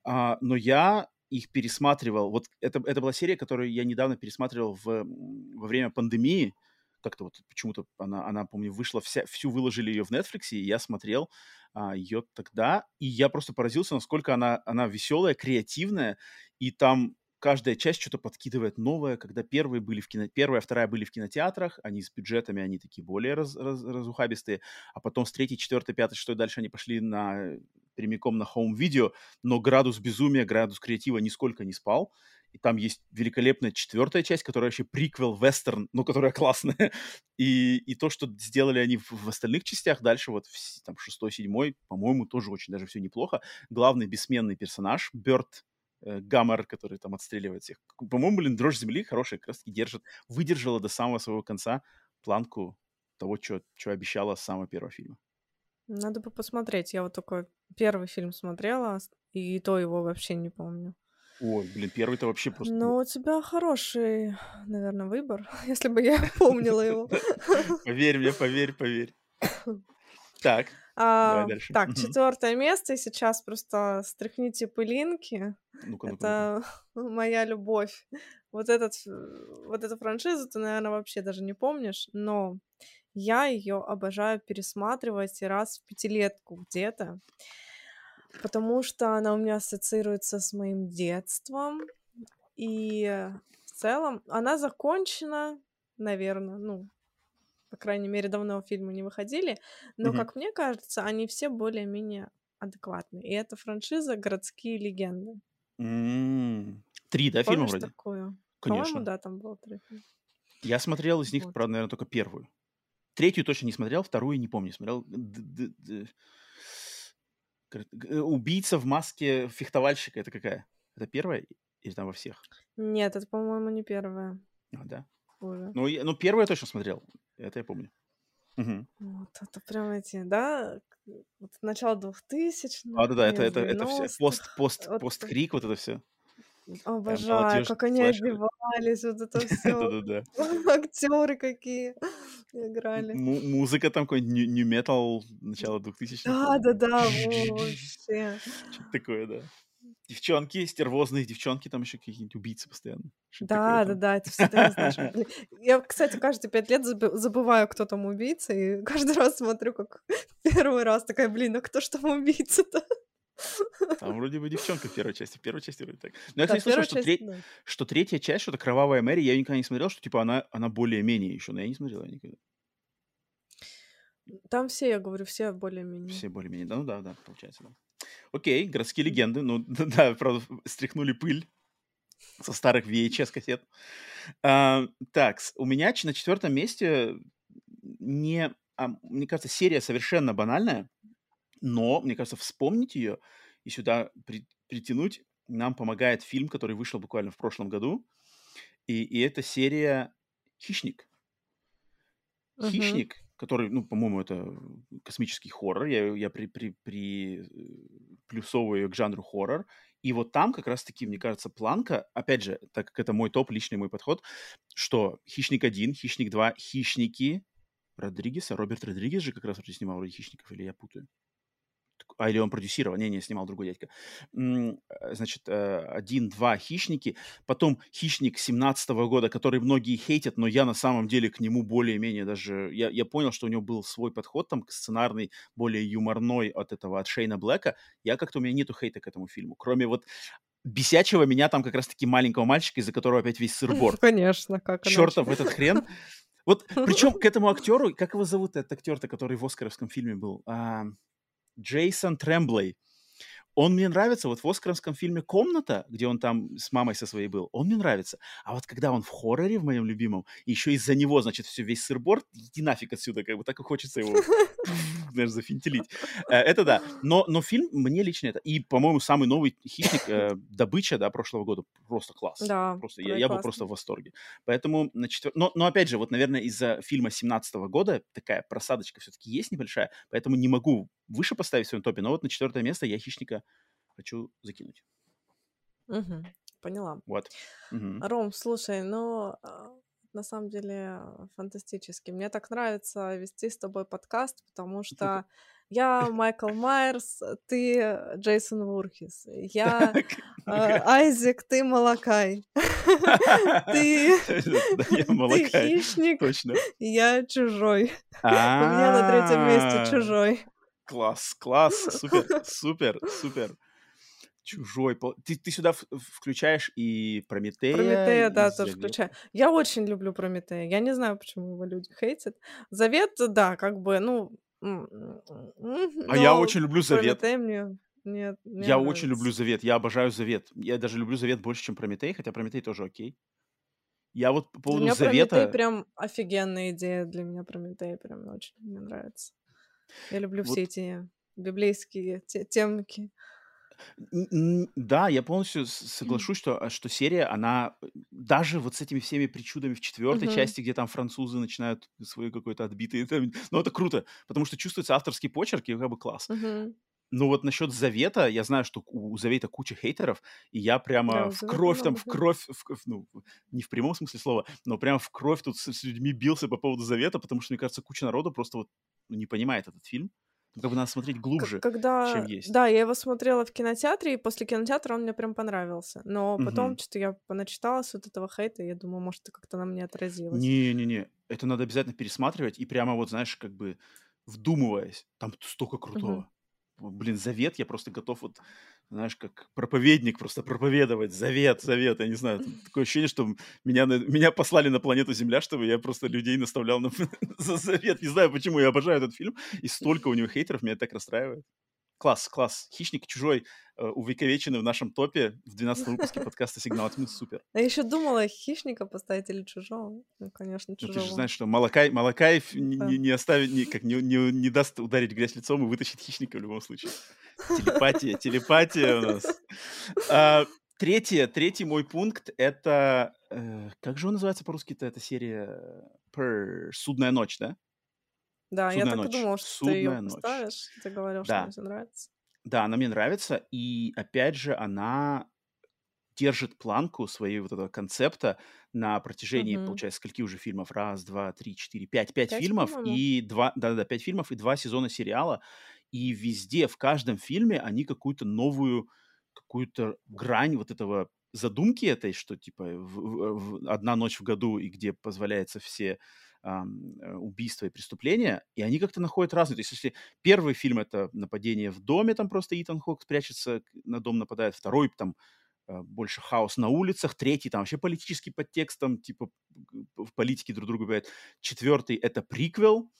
А, Но я их пересматривал. Вот это, это была серия, которую я недавно пересматривал в, во время пандемии, как-то вот почему-то она, она помню, вышла, вся, всю выложили ее в Netflix, и я смотрел а, ее тогда, и я просто поразился, насколько она, она веселая, креативная, и там каждая часть что-то подкидывает новое, когда первые были в кино... Первая, вторая были в кинотеатрах, они с бюджетами, они такие более раз, раз, разухабистые, а потом с третьей, четвертой, пятой, шестой дальше они пошли на прямиком на home video, но градус безумия, градус креатива нисколько не спал. И там есть великолепная четвертая часть, которая вообще приквел вестерн, но которая классная. И, и то, что сделали они в, в остальных частях, дальше вот в, там шестой, седьмой, по-моему, тоже очень даже все неплохо. Главный бессменный персонаж, Бёрт э, Гаммер, который там отстреливает всех. По-моему, блин, «Дрожь земли» хорошая, как раз таки держит, выдержала до самого своего конца планку того, что обещала с самого первого фильма. Надо бы посмотреть. Я вот такой первый фильм смотрела, и то его вообще не помню. Ой, блин, первый-то вообще просто... Ну, у тебя хороший, наверное, выбор, [laughs] если бы я [laughs] помнила его. [laughs] Поверь мне, поверь, поверь. Так, а, дальше. Так, четвертое место, и сейчас просто стряхните пылинки. Ну-ка, ну-ка, Это моя любовь. Вот, этот, вот эту франшизу ты, наверное, вообще даже не помнишь, но я ее обожаю пересматривать раз в пятилетку где-то потому что она у меня ассоциируется с моим детством. И в целом она закончена, наверное, ну, по крайней мере, давно фильмы не выходили, но, Мгм. как мне кажется, они все более-менее адекватные. И это франшиза «Городские легенды». М, Три, да, фильма вроде? такую? По-моему, Конечно. да, там было три. Я смотрел из них, Вот. правда, наверное, только первую. Третью точно не смотрел, вторую не помню. Смотрел г- Убийца в маске фехтовальщика, это какая? Это первая или там во всех? Нет, это, по-моему, не первая А, да. уже. Ну, я- ну, первую я точно смотрел. Это я помню. Мгм. Вот это прям эти, да, вот начало 2000 А, да, да, это, это, это все. 90-х. Пост, пост, Вот пост-крик, вот это все. Обожаю, молодежь как они слэшеры. одевались, вот это [laughs] все. Да-да-да. [laughs] Актеры какие играли. М- Музыка там какой-нибудь нью метал начала 2000 Да, да, да, во, вообще. Что-то такое, да. Девчонки, стервозные девчонки, там еще какие-нибудь убийцы постоянно. Что-то Да, да, да, это всегда, знаешь. Я, кстати, каждые пять лет забы- забываю, кто там убийца, и каждый [laughs] раз смотрю, как [laughs] первый раз такая, блин, а кто ж там убийца-то? Там [laughs] вроде бы девчонка в первой части. В первой части вроде так. Но я, кстати, слышал, что, треть- что третья часть, что-то Кровавая Мэри, я никогда не смотрел, что типа она, она более-менее еще, но я не смотрел ее никогда. Там все, я говорю, все более-менее. Все более-менее. Да, ну да, да, получается, да. Окей, городские легенды. Ну, [laughs] да, правда, стряхнули пыль со старых VHS-кассет. А, так, у меня на четвертом месте не... а, мне кажется, серия совершенно банальная, но, мне кажется, вспомнить ее и сюда при- притянуть нам помогает фильм, который вышел буквально в прошлом году. И, и это серия «Хищник». Мгм. Хищник, который, ну, по-моему, это космический хоррор. Я, я при, при, при, плюсовываю её к жанру хоррор. И вот там как раз-таки, мне кажется, планка, опять же, так как это мой топ, личный мой подход, что «Хищник 1», «Хищник 2», «Хищники» Родригеса, Роберт Родригес же как раз вроде снимал вроде «Хищников», или я путаю? А, или он продюсировал? Не-не, снимал другой дядька. Э, Значит, э, один, два «Хищники», потом «Хищник» 17 года, который многие хейтят, но я на самом деле к нему более-менее даже... Я, я понял, что у него был свой подход там сценарный, более юморной от этого, от Шейна Блэка. Я как-то, у меня нету хейта к этому фильму. Кроме вот бесячего меня там как раз-таки маленького мальчика, из-за которого опять весь [laughs] сырборд. Конечно, как. Чертов этот хрен. Вот [laughs] причем к этому актеру, как его зовут, этот актер-то, который в Оскаровском фильме был? Джейсон Тремблей. Он мне нравится, вот в Оскаровском фильме «Комната», где он там с мамой со своей был, он мне нравится. А вот когда он в хорроре, в моем любимом, еще из-за него, значит, все, весь сырборд, иди нафиг отсюда, как бы так и хочется его, [laughs] знаешь, зафинтелить. Э, Это да. Но, но фильм мне лично это... И, по-моему, самый новый «Хищник», э, «Добыча», да, прошлого года, просто класс. Да, Просто я, я был просто в восторге. Поэтому на четвер... но, но опять же, вот, наверное, из-за фильма 17 года такая просадочка все-таки есть небольшая, поэтому не могу выше поставить в своем топе, но вот на четвертое место я «Хищника» хочу закинуть. Мгм, Поняла. Вот. Мгм. Ром, слушай, ну, а, на самом деле фантастически. Мне так нравится вести с тобой подкаст, потому что [laughs] я Майкл Майерс, ты Джейсон Вурхис, я ну-ка. [laughs] Айзек, ты Малакай, [laughs] ты, хищник, я чужой. У меня на третьем месте А, чужой. Класс, класс, супер, [laughs] супер, супер. Чужой. Ты, ты сюда включаешь и Прометея, Прометея, и да, тоже Завет. включаю. Я очень люблю Прометея. Я не знаю, почему его люди хейтят. Завет, да, как бы, ну, А я очень люблю Завет. Прометей мне нет, мне Я очень люблю нравится. Завет. Я обожаю Завет. Я даже люблю Завет больше, чем Прометей, хотя Прометей тоже окей. Я вот по поводу меня Прометей Завета... прям офигенная идея. Для меня Прометей прям очень мне нравится. Я люблю все Вот эти библейские те- темки. Да, я полностью соглашусь, что, а, что серия, она э, даже вот с этими всеми причудами в четвертой Мгм. части, где там французы начинают свой какой-то отбитый, там, ну это круто, потому что чувствуется авторский почерк и как бы класс. Мгм. Но вот насчет Завета, я знаю, что у Завета куча хейтеров, и я Да, прямо у в кровь там, в да. кровь, в кровь, ну, не в прямом смысле слова, но прямо в кровь тут с, с людьми бился по поводу Завета, потому что, мне кажется, куча народу просто вот ну, не понимает этот фильм. Ну, как бы надо смотреть глубже, чем Когда, есть. да, я его смотрела в кинотеатре, и после кинотеатра он мне прям понравился. Но потом Мгм. что-то я поначиталась вот этого хейта, и я думаю, может, это как-то на мне отразилось. Не-не-не, это надо обязательно пересматривать и прямо вот, знаешь, как бы вдумываясь, там столько крутого. Б- Блин, завет, я просто готов вот, знаешь, как проповедник просто проповедовать. Завет, завет, я не знаю. Такое ощущение, что меня, меня послали на планету Земля, чтобы я просто людей наставлял на, [laughs] за завет. Не знаю, почему я обожаю этот фильм. И столько у него хейтеров, меня так расстраивает. Класс, класс. «Хищник чужой» э, увековечены в нашем топе в 12 выпуске подкаста «Сигнал тьмы». Супер. А еще думала, хищника поставить или чужого. Ну, конечно, Ну, ты же чужого. знаешь, что Малакай, Малакаев не, Да. не- не оставит, не, как, не, не, не даст ударить грязь лицом и вытащит хищника в любом случае. Телепатия, телепатия у нас. А, третье, третий мой пункт — это... э, как же он называется по-русски-то, эта серия? Per... «Судная ночь», да? Да, я «Судная так и ночь». думала, что ты ее «Судная ночь». поставишь. Ты говорил, что Да. мне всё нравится. Да, она мне нравится, и опять же, она держит планку своей вот этого концепта на протяжении, Мгм. получается, скольки уже фильмов? Раз, два, три, четыре, пять. Пять Пять, фильмов по-моему. и два... Да-да-да, пять фильмов и два сезона сериала. И везде, в каждом фильме они какую-то новую, какую-то грань вот этого задумки этой, что типа в- в- в- одна ночь в году, и где позволяется все э, убийства и преступления, и они как-то находят разные. То есть, если первый фильм это нападение в доме, там просто Итан Хок прячется, на дом нападает, второй там э, больше хаос на улицах, третий там вообще политический подтекст, там типа в политике друг друга убивают, четвертый это приквел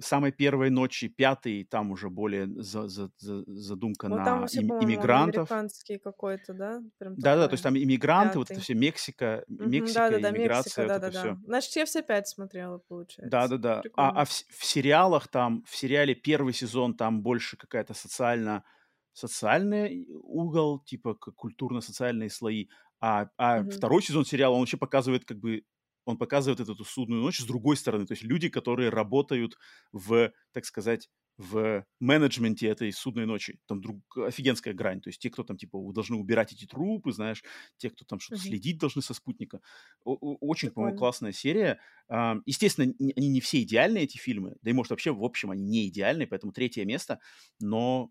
самой первой ночи, пятый там уже более за- за- за- задумка Вот там на вообще, им- иммигрантов. американский какой-то, да? Прям Да-да, то есть там иммигранты, вот это пятый. все Мексика, Мексика, да-да-да, Мексика, иммиграция, вот это все. да-да-да. Значит, я все пять смотрела, получается. Да-да-да. А, Прикольно. а в, с- в сериалах там, в сериале первый сезон там больше какая-то социально социальный угол, типа культурно-социальные слои, а, а Мгм. второй сезон сериала, он вообще показывает как бы он показывает эту судную ночь с другой стороны, то есть люди, которые работают в, так сказать, в менеджменте этой судной ночи. Там друг, офигенская грань. То есть те, кто там, типа, должны убирать эти трупы, знаешь, те, кто там что-то Мгм. следить должны со спутника. О- о- Очень, по-моему, классная серия. Ам, Естественно, они не все идеальные, эти фильмы. Да и, может, вообще, в общем, они не идеальные, поэтому третье место. Но,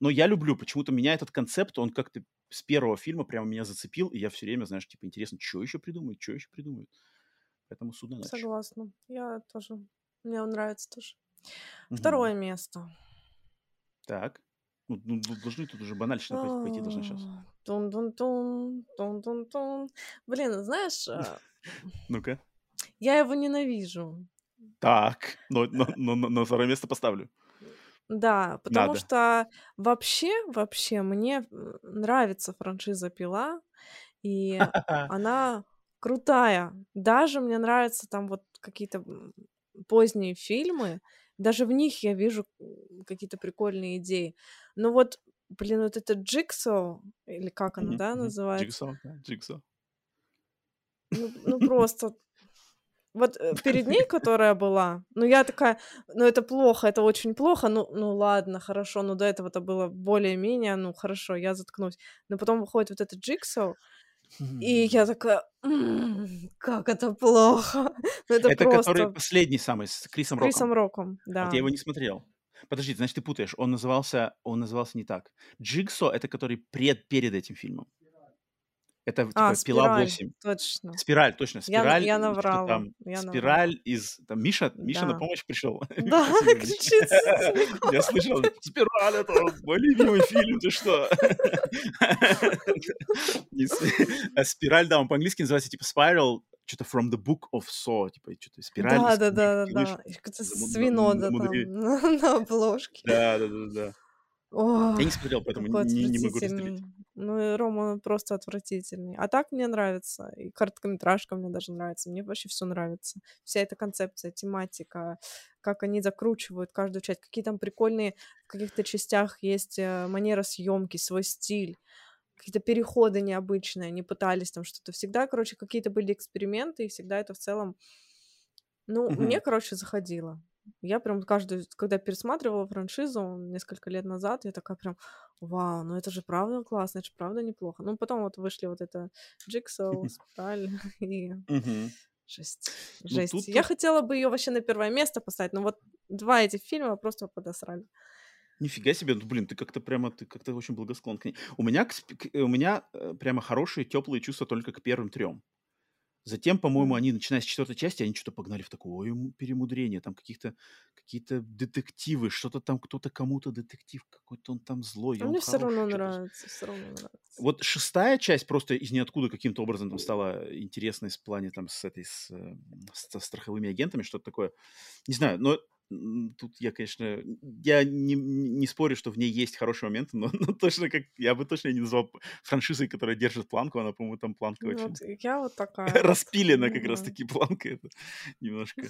но я люблю. Почему-то меня этот концепт, он как-то с первого фильма прямо меня зацепил, и я все время, знаешь, типа, интересно, что еще придумают, что еще придумают. Поэтому «Судная ночь». Согласна. Я тоже. Мне он нравится тоже. Мгм. Второе место. Так. Ну, ну, ну, должны тут уже банальщина пойти, пойти должна сейчас. А, Тун-тун-тун, тун-тун-тун. Блин, знаешь, а, [laughs] Ну-ка. я его ненавижу. Так. Но, но, но- но на второе место поставлю. Да, потому Надо. что вообще, вообще мне нравится франшиза «Пила», и [laughs] она крутая. Даже мне нравятся там вот какие-то поздние фильмы, даже в них я вижу какие-то прикольные идеи. Но вот, блин, вот это Джиксо, или как она, Мгм, да, называется? Джигсо, да, Джигсо. Ну, ну просто вот э, [laughs] перед ней, которая была, ну я такая, ну это плохо, это очень плохо, ну, ну ладно, хорошо, ну до этого-то было более-менее, ну хорошо, я заткнусь. Но потом выходит вот этот Джиксо, и я такая, «М, как это плохо. [laughs] Ну это Это который просто последний самый, с Крисом с Крисом Роком. Роком, А вот да. я его не смотрел. Подожди, значит, ты путаешь. Он назывался, он назывался не так. Джигсо — это который пред, перед этим фильмом. Это А, типа пила спираль, 8. точно. Спираль, точно, Я, спираль, я что-то наврала. там. Я наврала. Спираль из... Там Миша, Миша на Да. помощь пришел. [laughs] Да, кричит [laughs] Я слышал, спираль это мой любимый фильм, ты что? [laughs] А Спираль, да, он по-английски называется типа Spiral, что-то from the book of Saw, типа что-то спираль Да, да, да, да, да. на- там на, на обложке. Да, да, да, да. Ох, Я не смотрел, поэтому не, не могу разделить. Ну, и Рома просто отвратительный. А так мне нравится. И короткометражка мне даже нравится. Мне вообще все нравится. Вся эта концепция, тематика, как они закручивают каждую часть. Какие там прикольные в каких-то частях есть э, манера съемки, свой стиль. Какие-то переходы необычные. Они пытались там что-то. Всегда, короче, какие-то были эксперименты. И всегда это в целом... Ну, Мгм. мне, короче, заходило. Я прям каждую, когда пересматривала франшизу несколько лет назад, я такая прям, вау, ну это же правда классно, это же правда неплохо. Ну, потом вот вышли вот это Джиксоу, [laughs] Спираль [laughs] и жесть, Ну, жесть. тут- Я хотела бы ее вообще на первое место поставить, но вот два этих фильма просто подосрали. Нифига себе, ну, блин, ты как-то прямо, ты как-то очень благосклонен к ней. У меня, к- у меня э, прямо хорошие, теплые чувства только к первым трем. Затем, по-моему, они, начиная с четвертой части, они что-то погнали в такое перемудрение. Там каких-то какие-то детективы, что-то там кто-то кому-то детектив какой-то, он там злой, А мне все хороший, равно нравится, все равно нравится. Вот шестая часть просто из ниоткуда каким-то образом там стала интересной в плане там с этой, с, э, с- страховыми агентами, что-то такое. Не знаю, но тут я, конечно, я не, не спорю, что в ней есть хорошие моменты, но, [laughs] но точно как, я бы точно не назвал франшизой, которая держит планку, она, по-моему, там планка Ну, очень вот я вот [laughs] такая. распилена как раз знаю. таки планка это [laughs] немножко.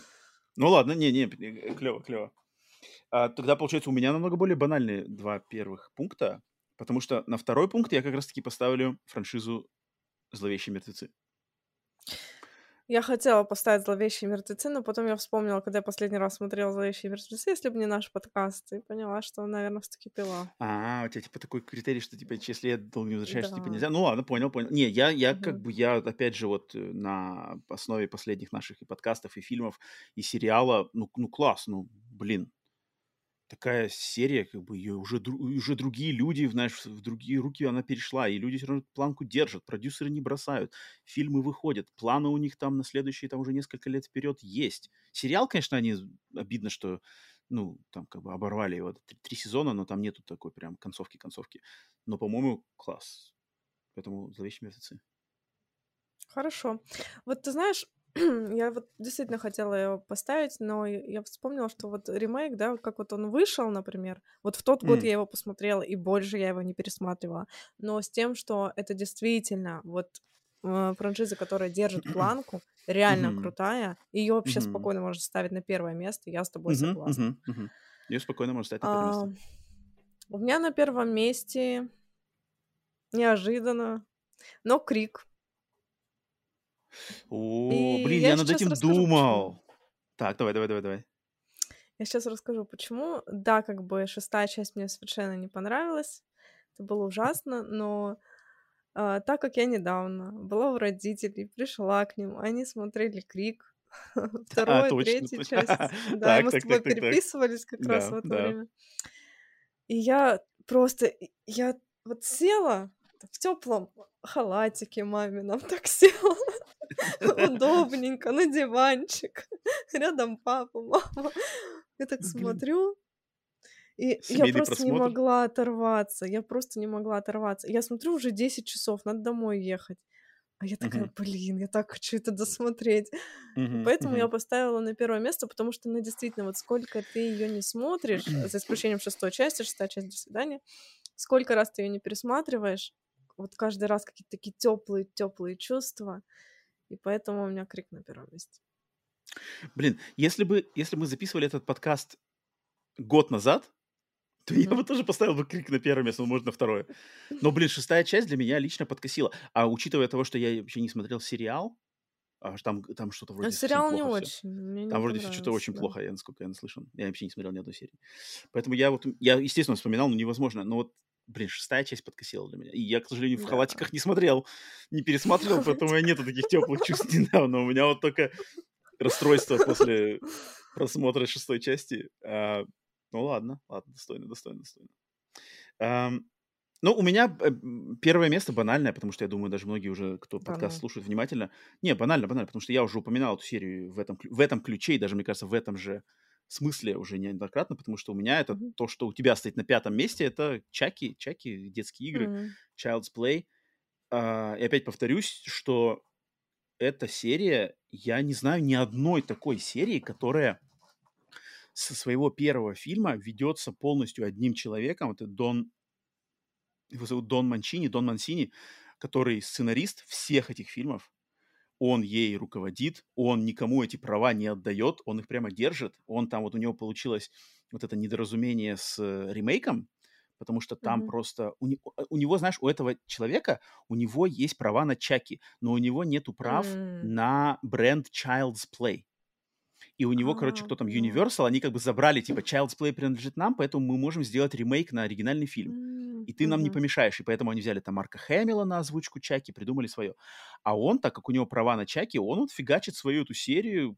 Ну ладно, не-не, клево, клево. А, тогда, получается, у меня намного более банальные два первых пункта, потому что на второй пункт я как раз-таки поставлю франшизу «Зловещие мертвецы». Я хотела поставить «Зловещие мертвецы», но потом я вспомнила, когда я последний раз смотрела «Зловещие мертвецы», если бы не наш подкаст, и поняла, что, наверное, все-таки пила. А, у тебя типа такой критерий, что типа, если я долго не возвращаюсь, типа Да. нельзя. Ну ладно, понял, понял. Не, я, я как Мгм. бы, я опять же вот э, на основе последних наших и подкастов, и фильмов, и сериала, ну, ну класс, ну, блин, такая серия, как бы ее уже, уже другие люди, знаешь, в другие руки она перешла, и люди все равно планку держат, продюсеры не бросают, фильмы выходят, планы у них там на следующие там уже несколько лет вперед есть. Сериал, конечно, они обидно, что ну, там как бы оборвали его три, три сезона, но там нету такой прям концовки-концовки. Но, по-моему, класс. Поэтому «Зловещие мертвецы». Хорошо. Вот ты знаешь, [clears throat] я вот действительно хотела его поставить, но я вспомнила, что вот ремейк, да, как вот он вышел, например, вот в тот год М, я его посмотрела, и больше я его не пересматривала, но с тем, что это действительно вот э, франшиза, которая держит [clears throat] планку, реально мгм, крутая, ее вообще мгм, спокойно можно ставить на первое место, я с тобой мгм, согласна. мгм, мгм. Ее спокойно можно ставить на первое А, место. у меня на первом месте неожиданно, но Крик. О, И блин, я я над этим расскажу, почему. думал. Так, давай, давай, давай, давай. Я сейчас расскажу, почему. Да, как бы шестая часть мне совершенно не понравилась. Это было ужасно, но а, так как я недавно была у родителей, пришла к ним, они смотрели Крик, [laughs] А, точно, третью точно. часть. [laughs] Да, мы с тобой переписывались как раз в это время. И я просто, я вот села в теплом халатике мамином, [laughs] так села удобненько [laughs] на диванчик, [laughs] рядом папа, мама. Я так Блин, смотрю, и я просто не просмотр. могла оторваться, я просто не могла оторваться. Я смотрю, уже 10 часов, надо домой ехать. А я такая, Мгм, блин, я так хочу это досмотреть. Мгм, поэтому я мгм. поставила на первое место, потому что, ну, действительно, вот сколько ты ее не смотришь, [clears throat] за исключением шестой части, шестая часть «До свидания», сколько раз ты ее не пересматриваешь, вот каждый раз какие-то такие теплые, теплые чувства, и поэтому у меня крик на первом месте. Блин, если бы, если мы записывали этот подкаст год назад, то я Мгм. бы тоже поставил бы крик на первое место, ну, может, на второе. Но, блин, шестая часть для меня лично подкосила. А учитывая того, что я вообще не смотрел сериал, а там, там что-то А вроде совсем сериал не плохо все. очень, мне не Там вроде все что-то очень да. плохо, я, насколько я наслышан. Я вообще не смотрел ни одной серии. Поэтому я вот, я, естественно, вспоминал, но невозможно. Но вот, блин, шестая часть подкосила для меня. И я, к сожалению, в Да. халатиках не смотрел, не пересматривал, поэтому у меня нету таких теплых чувств [laughs] недавно. У меня вот только расстройство после просмотра шестой части. А, ну ладно, ладно, достойно, достойно, достойно. Ам, Ну, у меня э, первое место банальное, потому что я думаю, даже многие уже, кто Да подкаст слушает внимательно. Не, банально, банально, потому что я уже упоминал эту серию в этом, в этом ключе, и даже, мне кажется, в этом же смысле уже неоднократно, потому что у меня это Мгм. то, что у тебя стоит на пятом месте, это Чаки, Чаки, детские игры, Мгм. Child's Play. А, и опять повторюсь, что эта серия, я не знаю ни одной такой серии, которая со своего первого фильма ведется полностью одним человеком. Это Дон, его зовут Дон Манчини, Дон Мансини, который сценарист всех этих фильмов. Он ей руководит, он никому эти права не отдает, он их прямо держит. Он там, вот у него получилось вот это недоразумение с э, ремейком, потому что там Мгм. просто... У, не- у него, знаешь, у этого человека, у него есть права на Чаки, но у него нету прав М. на бренд Child's Play. И у него, короче, А, кто там, поняла. Universal, они как бы забрали, типа, Child's Play принадлежит нам, поэтому мы можем сделать ремейк на оригинальный фильм. М, И ты нам не мгм. помешаешь. И поэтому они взяли там Марка Хэмилла на озвучку Чаки, придумали свое. А он, так как у него права на Чаки, он вот фигачит свою эту серию,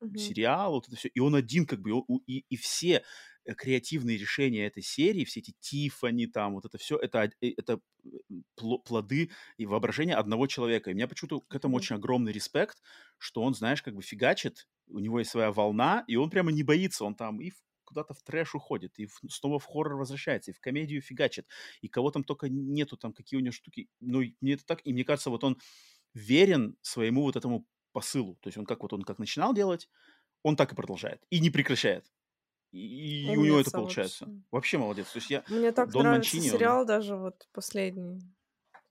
Мгм. сериал, вот это все. И он один как бы, и, у- и, и все э, креативные решения этой серии, все эти Тифани там, вот это все, это, од- э, это э, пло- плоды и воображения одного человека. И у меня почему-то к этому Мгм. очень огромный респект, что он, знаешь, как бы фигачит, у него есть своя волна, и он прямо не боится, он там и в- куда-то в трэш уходит, и в- снова в хоррор возвращается, и в комедию фигачит, и кого там только нету, там какие у него штуки. Ну, мне это так, и мне кажется, вот он верен своему вот этому посылу. То есть он как вот он как начинал делать, он так и продолжает. И не прекращает. И, и у него это получается. вообще. Вообще молодец. То есть я... Мне так Дон нравится Манчини, он... сериал даже вот последний.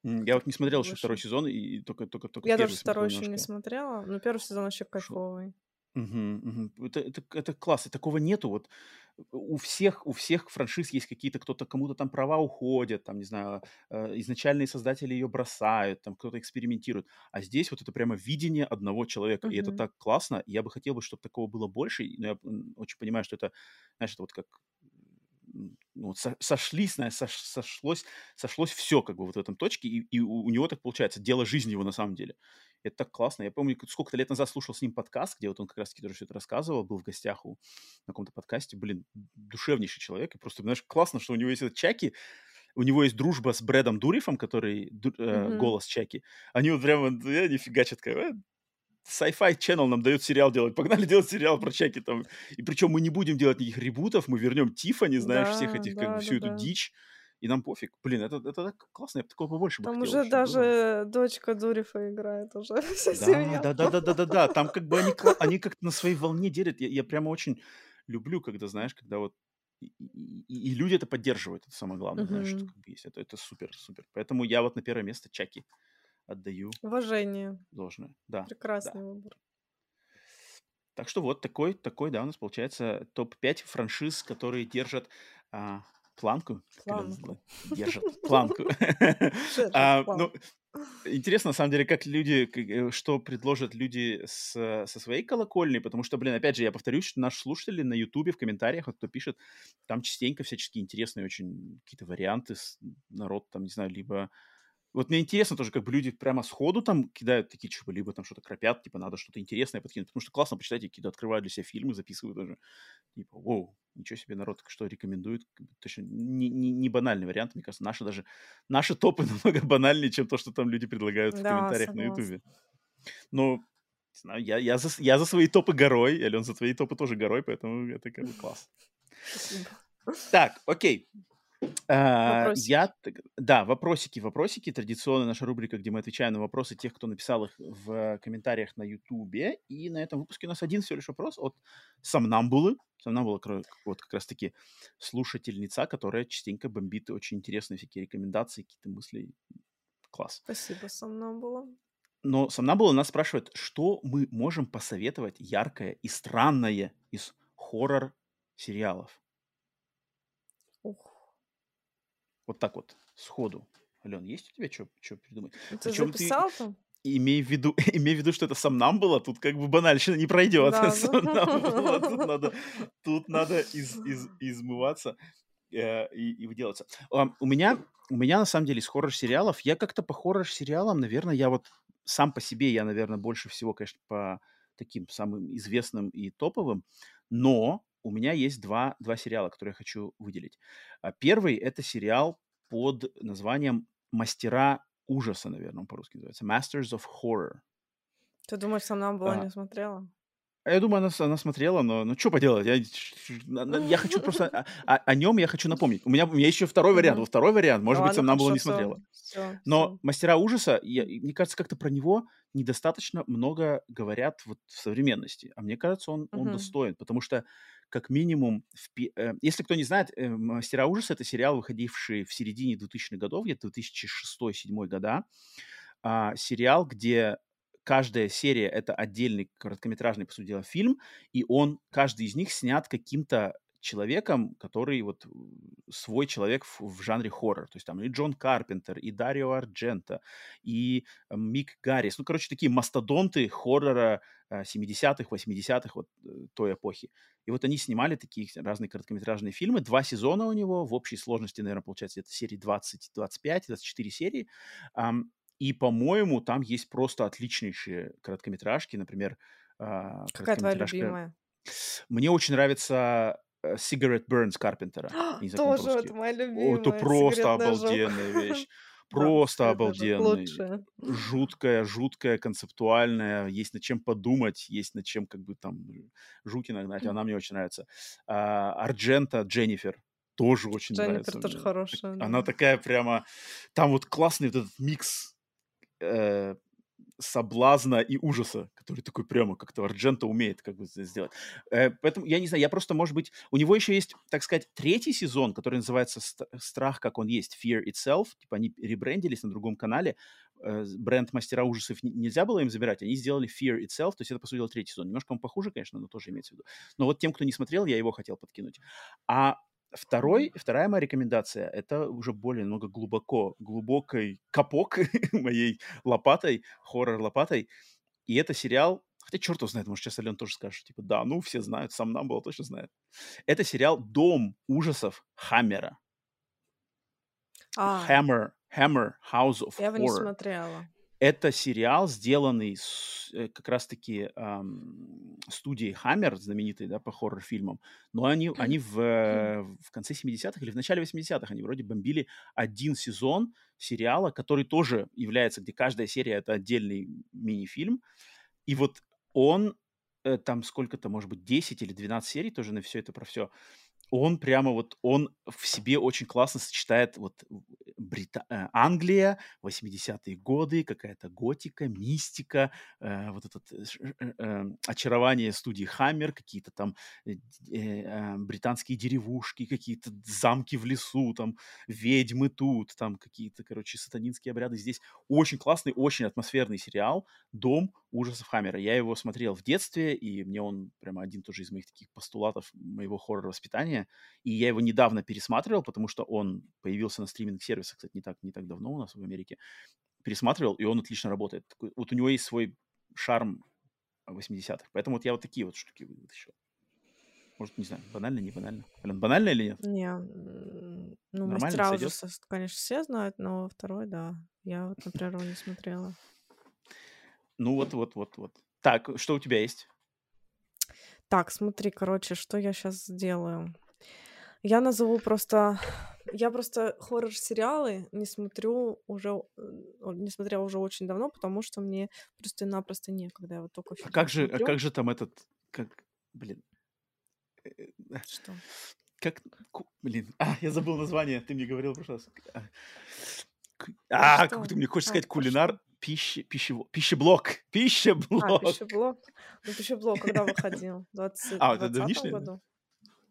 Я вот не смотрел еще второй сезон, и только, только, только Я даже второй еще не смотрела, но первый сезон вообще кайфовый. Это, это, это классно. Такого нету. Вот у всех, у всех франшиз есть какие-то, кто-то, кому-то там права уходят, там, не знаю, э, изначальные создатели ее бросают, там кто-то экспериментирует. А здесь вот это прямо видение одного человека. И это так классно. И Я бы хотел бы, чтобы такого было больше. Но я м, очень понимаю, что это, знаешь, это вот как ну, сошлись, знаешь, сош- сошлось, сошлось все как бы вот в этом точке, и, и у, у него так получается, дело жизни его на самом деле. Это так классно. Я помню, сколько-то лет назад слушал с ним подкаст, где вот он как раз-таки тоже все это рассказывал, был в гостях у, на каком-то подкасте. Блин, душевнейший человек. И просто, знаешь, классно, что у него есть этот Чаки, у него есть дружба с Брэдом Дурифом, который ду- э, Мгм. голос Чаки. Они вот прямо, э, не фигачат, как, э, Sci-Fi Channel нам дает сериал делать. Погнали делать сериал про Чаки там. И причем мы не будем делать никаких ребутов, мы вернем Тифани, знаешь, всех Да, этих, как бы, да, всю да, эту да. дичь. И нам пофиг. Блин, это, это так классно, я бы такого побольше бы Там хотел. уже даже дочка Дурифа играет уже [laughs] вся Да, семья. да, да, да, да, да, да. Там как бы они, они как-то на своей волне делят. Я, я прямо очень люблю, когда, знаешь, когда вот и, и- и- люди это поддерживают, это самое главное, знаешь, что как бы есть. Это, это супер, супер. Поэтому я вот на первое место Чаки отдаю Уважение. должное. Да, да. Прекрасный выбор. Так что вот такой, такой, да, у нас получается топ-5 франшиз, которые держат а, планку. Планку. Держат [laughs] планку. [laughs] А. Ну, интересно, на самом деле, как люди, э, что предложат люди с, со своей колокольни, потому что, блин, опять же, я повторюсь, что наши слушатели на Ютубе, в комментариях, вот кто пишет, там частенько всяческие интересные очень какие-то варианты, народ там, не знаю, либо вот мне интересно тоже, как бы люди прямо сходу там кидают такие, типа, либо там что-то кропят, типа, надо что-то интересное подкинуть, потому что классно почитать, какие-то открывают для себя фильмы, записывают даже, типа, вау, ничего себе, народ что рекомендует, точно не, не, не банальный вариант, мне кажется, наши даже, наши топы [laughs] намного банальнее, чем то, что там люди предлагают в Да, комментариях на согласна. Ютубе. Но, не знаю, я, я, за, я за свои топы горой, Ален, за твои топы тоже горой, поэтому это как бы класс. Спасибо. Так, окей. А, Вопросики. Я, да, вопросики, вопросики. Традиционная наша рубрика, где мы отвечаем на вопросы тех, кто написал их в комментариях на Ютубе. И на этом выпуске у нас один всего лишь вопрос от Самнамбулы. Самнамбула вот как раз-таки слушательница, которая частенько бомбит очень интересные всякие рекомендации, какие-то мысли. Класс. Спасибо, было. Но Самнамбула нас спрашивает, что мы можем посоветовать яркое и странное из хоррор-сериалов? Ух. Вот так вот, сходу. Ален, есть у тебя что придумать? Ты Причем ты записал там? имей в виду, [laughs] имей в виду, что это сам нам было, тут как бы банальщина не пройдет. Да, [laughs] Сомнамбула, тут надо, [laughs] тут надо из, из, измываться э, и, и выделаться. У меня, у меня на самом деле из хоррор-сериалов, я как-то по хоррор-сериалам, наверное, я вот сам по себе, я, наверное, больше всего, конечно, по таким самым известным и топовым, но у меня есть два, два сериала, которые я хочу выделить. А Первый — это сериал под названием «Мастера ужаса», наверное, по-русски называется. Masters of Horror. Ты думаешь, сам нам была А, не смотрела? а я думаю, она, она смотрела, но ну что поделать, я, я хочу просто [laughs] о, о- нем я хочу напомнить. У меня, у меня еще второй вариант. Второй вариант, может быть, было хорошо, не смотрела. всё, Но всё. «Мастера ужаса», я- мне кажется, как-то про него недостаточно много говорят вот в современности. А мне кажется, он, он достоин, потому что как минимум, в э, если кто не знает, э, «Мастера ужаса» — это сериал, выходивший в середине 2000-х годов, где-то 2006-2007 года. А, сериал, где каждая серия — это отдельный короткометражный, по сути дела, фильм, и он, каждый из них снят каким-то человеком, который вот э, свой человек в, в жанре хоррор. То есть там и Джон Карпентер, и Дарио Арджента, и э, Мик Гаррис. Ну, короче, такие мастодонты хоррора э, 70-х, 80-х, вот э, той эпохи. И вот они снимали такие разные короткометражные фильмы. Два сезона у него, в общей сложности, наверное, получается, это серии 20, 25, 24 серии. И, по-моему, там есть просто отличнейшие короткометражки. Например, а, Какая твоя короткометражка... любимая? Мне очень нравится э, Cigarette Burns Карпентера. [gasps] Тоже, это по-русски. моя О, это любимая. просто обалденная вещь. [laughs] Да, Просто ожог обалденный. Жуткая, жуткая, концептуальная. Есть над чем подумать, есть над чем как бы там жути нагнать. Она мне очень нравится. А, Арджента Дженнифер тоже очень Дженнифер нравится тоже хорошая, Она да. такая прямо... Там вот классный вот этот микс э, соблазна и ужаса, который такой прямо как-то Арджента умеет как бы сделать. Э, поэтому я не знаю, я просто, может быть, у него еще есть, так сказать, третий сезон, который называется «Ст- «Страх, как он есть», Fear Itself. Типа они ребрендились на другом канале. Э, бренд «Мастера ужасов» не- нельзя было им забирать. Они сделали Fear Itself, то есть это, по сути дела, третий сезон. Немножко он похуже, конечно, но тоже имеется в виду. Но вот тем, кто не смотрел, я его хотел подкинуть. А Второй, вторая моя рекомендация, это уже более много глубоко, глубокой капок [laughs] моей лопатой, хоррор-лопатой. И это сериал, хотя черт его знает, может, сейчас Ален тоже скажет, типа, да, ну, все знают, сам нам было точно знает. Это сериал «Дом ужасов Хаммера». А, Hammer, Hammer, House of я его не Horror. смотрела. Это сериал, сделанный с, э, как раз-таки ам, студией Hammer, знаменитой, да, по хоррор-фильмам. Но они, они в, э, в конце 70-х или в начале 80-х, они вроде бомбили один сезон сериала, который тоже является, где каждая серия — это отдельный мини-фильм. И вот он, э, там сколько-то, может быть, 10 или 12 серий тоже на все это про все. Он прямо вот, он в себе очень классно сочетает вот Брита... э, Англия, 80-е годы, какая-то готика, мистика, э, вот это э, э, очарование студии Хаммер, какие-то там э, э, э, британские деревушки, какие-то замки в лесу, там ведьмы тут, там какие-то, короче, сатанинские обряды здесь. Очень классный, очень атмосферный сериал «Дом ужасов Хаммера». Я его смотрел в детстве, и мне он прямо один тоже из моих таких постулатов моего хоррор-воспитания. И я его недавно пересматривал, потому что он появился на стриминг-сервисах, кстати, не так, не так давно у нас в Америке. Пересматривал, и он отлично работает. Вот у него есть свой шарм 80-х. Поэтому вот я вот такие вот штуки вытащил. Может, не знаю, банально, не банально. Ален, банально или нет? Не, ну, Нормально мастера сойдет? конечно, все знают, но второй, да. Я вот, например, его не смотрела. Ну вот, вот, вот, вот. Так, что у тебя есть? Так, смотри, короче, что я сейчас сделаю. Я назову просто... [sighs] Я просто хоррор-сериалы не смотрю уже... Не смотрела уже очень давно, потому что мне просто-напросто некогда. Я вот только А как же, а как же там этот, как, блин, э, э, Что? как, блин, [laughs] а, я забыл название, ты мне говорил в прошлый раз. А, А, Что? как ты мне хочешь А, сказать, кулинар, пищи, пищево, пищеблок, [laughs] А, пищеблок. пищеблок. Ну, пищеблок когда выходил? В 20 А, это 20 давнишний? году?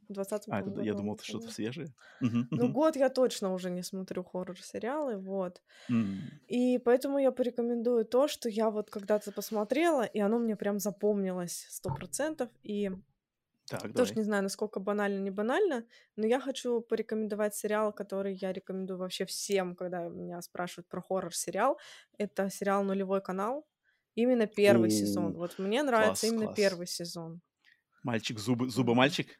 В 20 А, это, году я думал, это что-то свежее. Ну, год я точно уже не смотрю хоррор-сериалы, вот. И поэтому я порекомендую то, что я вот когда-то посмотрела, и оно мне прям запомнилось сто процентов. И Так, тоже давай. не знаю, насколько банально, не банально, но я хочу порекомендовать сериал, который я рекомендую вообще всем, когда меня спрашивают про хоррор-сериал. Это сериал «Нулевой канал». Именно первый сезон. О, Вот мне нравится класс, именно класс. первый сезон. Мальчик, зубы, зубомальчик?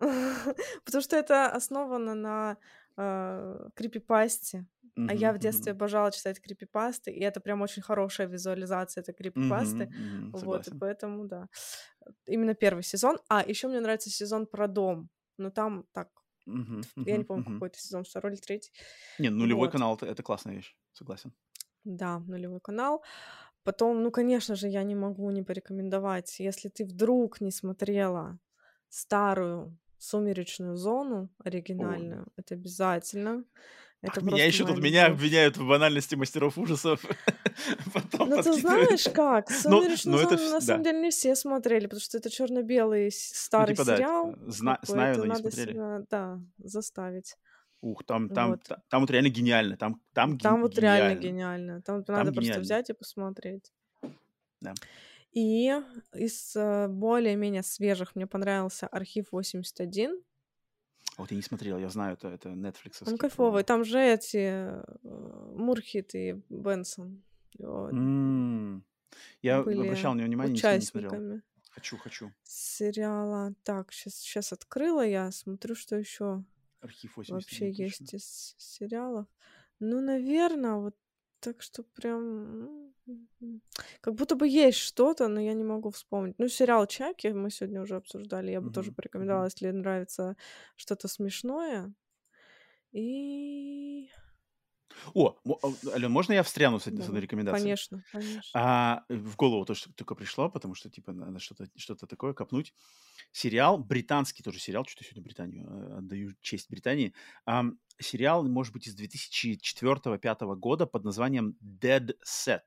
[laughs] Потому что это основано на э, крипипасте. А я в детстве мгм. обожала читать крипипасты, и это прям очень хорошая визуализация этой крипипасты. Мгм, Вот, и поэтому, да. Именно первый сезон. А, еще мне нравится сезон про дом. Но там так, Я не помню, какой это сезон, второй или третий. Не, нулевой Вот. канал это классная вещь, согласен. Да, нулевой канал. Потом, ну, конечно же, я не могу не порекомендовать, если ты вдруг не смотрела старую «Сумеречную зону» оригинальную, это обязательно. как Это меня просто еще тут меня обвиняют в банальности мастеров ужасов, [laughs] Ну, ты знаешь как, Ну, «Сумеречную ну зону» на самом да. деле не все смотрели, потому что это черно-белый Ну старый типа сериал, зна- бы знаю, но не смотрели. себя, да, заставить. Ух, там, там, Вот. та- там вот реально гениально, там, там ген- Там вот реально гениально. Там там надо просто гениально, взять и посмотреть. да. И из э, более-менее свежих мне понравился «Архив 81». А Вот я не смотрел, я знаю, это, это Он нетфликсовский кайфовый. Там же эти э, Мурхит и Бенсон вот, М, Я обращал были на него внимание, см- не смотрел. участниками Хочу, хочу. сериала. Так, сейчас, сейчас открыла я, смотрю, что еще Архив вообще 81, точно. есть из сериалов. Ну, наверное, вот так что прям... Как будто бы есть что-то, но я не могу вспомнить. Ну, сериал «Чаки» мы сегодня уже обсуждали. Я бы тоже Мгм, порекомендовала, если нравится что-то смешное. И... О, а, Ален, можно я встряну с, одной- с одной Да, рекомендацией? конечно, конечно. А, в голову то, что только пришло, потому что, типа, надо что-то что такое копнуть. Сериал, британский тоже сериал, что-то сегодня Британию, э, отдаю честь Британии. Ам, сериал, может быть, из 2004-2005 года под названием Dead Set.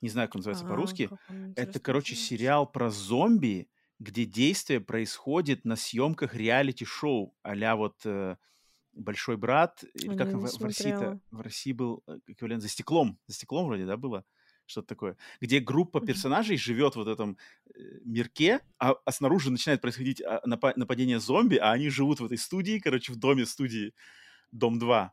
Не знаю, как он называется А, по-русски. он Это, короче, сериал про зомби, где действие происходит на съемках реалити-шоу а вот э, «Большой брат», или как не в, в России-то, в России был э, эквивалент «За стеклом», «За стеклом» вроде, да, было? Что-то такое. Где группа персонажей живет в вот этом э, мирке, а, а снаружи начинает происходить а, напа- нападение зомби, а они живут в этой студии, короче, в доме студии «Дом 2».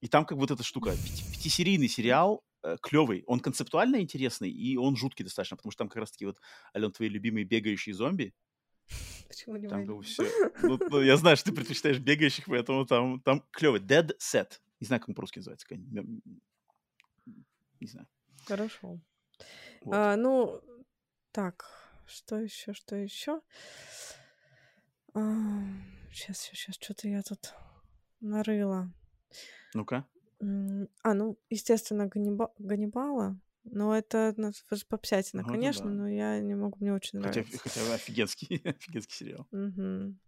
И там как вот эта штука, пяти- пятисерийный сериал, клевый, он концептуально интересный, и он жуткий достаточно, потому что там как раз-таки вот, Ален, твои любимые бегающие зомби, Почему не там как бы мои? все... Ну, [laughs] ну, я знаю, что ты предпочитаешь бегающих, поэтому там, там клевый. Dead Set. Не знаю, как он по-русски называется. Не знаю. Хорошо. Вот. А, ну, так, что еще, что еще? Сейчас, сейчас, что-то я тут нарыла. Ну-ка. А, ну, естественно, Ганниба- Ганнибала. Это ну, это ж попсятина, Ну, конечно, да. но я не могу, мне очень Хотя, нравится. хотя офигенский, [laughs] офигенский сериал. Мгм.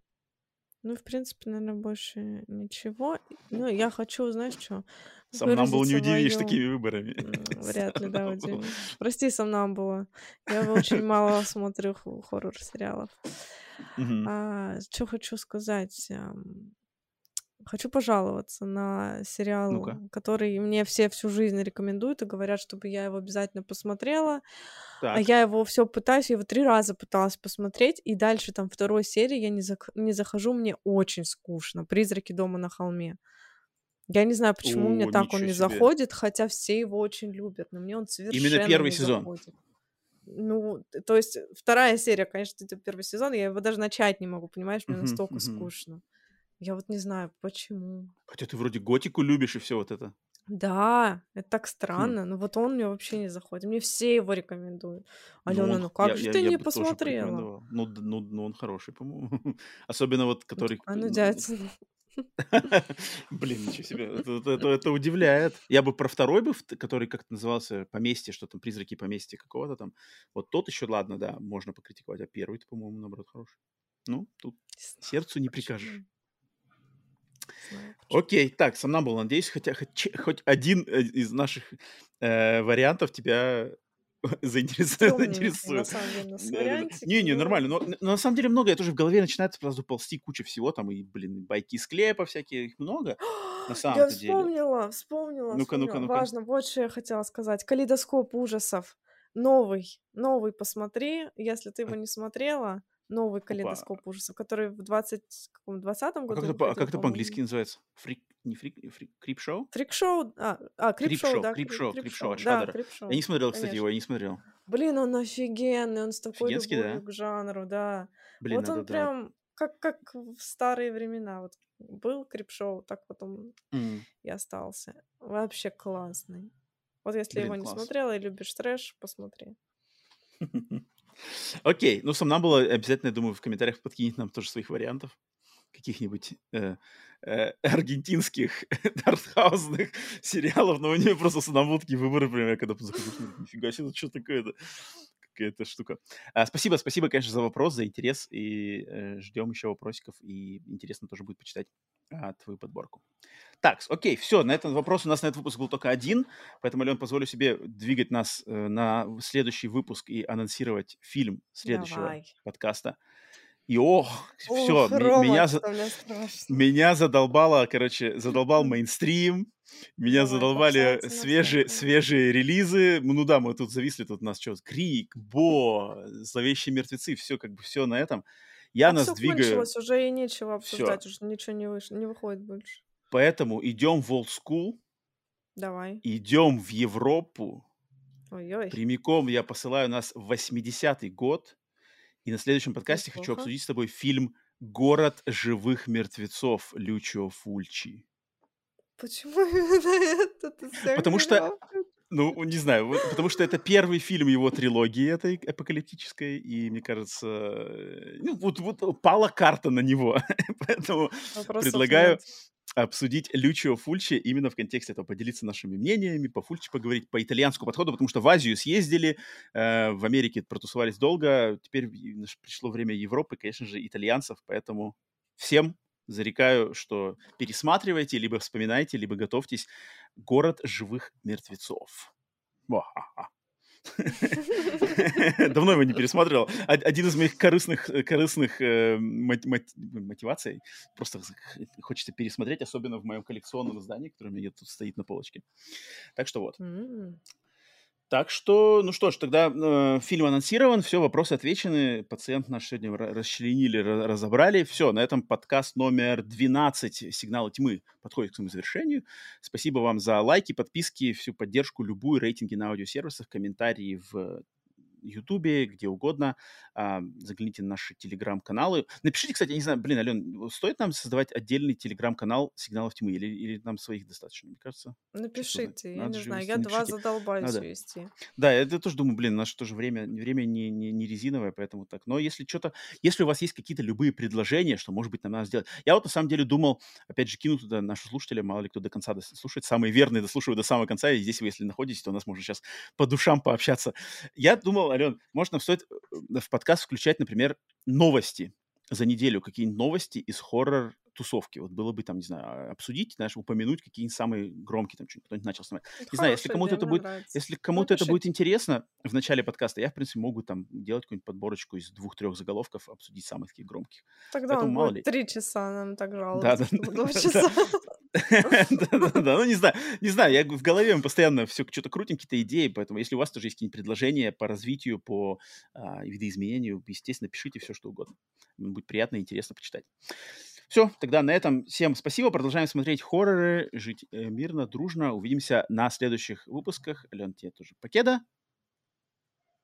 Ну, в принципе, наверное, больше ничего. Ну, я хочу, знаешь, что? Сам нам был не удивишь свою... такими выборами. [laughs] Вряд ли, да, Сам нам удивишь. Прости, Сомнамбула. Я очень мало смотрю хо- хоррор-сериалов. А, что хочу сказать? Хочу пожаловаться на сериал, Ну-ка. который мне все всю жизнь рекомендуют и говорят, чтобы я его обязательно посмотрела. А Так. я его все пытаюсь, я его три раза пыталась посмотреть, и дальше там второй серии я не, зак- не захожу, мне очень скучно. «Призраки дома на холме». Я не знаю, почему мне так он не себе. заходит, хотя все его очень любят, но мне он Именно совершенно первый не сезон. заходит. Ну, то есть вторая серия, конечно, это первый сезон, я его даже начать не могу, понимаешь, мне настолько скучно. Я вот не знаю, почему. Хотя ты вроде готику любишь и все вот это. Да, это так Хм. странно, но вот он мне вообще не заходит. Мне все его рекомендуют. Ну, Алена, ну х- как я, же я, ты я не посмотрела? Ну, ну, ну, он хороший, по-моему. [laughs] Особенно вот, который... А ну, ну, дядь. Блин, ничего себе. Это, это- это- это удивляет. Я бы про второй бы, который как-то назывался «Поместье», что там, «Призраки поместья» какого-то там. Вот тот еще, ладно, да, можно покритиковать. А первый по-моему, наоборот, хороший. Ну, тут сердцу не прикажешь. Не знаю. Окей, так, сам нам был, надеюсь, хотя хоть, хоть один э, из наших э, вариантов тебя [laughs] заинтересует. Самом Не-не, но нормально. Но, но на самом деле много. Я тоже в голове начинает сразу ползти куча всего. Там и, блин, байки из клепа всякие, их много. На [gasps] Я самом-то деле. вспомнила, вспомнила, Ну-ка, ну-ка, вспомнила. ну-ка. Важно, вот что я хотела сказать. Калейдоскоп ужасов. Новый, новый посмотри, если ты его не смотрела. Новый Опа. калейдоскоп ужасов, который в 20, каком, 20 А году как это, а выходил, как это по-английски называется? Фрик, не фрик, фрик, крип-шоу? А, а крип-шоу, да, крип-шоу, крип- крип-шоу от крип-шоу, да, Шадера. крип-шоу, Я не смотрел, кстати, его, конечно. я не смотрел. Блин, он офигенный, он с такой любовью да? к жанру, да. Блин, Вот он да. прям как, как в старые времена. Вот был крип-шоу, так вот он М, и остался. Вообще классный. Вот если Блин, его не класс. смотрела и любишь трэш, посмотри. [laughs] Окей, ну, сам нам было обязательно, я думаю, в комментариях подкинет нам тоже своих вариантов. каких-нибудь э, э, аргентинских [laughs] артхаусных сериалов, но у нее просто с наводки выборы, например, когда захожу, нифига себе, что такое-то? Какая-то штука. А, спасибо, спасибо, конечно, за вопрос, за интерес, и э, ждем еще вопросиков, и интересно тоже будет почитать а, твою подборку. Так, окей, все, на этот вопрос у нас на этот выпуск был только один, поэтому, Леон, позволю себе двигать нас э, на следующий выпуск и анонсировать фильм следующего Давай. подкаста. И ох, все, Ох, Рома, меня, меня задолбало, короче, задолбал [laughs] мейнстрим, меня задолбали свежие, свежие релизы. Ну да, мы тут зависли, тут у нас что, Крик, Бо, Зловещие мертвецы, все как бы все на этом. Я А нас всё двигаю, кончилось, уже и нечего обсуждать, уже ничего не, выш... не выходит больше. поэтому идем в old school, Давай. идем в Европу, Ой-ой. прямиком я посылаю нас в 80-й год, и на следующем подкасте хочу Неплохо. обсудить с тобой фильм «Город живых мертвецов» Лючио Фульчи. Почему именно это ты [laughs] Потому что? Ну, не знаю, потому что это первый фильм его трилогии этой апокалиптической, и мне кажется, ну, вот, вот пала карта на него, [laughs] поэтому Вопросов предлагаю нет. обсудить Лючио Фульчи именно в контексте этого, поделиться нашими мнениями, по Фульчи поговорить, по итальянскому подходу, потому что в Азию съездили, э, в Америке протусовались долго, теперь пришло время Европы, конечно же, итальянцев, поэтому всем зарекаю, что пересматривайте, либо вспоминайте, либо готовьтесь. «Город живых мертвецов». [laughs] Давно его не пересматривал. Од- Один из моих корыстных, э, корыстных э, мот- мот- мотиваций. Просто хочется пересмотреть, особенно в моем коллекционном издании, которое у меня тут стоит на полочке. Так что вот. Так что, ну что ж, тогда э, фильм анонсирован, все, вопросы отвечены, пациент наш сегодня ра- расчленили, ра- разобрали. Все, на этом подкаст номер 12 «Сигналы тьмы» подходит к своему завершению. Спасибо вам за лайки, подписки, всю поддержку, любую, рейтинги на аудиосервисах, комментарии в Ютубе, где угодно. А, загляните на наши телеграм-каналы. Напишите, кстати, я не знаю, блин, Ален, стоит нам создавать отдельный телеграм-канал «Сигналов тьмы» или, или нам своих достаточно? Мне кажется, Напишите, я не знаю, я два напишите. задолбаюсь Надо. вести. Да, я тоже думаю, блин, наше тоже время, время не, не, не резиновое, поэтому так. Но если что-то, если у вас есть какие-то любые предложения, что, может быть, нам надо сделать. Я вот на самом деле думал, опять же, кину туда наши слушатели, мало ли кто до конца слушает, самые верные дослушивают до самого конца, и здесь вы, если находитесь, то у нас можно сейчас по душам пообщаться. Я думал, Ален, может, нам стоит э, в подкаст включать, например, новости за неделю, какие-нибудь новости из хоррор-тусовки. Вот было бы там, не знаю, обсудить, знаешь, упомянуть какие-нибудь самые громкие, там, что-нибудь кто-нибудь начал снимать. Это Не знаю, если хорошая кому-то это будет, нравится. если кому-то это будет интересно в начале подкаста, я, в принципе, могу там делать какую-нибудь подборочку из двух-трех заголовков, обсудить самых таких громких. Тогда Поэтому он мало будет ли. три часа нам так Да, жаловаться, да, чтобы два да, часа. Да-да-да, ну не знаю, не знаю, я в голове постоянно все что-то крутим, какие-то идеи, поэтому если у вас тоже есть какие-нибудь предложения по развитию, по а, видоизменению, естественно, пишите все, что угодно. Будет приятно и интересно почитать. Все, тогда на этом всем спасибо. Продолжаем смотреть хорроры, жить э, мирно, дружно. Увидимся на следующих выпусках. Ален, тебе тоже покеда.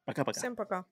Пока-пока. Всем пока.